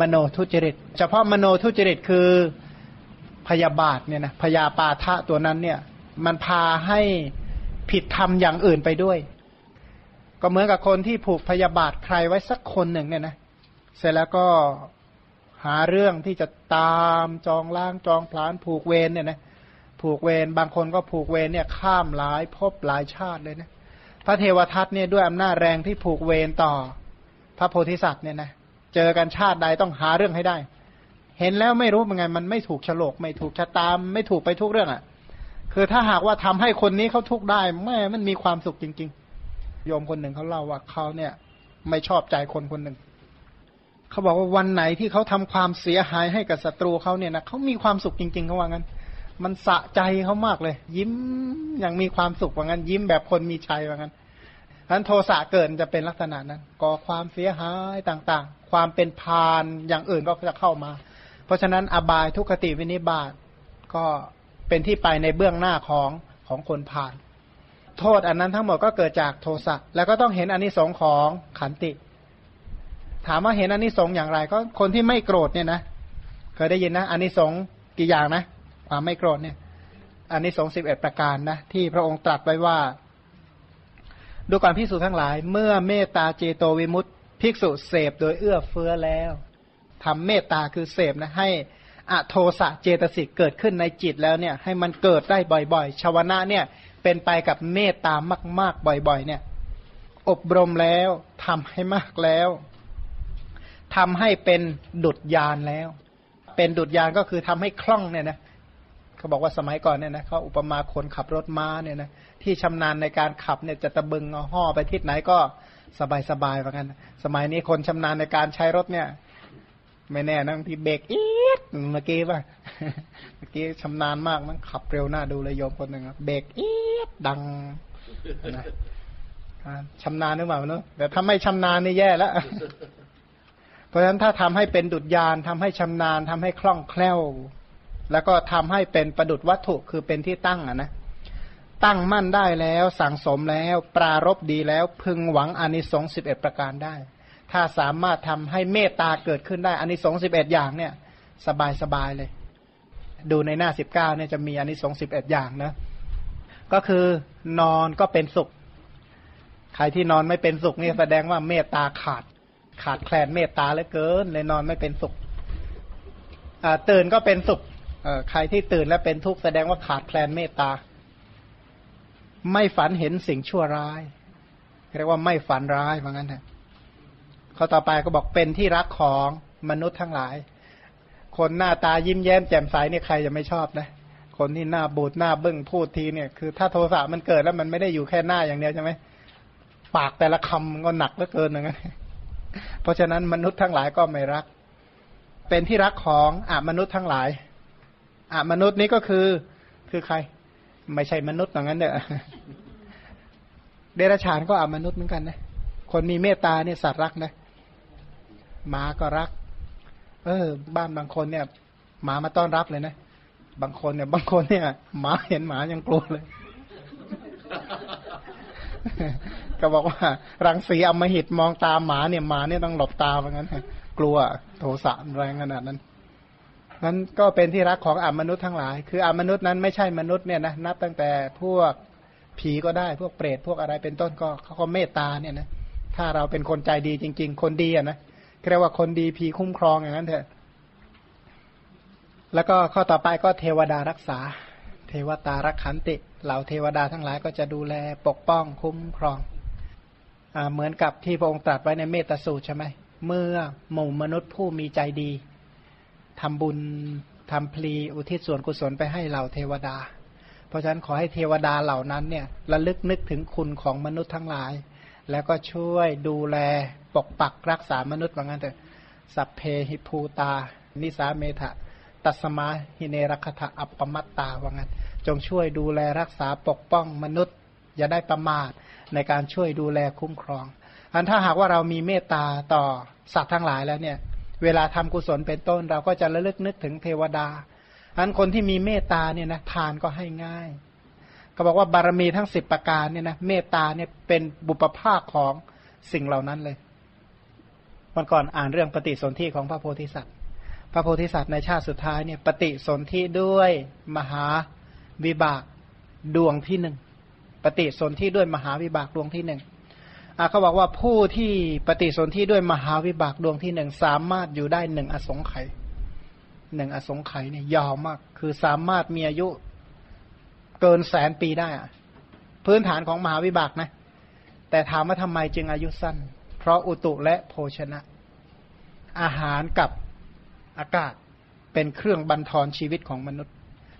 มโนทุจริต เฉพาะมโนทุจริตคือพยาบาทเนี่ยนะพยาปาทะตัวนั้นเนี่ยมันพาให้ผิดธรรมอย่างอื่นไปด้วย ก็เหมือนกับคนที่ผูกพยาบาทใครไว้สักคนหนึ่งเนี่ยนะเสร็จแล้วก็ หาเรื่องที่จะตามจองล่างจองพลานผูกเวรเนี่ยนะผูกเวรบางคนก็ผูกเวรเนี่ยข้ามหลายภพหลายชาติเลยนะพระเทวทัตเนี่ยด้วยอำนาจแรงที่ผูกเวรต่อ พระโพธิสัตว์เนี่ยนะเจอกันชาติใดต้องหาเรื่องให้ได้ เห็นแล้วไม่รู้เป็นไงมันไม่ถูกฉลก ไม่ถูกชะตามไม่ถูกไปทุกเรื่องอะ่ะ คือถ้าหากว่าทำให้คนนี้เขาทุกข์ได้แม่มันมีความสุขจริง ๆ โยมคนหนึ่งเขาเล่าว่าเขาเนี่ย ไม่ชอบใจคนคนหนึ่ง เขาบอกว่าวันไหนที่เขาทำความเสียหายให้กับศัตรูเขาเนี่ยนะเขามีความสุขจริงๆเขาว่างั้น มันสะใจเขามากเลย ยิ้มอย่างมีความสุขว่างั้น ยิ้มแบบคนมีชัยว่างั้นนั้นโทสะเกิดจะเป็นลักษณะนั้นก่อความเสียหายต่างๆ ความเป็นพานอย่างอื่นก็จะเข้ามา เพราะฉะนั้นอบายทุกขติวินิบาตก็เป็นที่ไปในเบื้องหน้าของของคนผาน โทษอันนั้นทั้งหมดก็เกิดจากโทสะแล้วก็ต้องเห็นอนนิสงส์ของขันติ ถามว่าเห็นอนนิสงส์อย่างไร ก็คนที่ไม่โกรธเนี่ยนะเคยได้ยินนะอนนิสงส์กี่อย่างนะความไม่โกรธเนี่ยอนนิสงส์สิบเอ็ดประการนะที่พระองค์ตรัสไว้ว่า ดูการพิสูจน์ทั้งหลาย เมื่อเมตตาเจโตวิมุตติภิกษุเสพโดยเอื้อเฟื้อแล้วทำเมตตาคือเสพนะให้อโทสะเจตสิกเกิดขึ้นในจิตแล้วเนี่ย ให้มันเกิดได้บ่อยๆ ชาวนะเนี่ย เป็นไปกับเมตตามาก ๆ บ่อย ๆ เนี่ย อบรมแล้วทำให้มากแล้ว ทำให้เป็นดุดยานแล้ว เป็นดุดยานก็คือทำให้คล่องเนี่ยนะเขาบอกว่าสมัยก่อนเนี่ยนะเขาอุปมาคนขับรถม้าเนี่ยนะที่ชำนาญในการขับเนี่ยจะตะบึงเอาห่อไปทิศไหนก็สบายๆเหมือนกัน สมัยนี้คนชำนาญในการใช้รถเนี่ย ไม่แน่นะบางทีเบรกอีดเมื่อกี้ป่ะเมื่อกี้ชำนาญมากมันขับเร็วหน้าดูเลยโยมคนหนึ่งเบรกอีดดังนะชำนาญหรือเปล่าเนอะแต่ถ้าไม่ชำนาญนี่แย่แล้ว เพราะฉะนั้นถ้าทำให้เป็นดุจยานทำให้ชำนาญทำให้คล่องแคล่ว แล้วก็ทำให้เป็นประดุจวัตถุคือเป็นที่ตั้งอะนะตั้งมั่นได้แล้วสั่งสมแล้ว ปรารบดีแล้วพึงหวังอานิสงส์สิบเอ็ดประการได้ ถ้าสามารถทำให้เมตตาเกิดขึ้นได้อันนี้สองสิบเอ็ดอย่างเนี่ย สบายสบายเลย ดูในหน้าสิบเก้าเนี่ยจะมีอันนี้สองสิบเอ็ดอย่างนะ ก็คือนอนก็เป็นสุข ใครที่นอนไม่เป็นสุขนี่แสดงว่าเมตตาขาด ขาดแคลนเมตตาเหลือเกินเลยนอนไม่เป็นสุขตื่นก็เป็นสุขใครที่ตื่นแล้วเป็นทุกข์แสดงว่าขาดแคลนเมตตา ไม่ฝันเห็นสิ่งชั่วร้ายเรียกว่าไม่ฝันร้ายเหมือนกันนะข้อต่อไปก็บอกเป็นที่รักของมนุษย์ทั้งหลาย คนหน้าตายิ้มแย้มแจ่มใสเนี่ยใครจะไม่ชอบนะ คนที่หน้าบูดหน้าบึ้งพูดทีเนี่ยคือถ้าโทสะมันเกิดแล้วมันไม่ได้อยู่แค่หน้าอย่างเดียวใช่ไหมปากแต่ละคำมันก็หนักเหลือเกินอย่างนั้น เพราะฉะนั้นมนุษย์ทั้งหลายก็ไม่รัก เป็นที่รักของอมนุษย์ทั้งหลายอมนุษย์นี้ก็คือคือใคร ไม่ใช่มนุษย์อย่างนั้นเนี่ยเดรัจฉานก็อมนุษย์เหมือนกันนะคนมีเมตตาเนี่ยสัตว์รักนะหมาก็รัก เออ บ้านบางคนเนี่ยหมามาต้อนรับเลยนะบางคนเนี่ยบางคนเนี่ยหมาเห็นหมายังกลัวเลย ก็บอกว่า รังสีอมหิตมองตาหมาเนี่ยหมาเนี่ยต้องหลบตาเหมือนกันกลัวโทสะแรงขนาดนั้นนั้นก็เป็นที่รักของอมนุษย์ทั้งหลาย คืออมนุษย์นั้นไม่ใช่มนุษย์เนี่ยนะนับตั้งแต่พวกผีก็ได้พวกเปรตพวกอะไรเป็นต้นก็เขาก็เมตตาเนี่ยนะถ้าเราเป็นคนใจดีจริง ๆ คนดีอะนะเรียกว่าคนดีผีคุ้มครองอย่างนั้นเถอะ แล้วก็ข้อต่อไปก็เทวดารักษา เทวตารักขันติ เหล่าเทวดาทั้งหลายก็จะดูแลปกป้องคุ้มครอง เหมือนกับที่พระองค์ตรัสไว้ในเมตสูตรใช่ไหมเมื่อหมู่มนุษย์ผู้มีใจดีทำบุญทำพลีอุทิศส่วนกุศลไปให้เหล่าเทวดา เพราะฉะนั้นขอให้เทวดาเหล่านั้นเนี่ยระลึกนึกถึงคุณของมนุษย์ทั้งหลาย แล้วก็ช่วยดูแลปกปักรักษามนุษย์ว่างั้นเถอะสัพเพหิภูตา นิสาเมธะตัสมาหิเนรคทะอัปปมัตตาว่างั้น จงช่วยดูแลรักษาปกป้องมนุษย์ อย่าได้ประมาท ในการช่วยดูแลคุ้มครอง อันถ้าหากว่าเรามีเมตตาต่อสัตว์ทั้งหลายแล้วเนี่ย เวลาทำกุศลเป็นต้น เราก็จะระลึกนึกถึงเทวดาอันคนที่มีเมตตาเนี่ยนะทานก็ให้ง่าย ก็บอกว่าบารมีทั้งสิบประการเนี่ยนะเมตตาเนี่ยเป็นบุปภาคของสิ่งเหล่านั้นเลยวันก่อนอ่านเรื่องปฏิสนธิของพระโพธิสัตว์ พระโพธิสัตว์ในชาติสุดท้ายเนี่ยปฏิสนธิด้วยมหาวิบากดวงที่หนึ่ง ปฏิสนธิด้วยมหาวิบากดวงที่หนึ่งเขาบอกว่าผู้ที่ปฏิสนธิด้วยมหาวิบากดวงที่หนึ่งสามารถอยู่ได้หนึ่งอสงไขยหนึ่งอสงไขยเนี่ยยาวมาก คือสามารถมีอายุเกินแสนปีได้อะพื้นฐานของมหาวิบากนะ แต่ถามว่าทำไมจึงอายุสั้น เพราะอุตุและโภชนะ อาหารกับอากาศเป็นเครื่องบันทอนชีวิตของมนุษย์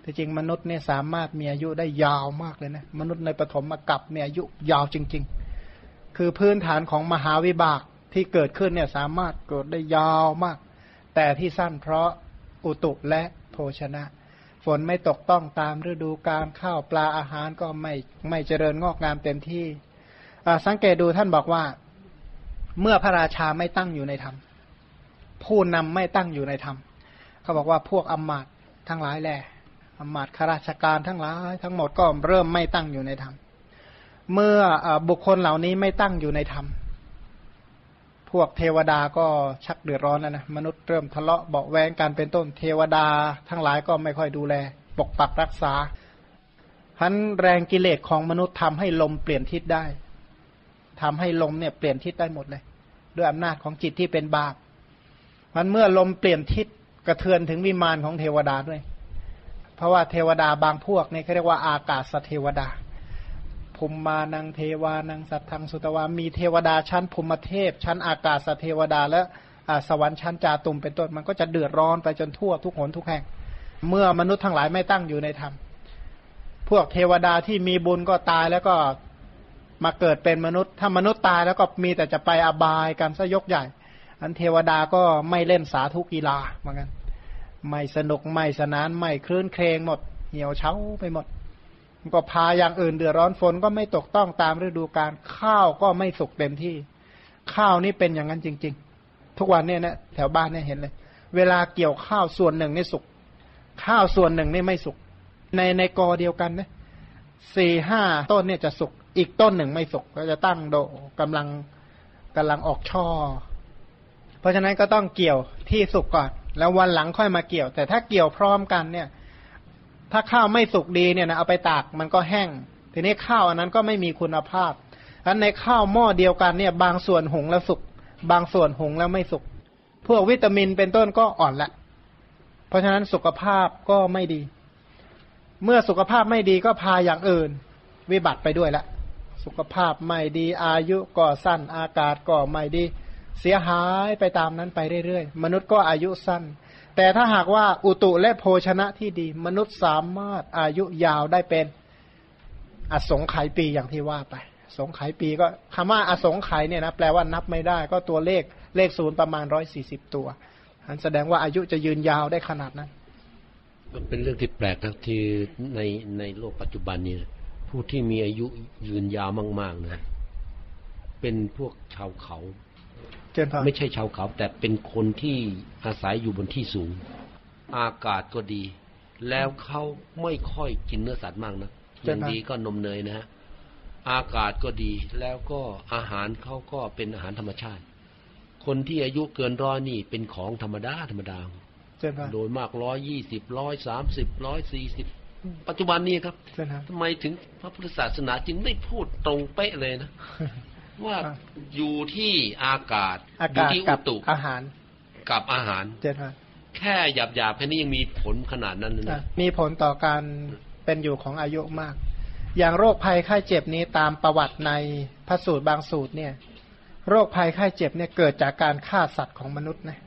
แต่จริงมนุษย์เนี่ยสามารถมีอายุได้ยาวมากเลยนะ มนุษย์ในปฐมกับมีอายุยาวจริง ๆ คือพื้นฐานของมหาวิบากที่เกิดขึ้นเนี่ยสามารถเกิดได้ยาวมาก แต่ที่สั้นเพราะอุตุและโภชนะ ฝนไม่ตกต้องตามฤดูการข้าวปลาอาหารก็ไม่ไม่เจริญงอกงามเต็มที่ สังเกตดูท่านบอกว่า เมื่อพระราชาไม่ตั้งอยู่ในธรรมผู้นำไม่ตั้งอยู่ในธรรมเขาบอกว่าพวกอมมาตทั้งหลายแหละ อมาตข้าราชการทั้งหลายทั้งหมดก็เริ่มไม่ตั้งอยู่ในธรรม เมื่อบุคคลเหล่านี้ไม่ตั้งอยู่ในธรรม พวกเทวดาก็ชักเดือดร้อนแล้วนะมนุษย์เริ่มทะเลาะเบาแวงกันเป็นต้นเทวดา ทั้งหลายก็ไม่ค่อยดูแล ปกปักรักษาพันแรงกิเลสของมนุษย์ทำให้ลมเปลี่ยนทิศได้ทำให้ลมเนี่ยเปลี่ยนทิศได้หมดเลย ด้วยอำนาจของจิตที่เป็นบาปมันเมื่อลมเปลี่ยนทิศกระเทือนถึงวิมานของเทวดาด้วย เพราะว่าเทวดาบางพวกนี่เขาเรียกว่าอากาศสเทวดาภูมิมานังเทวานังสัตทังสุตวามีเทวดาชั้นภูมิเทพ ชั้นอากาศสเทวดา และสวรรค์ชั้นจาตุมเป็นต้นมันก็จะเดือดร้อนไปจนทั่วทุกหนทุกแห่ง เมื่อมนุษย์ทั้งหลายไม่ตั้งอยู่ในธรรมพวกเทวดาที่มีบุญก็ตายแล้วก็มาเกิดเป็นมนุษย์ ถ้ามนุษย์ตายแล้วก็มีแต่จะไปอบายกันซะยกใหญ่ อันเทวดาก็ไม่เล่นสาธุกีฬาเหมือนกัน ไม่สนุกไม่สนานไม่คลื่นเครงหมด เหี่ยวเฉาไปหมดก็พาอย่างอื่นเดือดร้อนฝนก็ไม่ตกต้องตามฤดูกาลข้าวก็ไม่สุกเต็มที่ ข้าวนี่เป็นอย่างนั้นจริง ๆ ทุกวันเนี่ยนะแถวบ้านเนี่ยเห็นเลย เวลาเกี่ยวข้าวส่วนหนึ่งนี่สุก ข้าวส่วนหนึ่งนี่ไม่สุก ในในกอเดียวกันนะสี่ห้าต้นเนี่ยจะสุก อีกต้นหนึ่งไม่สุก ก็จะตั้งโดกำลังกำลังออกช่อ เพราะฉะนั้นก็ต้องเกี่ยวที่สุกก่อน แล้ววันหลังค่อยมาเกี่ยว แต่ถ้าเกี่ยวพร้อมกันเนี่ย ถ้าข้าวไม่สุกดีเนี่ยนะเอาไปตากมันก็แห้ง ทีนี้ข้าวอันนั้นก็ไม่มีคุณภาพอันในข้าวหม้อเดียวกันเนี่ย บางส่วนหุงแล้วสุก บางส่วนหุงแล้วไม่สุก พวกวิตามินเป็นต้นก็อ่อนละ เพราะฉะนั้นสุขภาพก็ไม่ดี เมื่อสุขภาพไม่ดีก็พาอย่างอื่น วิบัติไปด้วยละ สุขภาพไม่ดีอายุก็สั้นอากาศก็ไม่ดี เสียหายไปตามนั้นไปเรื่อยๆ มนุษย์ก็อายุสั้น แต่ถ้าหากว่าอุตุและโภชนะที่ดี มนุษย์สามารถอายุยาวได้เป็นอสงไขยปีอย่างที่ว่าไป สงไขยปีก็คำว่าอสงไขยเนี่ยนะแปลว่านับไม่ได้ ก็ตัวเลขเลขศูนย์ประมาณร้อยสี่สิบตัวอันแสดงว่าอายุจะยืนยาวได้ขนาดนั้น มันเป็นเรื่องที่แปลกนะที่ในในโลกปัจจุบันเนี่ยผู้ที่มีอายุยืนยาวมาก ๆนะเป็นพวกชาวเขา ไม่ใช่ชาวเขาแต่เป็นคนที่อาศัยอยู่บนที่สูง อากาศก็ดี แล้วเขาไม่ค่อยกินเนื้อสัตว์มากนะอย่างดีก็นมเนยนะฮะอากาศก็ดีแล้วก็อาหารเขาก็เป็นอาหารธรรมชาติ คนที่อายุเกินร้อยนี่เป็นของธรรมดาธรรมดาเจนพรโดยมากร้อยยี่สิบร้อยสามสิบร้อยสี่สิบปัจจุบันนี้ครับเจนครับทำไมถึงพระพุทธศาสนาจึงไม่พูดตรงเป๊ะเลยนะ ว่าอ่าอยู่ที่อากาศอาอยู่กาศที่กัอุบตุอาหาร กับอาหารเจนพรแค่หยาบหยาบๆแค่นี้ยังมีผลขนาดนั้นเลยอะนะมีผลต่อการเป็นอยู่ของอายุมาก อย่างโรคภัยไข้เจ็บนี้ตามประวัติในพระสูตรบางสูตรเนี่ย โรคภัยไข้เจ็บเนี่ยเกิดจากการฆ่าสัตว์ของมนุษย์นะ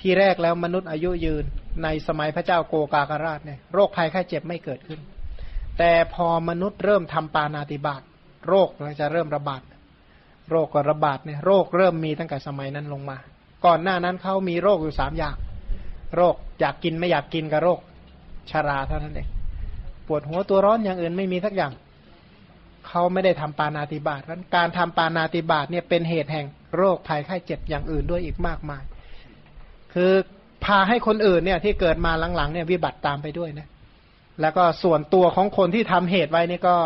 ที่แรกแล้วมนุษย์อายุยืนในสมัยพระเจ้าโกกากราชเนี่ยโรคภัยไข้เจ็บไม่เกิดขึ้น แต่พอมนุษย์เริ่มทำปานาติบาตโรคมันจะเริ่มระบาด โรคก็ระบาดเนี่ยโรคเริ่มมีตั้งแต่สมัยนั้นลงมา ก่อนหน้านั้นเขามีโรคอยู่สามอย่าง โรคอยากกินไม่อยากกินกับโรคชาราเท่านั้นเองปวดหัวตัวร้อนอย่างอื่นไม่มีสักอย่างเขาไม่ได้ทำปานาติบาตนั้นการทำปานาติบาตเนี่ยเป็นเหตุแห่งโรคภัยไข้เจ็บอย่างอื่นด้วยอีกมากมาย คือพาให้คนอื่นเนี่ยที่เกิดมาหลังๆเนี่ยวิบัติตามไปด้วยนะแล้วก็ส่วนตัวของคนที่ทำเหตุไว้นี่ก็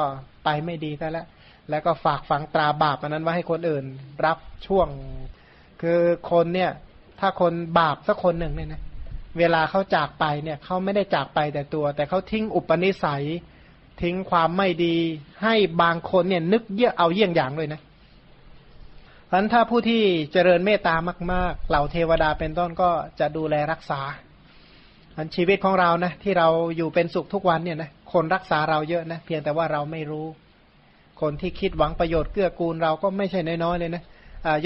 ไปไม่ดีซะแล้ว แล้วก็ฝากฝังตราบาปอันนั้นไว้ให้คนอื่น รับช่วง คือคนเนี่ย ถ้าคนบาปสักคนหนึ่งเนี่ยนะเวลาเขาจากไปเนี่ยเขาไม่ได้จากไปแต่ตัว แต่เขาทิ้งอุปนิสัย ทิ้งความไม่ดี ให้บางคนเนี่ย นึกเยี่ยเอาเยี่ยงอย่างเลยนะเพราะฉะนั้นถ้าผู้ที่เจริญเมตตามาก ๆ เหล่าเทวดาเป็นต้นก็จะดูแลรักษาอันชีวิตของเรานะที่เราอยู่เป็นสุขทุกวันเนี่ยนะคนรักษาเราเยอะนะเพียงแต่ว่าเราไม่รู้ คนที่คิดหวังประโยชน์เกื้อกูลเราก็ไม่ใช่น้อยๆเลยนะ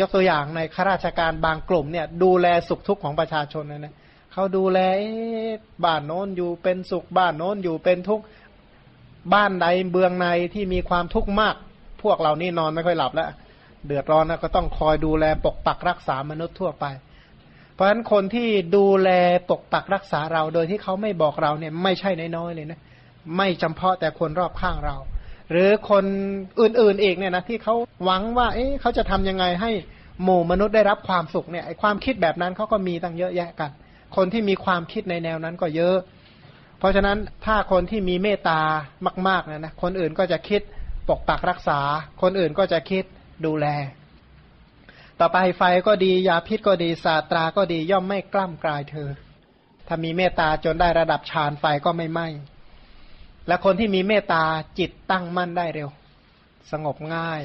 ยกตัวอย่างในข้าราชการบางกลุ่มเนี่ย ดูแลสุขทุกข์ของประชาชนนะนะเขาดูแลบ้านโน้นอยู่เป็นสุขบ้านโน้นอยู่เป็นทุกข์บ้านใดเบืองในที่มีความทุกข์มาก พวกเรานี่นอนไม่ค่อยหลับแล้วเดือดร้อนนะก็ต้องคอยดูแลปกปักรักษามนุษย์ทั่วไป เพราะฉะนั้นคนที่ดูแลปกปักรักษาเราโดยที่เขาไม่บอกเราเนี่ย ไม่ใช่น้อยๆเลยนะไม่จำเพาะแต่คนรอบข้างเรา หรือคนอื่นๆอีกเนี่ยนะที่เขาหวังว่า เอ๊ะเขาจะทำยังไงให้หมู่มนุษย์ได้รับความสุขเนี่ยความคิดแบบนั้นเขาก็มีตั้งเยอะแยะกัน คนที่มีความคิดในแนวนั้นก็เยอะ เพราะฉะนั้นถ้าคนที่มีเมตตามากๆนะนะคนอื่นก็จะคิดปกปักรักษา คนอื่นก็จะคิดดูแล ต่อไปไฟก็ดียาพิษก็ดีศาสตราก็ดีย่อมไม่กล้ำกลายเธอ ถ้ามีเมตตาจนได้ระดับฌานไฟก็ไม่ไหม้ และคนที่มีเมตตาจิตตั้งมั่นได้เร็ว สงบง่าย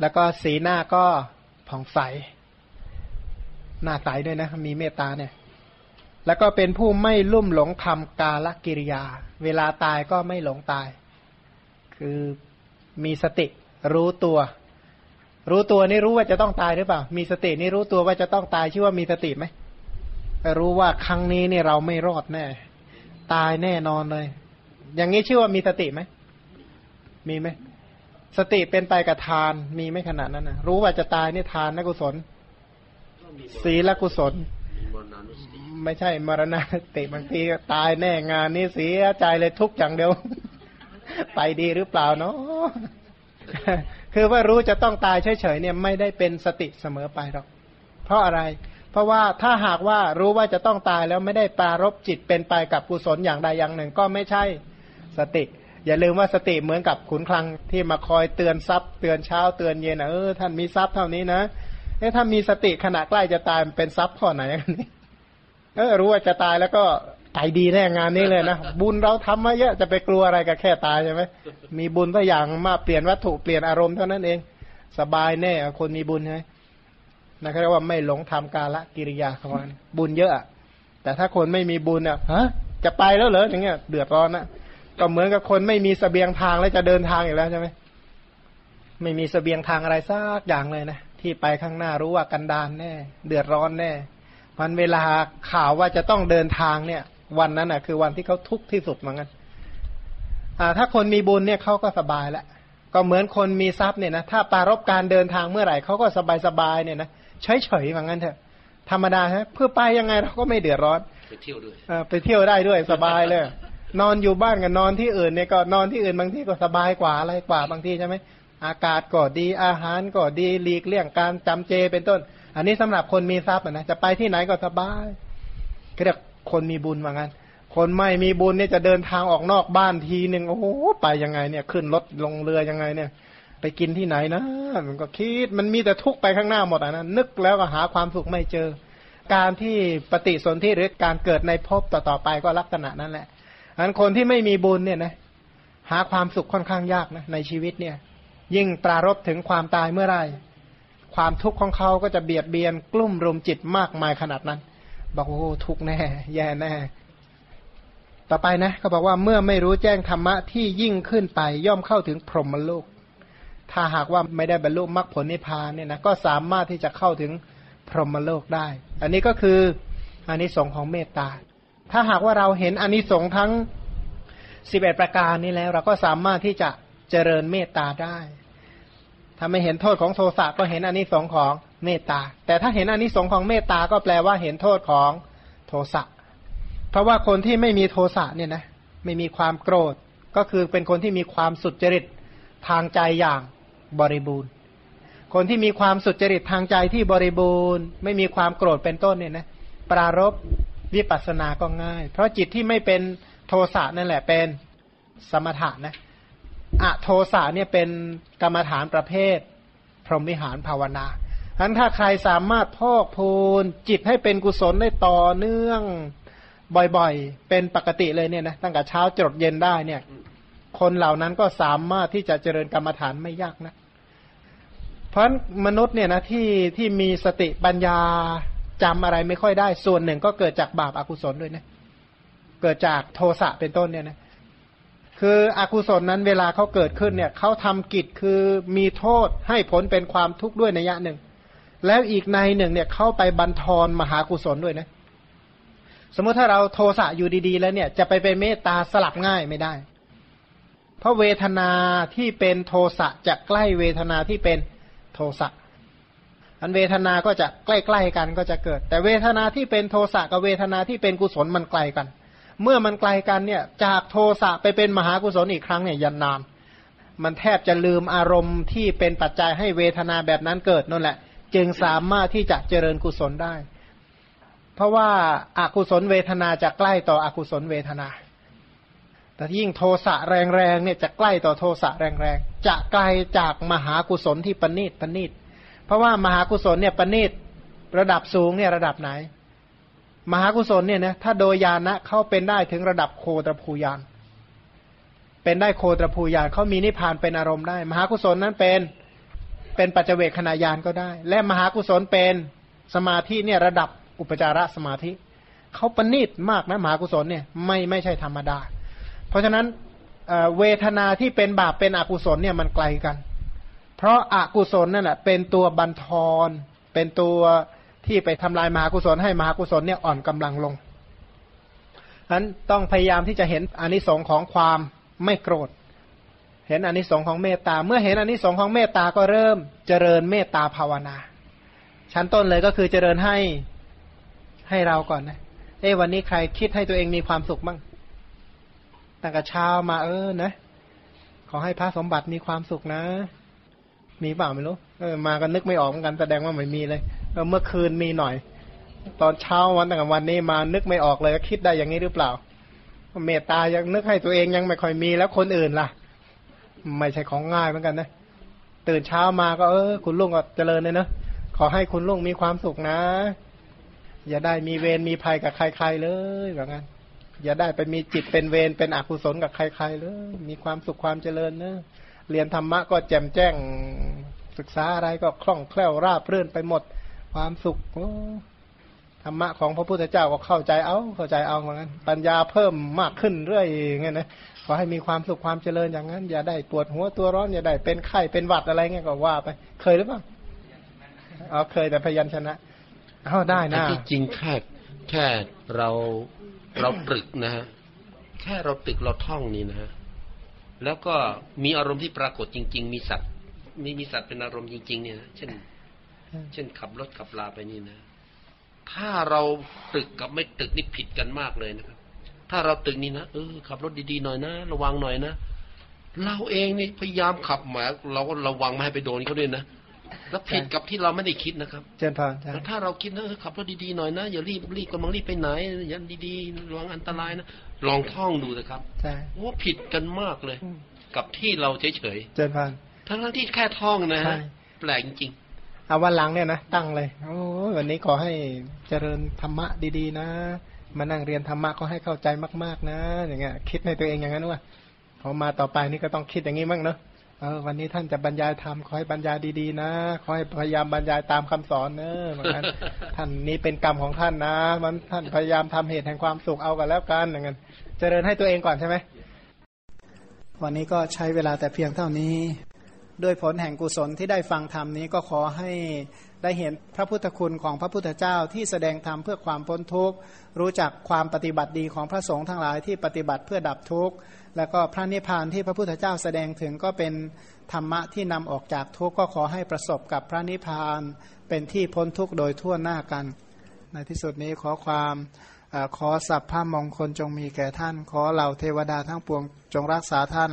แล้วก็สีหน้าก็ผ่องใส หน้าใสด้วยนะ มีเมตตาเนี่ย แล้วก็เป็นผู้ไม่ลุ่มหลงทำกาลกิริยา เวลาตายก็ไม่หลงตาย คือมีสติรู้ตัว รู้ตัวนี่รู้ว่าจะต้องตายหรือเปล่า มีสตินี่รู้ตัวว่าจะต้องตายชื่อว่ามีสติไหมรู้ว่าครั้งนี้เนี่ยเราไม่รอดแน่ ตายแน่นอนเลย อย่างนี้ชื่อว่ามีสติไหม มีไหม สติเป็นไปกับทาน มีไหมขนาดนั้นนะรู้ว่าจะตายนี่ทานนะกุศล ศีลกุศล ไม่ใช่มรณะสติบางทีก็ตายแน่งานนี้เสียใจเลยทุกอย่างเดียว ไปดีหรือเปล่าเนาะคือว่ารู้จะต้องตายเฉยๆเนี่ยไม่ได้เป็นสติเสมอไปหรอก เพราะอะไร เพราะว่าถ้าหากว่ารู้ว่าจะต้องตายแล้วไม่ได้ปรารบจิตเป็นไปกับกุศลอย่างใดอย่างหนึ่ง ก็ไม่ใช่ สติ อย่าลืมว่าสติเหมือนกับขุนคลังที่มาคอยเตือนทรัพย์ เตือนเช้าเตือนเย็นนะเออท่านมีทรัพย์เท่านี้นะเอ๊ะถ้ามีสติขณะใกล้จะตายเป็นทรัพย์ข้อไหนกันนี่เออรู้ว่าจะตายแล้วก็ตายดีแน่งานนี้เลยนะบุญเราทำมาเยอะจะไปกลัวอะไรกับแค่ตายใช่ไหมมีบุญตัวอย่างมาเปลี่ยนวัตถุเปลี่ยนอารมณ์เท่านั้นเอง สบายแน่คนมีบุญใช่ไหมนะครับเรียกว่าไม่หลงทำกาละกิริยาของมันบุญเยอะอะแต่ถ้าคนไม่มีบุญเนี่ยฮะจะไปแล้วเหรออย่างเงี้ยเดือดร้อนนะ ก็เหมือนกับคนไม่มีเสบียงทางแล้วจะเดินทางอีกแล้วใช่ไหมไม่มีเสบียงทางอะไรสักอย่างเลยนะที่ไปข้างหน้ารู้ว่ากันดานแน่ เดือดร้อนแน่วันเวลาข่าวว่าจะต้องเดินทางเนี่ย วันนั้นอะ คือวันที่เขาทุกข์ที่สุดเหมือนกันอ่า ถ้าคนมีบุญเนี่ยเขาก็สบายแล้วก็เหมือนคนมีทรัพย์เนี่ยนะถ้าปรารบการเดินทางเมื่อไหร่เขาก็สบายสบายๆเนี่ยนะเฉยเฉยๆเหมือนกันเถอะธรรมดาฮะเพื่อไปยังไงเราก็ไม่เดือดร้อนไปเที่ยวด้วยเออไปเที่ยวได้ด้วยสบายเลย นอนอยู่บ้านกับนอนที่อื่นเนี่ยก็นอนที่อื่นบางที่ก็สบายกว่าอะไรกว่าบางทีใช่ไหมอากาศก็ดีอาหารก็ดีหลีกเลี่ยงการจำเจเป็นต้น อันนี้สำหรับคนมีทรัพย์นะจะไปที่ไหนก็สบายก็เรียกคนมีบุญว่างั้น คนไม่มีบุญเนี่ยจะเดินทางออกนอกบ้านทีหนึ่งโอ้โหไปยังไงเนี่ย ขึ้นรถลงเรือยังไงเนี่ย ไปกินที่ไหนนะมันก็คิดมันมีแต่ทุกข์ไปข้างหน้าหมดอะนะนึกแล้วก็หาความสุขไม่เจอ การที่ปฏิสนธิหรือการเกิดในภพต่อๆไปก็ลักษณะนั้นแหละ อันคนที่ไม่มีบุญเนี่ยนะหาความสุขค่อนข้างยากนะในชีวิตเนี่ย ยิ่งปรารบถึงความตายเมื่อไรความทุกข์ของเขาก็จะเบียดเบียนกลุ่มรุมจิตมากมายขนาดนั้น บอกโอ้ทุกแน่ แย่แน่ ต่อไปนะเขาบอกว่าเมื่อไม่รู้แจ้งธรรมะที่ยิ่งขึ้นไปย่อมเข้าถึงพรหมโลก ถ้าหากว่าไม่ได้บรรลุมรรคผลนิพพานเนี่ยนะก็สามารถที่จะเข้าถึงพรหมโลกได้ อันนี้ก็คืออานิสงส์ของเมตตา ถ้าหากว่าเราเห็นอานิสงส์ทั้งสิบเอ็ดประการนี้แล้ว เราก็สามารถที่จะเจริญเมตตาได้ ถ้าไม่เห็นโทษของโทสะก็เห็นอานิสงส์ของเมตตา แต่ถ้าเห็นอานิสงส์ของเมตตาก็แปลว่าเห็นโทษของโทสะ เพราะว่าคนที่ไม่มีโทสะเนี่ยนะไม่มีความโกรธ ก็คือเป็นคนที่มีความสุจริตทางใจอย่างบริบูรณ์ คนที่มีความสุจริตทางใจที่บริบูรณ์ ไม่มีความโกรธเป็นต้นเนี่ยนะปรารบ วิปัสสนาก็ง่าย เพราะจิตที่ไม่เป็นโทสะนั่นแหละเป็นสมถะนะอะโทสะเนี่ยเป็นกรรมฐานประเภท พรหมวิหารภาวนาฉะนั้นถ้าใครสามารถพอกพูนจิตให้เป็นกุศลได้ต่อเนื่องบ่อยๆ เป็นปกติเลยเนี่ยนะตั้งแต่เช้าจดเย็นได้เนี่ย คนเหล่านั้นก็สามารถที่จะเจริญกรรมฐานไม่ยากนะ เพราะมนุษย์เนี่ยนะที่ที่มีสติปัญญา จำอะไรไม่ค่อยได้ ส่วนหนึ่งก็เกิดจากบาปอากุศลด้วยนะ เกิดจากโทสะเป็นต้นเนี่ยนะคืออกุศลนั้นเวลาเขาเกิดขึ้นเนี่ยเขาทำกิจคือมีโทษให้ผลเป็นความทุกข์ด้วยในยะหนึ่ง แล้วอีกในหนึ่งเนี่ยเข้าไปบันทอนมหากุศลด้วยนะ สมมติถ้าเราโทสะอยู่ดีๆ แล้วเนี่ยจะไปเป็นเมตตาสลับง่ายไม่ได้ เพราะเวทนาที่เป็นโทสะจะใกล้เวทนาที่เป็นโทสะ อันเวทนาก็จะใกล้ๆกันก็จะเกิด แต่เวทนาที่เป็นโทสะกับเวทนาที่เป็นกุศลมันไกลกัน เมื่อมันไกลกันเนี่ยจากโทสะไปเป็นมหากุศลอีกครั้งเนี่ยยันนาน มันแทบจะลืมอารมณ์ที่เป็นปัจจัยให้เวทนาแบบนั้นเกิดนั่นแหละ จึงสามารถที่จะเจริญกุศลได้ เพราะว่าอากุศลเวทนาจะใกล้ต่ออกุศลเวทนาแต่ยิ่งโทสะแรงๆเนี่ยจะใกล้ต่อโทสะแรงๆจะไกลจากมหากุศลที่ปณีตปณีต เพราะว่ามหากุศลเนี่ยปณีตระดับสูงเนี่ยระดับไหน มหากุศลเนี่ยนะถ้าโดยญาณะเขาเป็นได้ถึงระดับโคตรภูยานเป็นได้โคตรภูยานเขามีนิพพานเป็นอารมณ์ได้ มหากุศลนั้นเป็นเป็นปัจเจเวคขณะยานก็ได้ และมหากุศลเป็นสมาธิเนี่ยระดับอุปจารสมาธิเขาปณีตมากนะมหากุศลเนี่ยไม่ไม่ใช่ธรรมดา เพราะฉะนั้นเวทนาที่เป็นบาปเป็นอกุศลเนี่ยมันไกลกัน ราะอากุศลนั่นแหละเป็นตัวบันทอนเป็นตัวที่ไปทำลายมหากุศลให้มหากุศลเนี่ยอ่อนกำลังลงฉะนั้นต้องพยายามที่จะเห็นอนิสงค์ของความไม่โกรธ เห็นอนิสงค์ของเมตตา เมื่อเห็นอนิสงค์ของเมตตาก็เริ่มเจริญเมตตาภาวนา ชั้นต้นเลยก็คือเจริญให้ให้เราก่อนนะ เอ้วันนี้ใครคิดให้ตัวเองมีความสุขบ้างตั้งแต่เช้ามาเออนะ ขอให้พระสมบัติมีความสุขนะ มีเปล่าไม่รู้เออมากันนึกไม่ออกเหมือนกันแสดงว่าไม่มีเลยเออเมื่อคืนมีหน่อย ตอนเช้าวันตั้งแต่วันนี้มานึกไม่ออกเลยคิดได้อย่างนี้หรือเปล่า เมตตายังนึกให้ตัวเองยังไม่ค่อยมีแล้วคนอื่นล่ะ ไม่ใช่ของง่ายเหมือนกันนะตื่นเช้ามาก็เออ คุณลุงก็เจริญเลยนะขอให้คุณลุงมีความสุขนะ อย่าได้มีเวรมีภัยกับใคร ๆเลยแบบนั้นอย่าได้ไปมีจิตเป็นเวรเป็นอกุศลกับใคร ๆเลยมีความสุขความเจริญเนะ เรียนธรรมะก็แจ่มแจ้งศึกษาอะไรก็คล่องแคล่วราบรื่นไปหมดความสุขธรรมะของพระพุทธเจ้าก็เข้าใจเอาเข้าใจเอาเหมือนกันปัญญาเพิ่มมากขึ้นเรื่อยเงี้ยนะขอให้มีความสุขความเจริญอย่างนั้น อย่าได้ปวดหัวตัวร้อนอย่าได้เป็นไข้เป็นหวัดอะไรเงี้ยก็ว่าไป เคยหรือเปล่าอ๋อเคยแต่พยัญชนะเอาได้นะที่จริงแค่แค่เราเราตรึกนะฮะแค่เราตรึกเราท่องนี่นะฮะ แล้วก็มีอารมณ์ที่ปรากฏจริง ๆ มีสัตว์มีมีสัตว์เป็นอารมณ์จริง ๆ เนี่ยนะเช่น เช่นขับรถขับลาไปนี่นะ ถ้าเราตึกกับไม่ตึกนี่ผิดกันมากเลยนะครับ ถ้าเราตึกนี่นะเออขับรถดีๆหน่อยนะระวังหน่อยนะเราเองนี่พยายามขับหมาเราก็ระวังไม่ให้ไปโดนเขาด้วยนะแล้วผิดกับที่เราไม่ได้คิดนะครับเจริญพรใช่ถ้าเราคิดนะเออขับรถดีๆหน่อยนะอย่ารีบรีบกำลังรีบไปไหนอย่าดีๆระวังอันตรายนะ ลองท่องดูนะครับใช่ว่าผิดกันมากเลย กับที่เราเฉยเจริญพรๆทั้งๆที่แค่ท่องนะใช่ฮะแปลกจริงเอาวันหลังเนี่ยนะตั้งเลยโอ้ยวันนี้ขอให้เจริญธรรมะดีๆ นะ มานั่งเรียนธรรมะก็ให้เข้าใจมาก ๆ นะ อย่างเงี้ย คิดในตัวเองอย่างนั้นว่าพอมาต่อไปนี่ก็ต้องคิดอย่างนี้บ้างเนาะ เออวันนี้ท่านจะบรรยายธรรมขอให้บรรยายดีๆนะขอให้พยายามบรรยายตามคำสอนเนอะเหมือนกันท่านนี้เป็นกรรมของท่านนะ มันท่านพยายามทำเหตุแห่งความสุขเอากันแล้วกันอย่างนั้นเจริญให้ตัวเองก่อนใช่ไหมวันนี้ก็ใช้เวลาแต่เพียงเท่านี้ ด้วยผลแห่งกุศลที่ได้ฟังธรรมนี้ก็ขอให้ได้เห็นพระพุทธคุณของพระพุทธเจ้าที่แสดงธรรมเพื่อความพ้นทุกข์รู้จักความปฏิบัติดีของพระสงฆ์ทั้งหลายที่ปฏิบัติเพื่อดับทุกข์ แล้วก็พระนิพพานที่พระพุทธเจ้าแสดงถึงก็เป็นธรรมะที่นำออกจากทุกข์ก็ขอให้ประสบกับพระนิพพานเป็นที่พ้นทุกข์โดยทั่วหน้ากัน ในที่สุดนี้ขอความเออขอสัพพะมงคลจงมีแก่ท่าน ขอเหล่าเทวดาทั้งปวงจงรักษาท่าน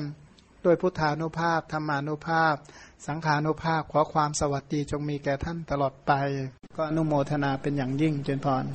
ด้วยพุทธานุภาพธรรมานุภาพ สังขานุภาพขอความสวัสดีจงมีแก่ท่านตลอดไป ก็อนุโมทนาเป็นอย่างยิ่งเจนพร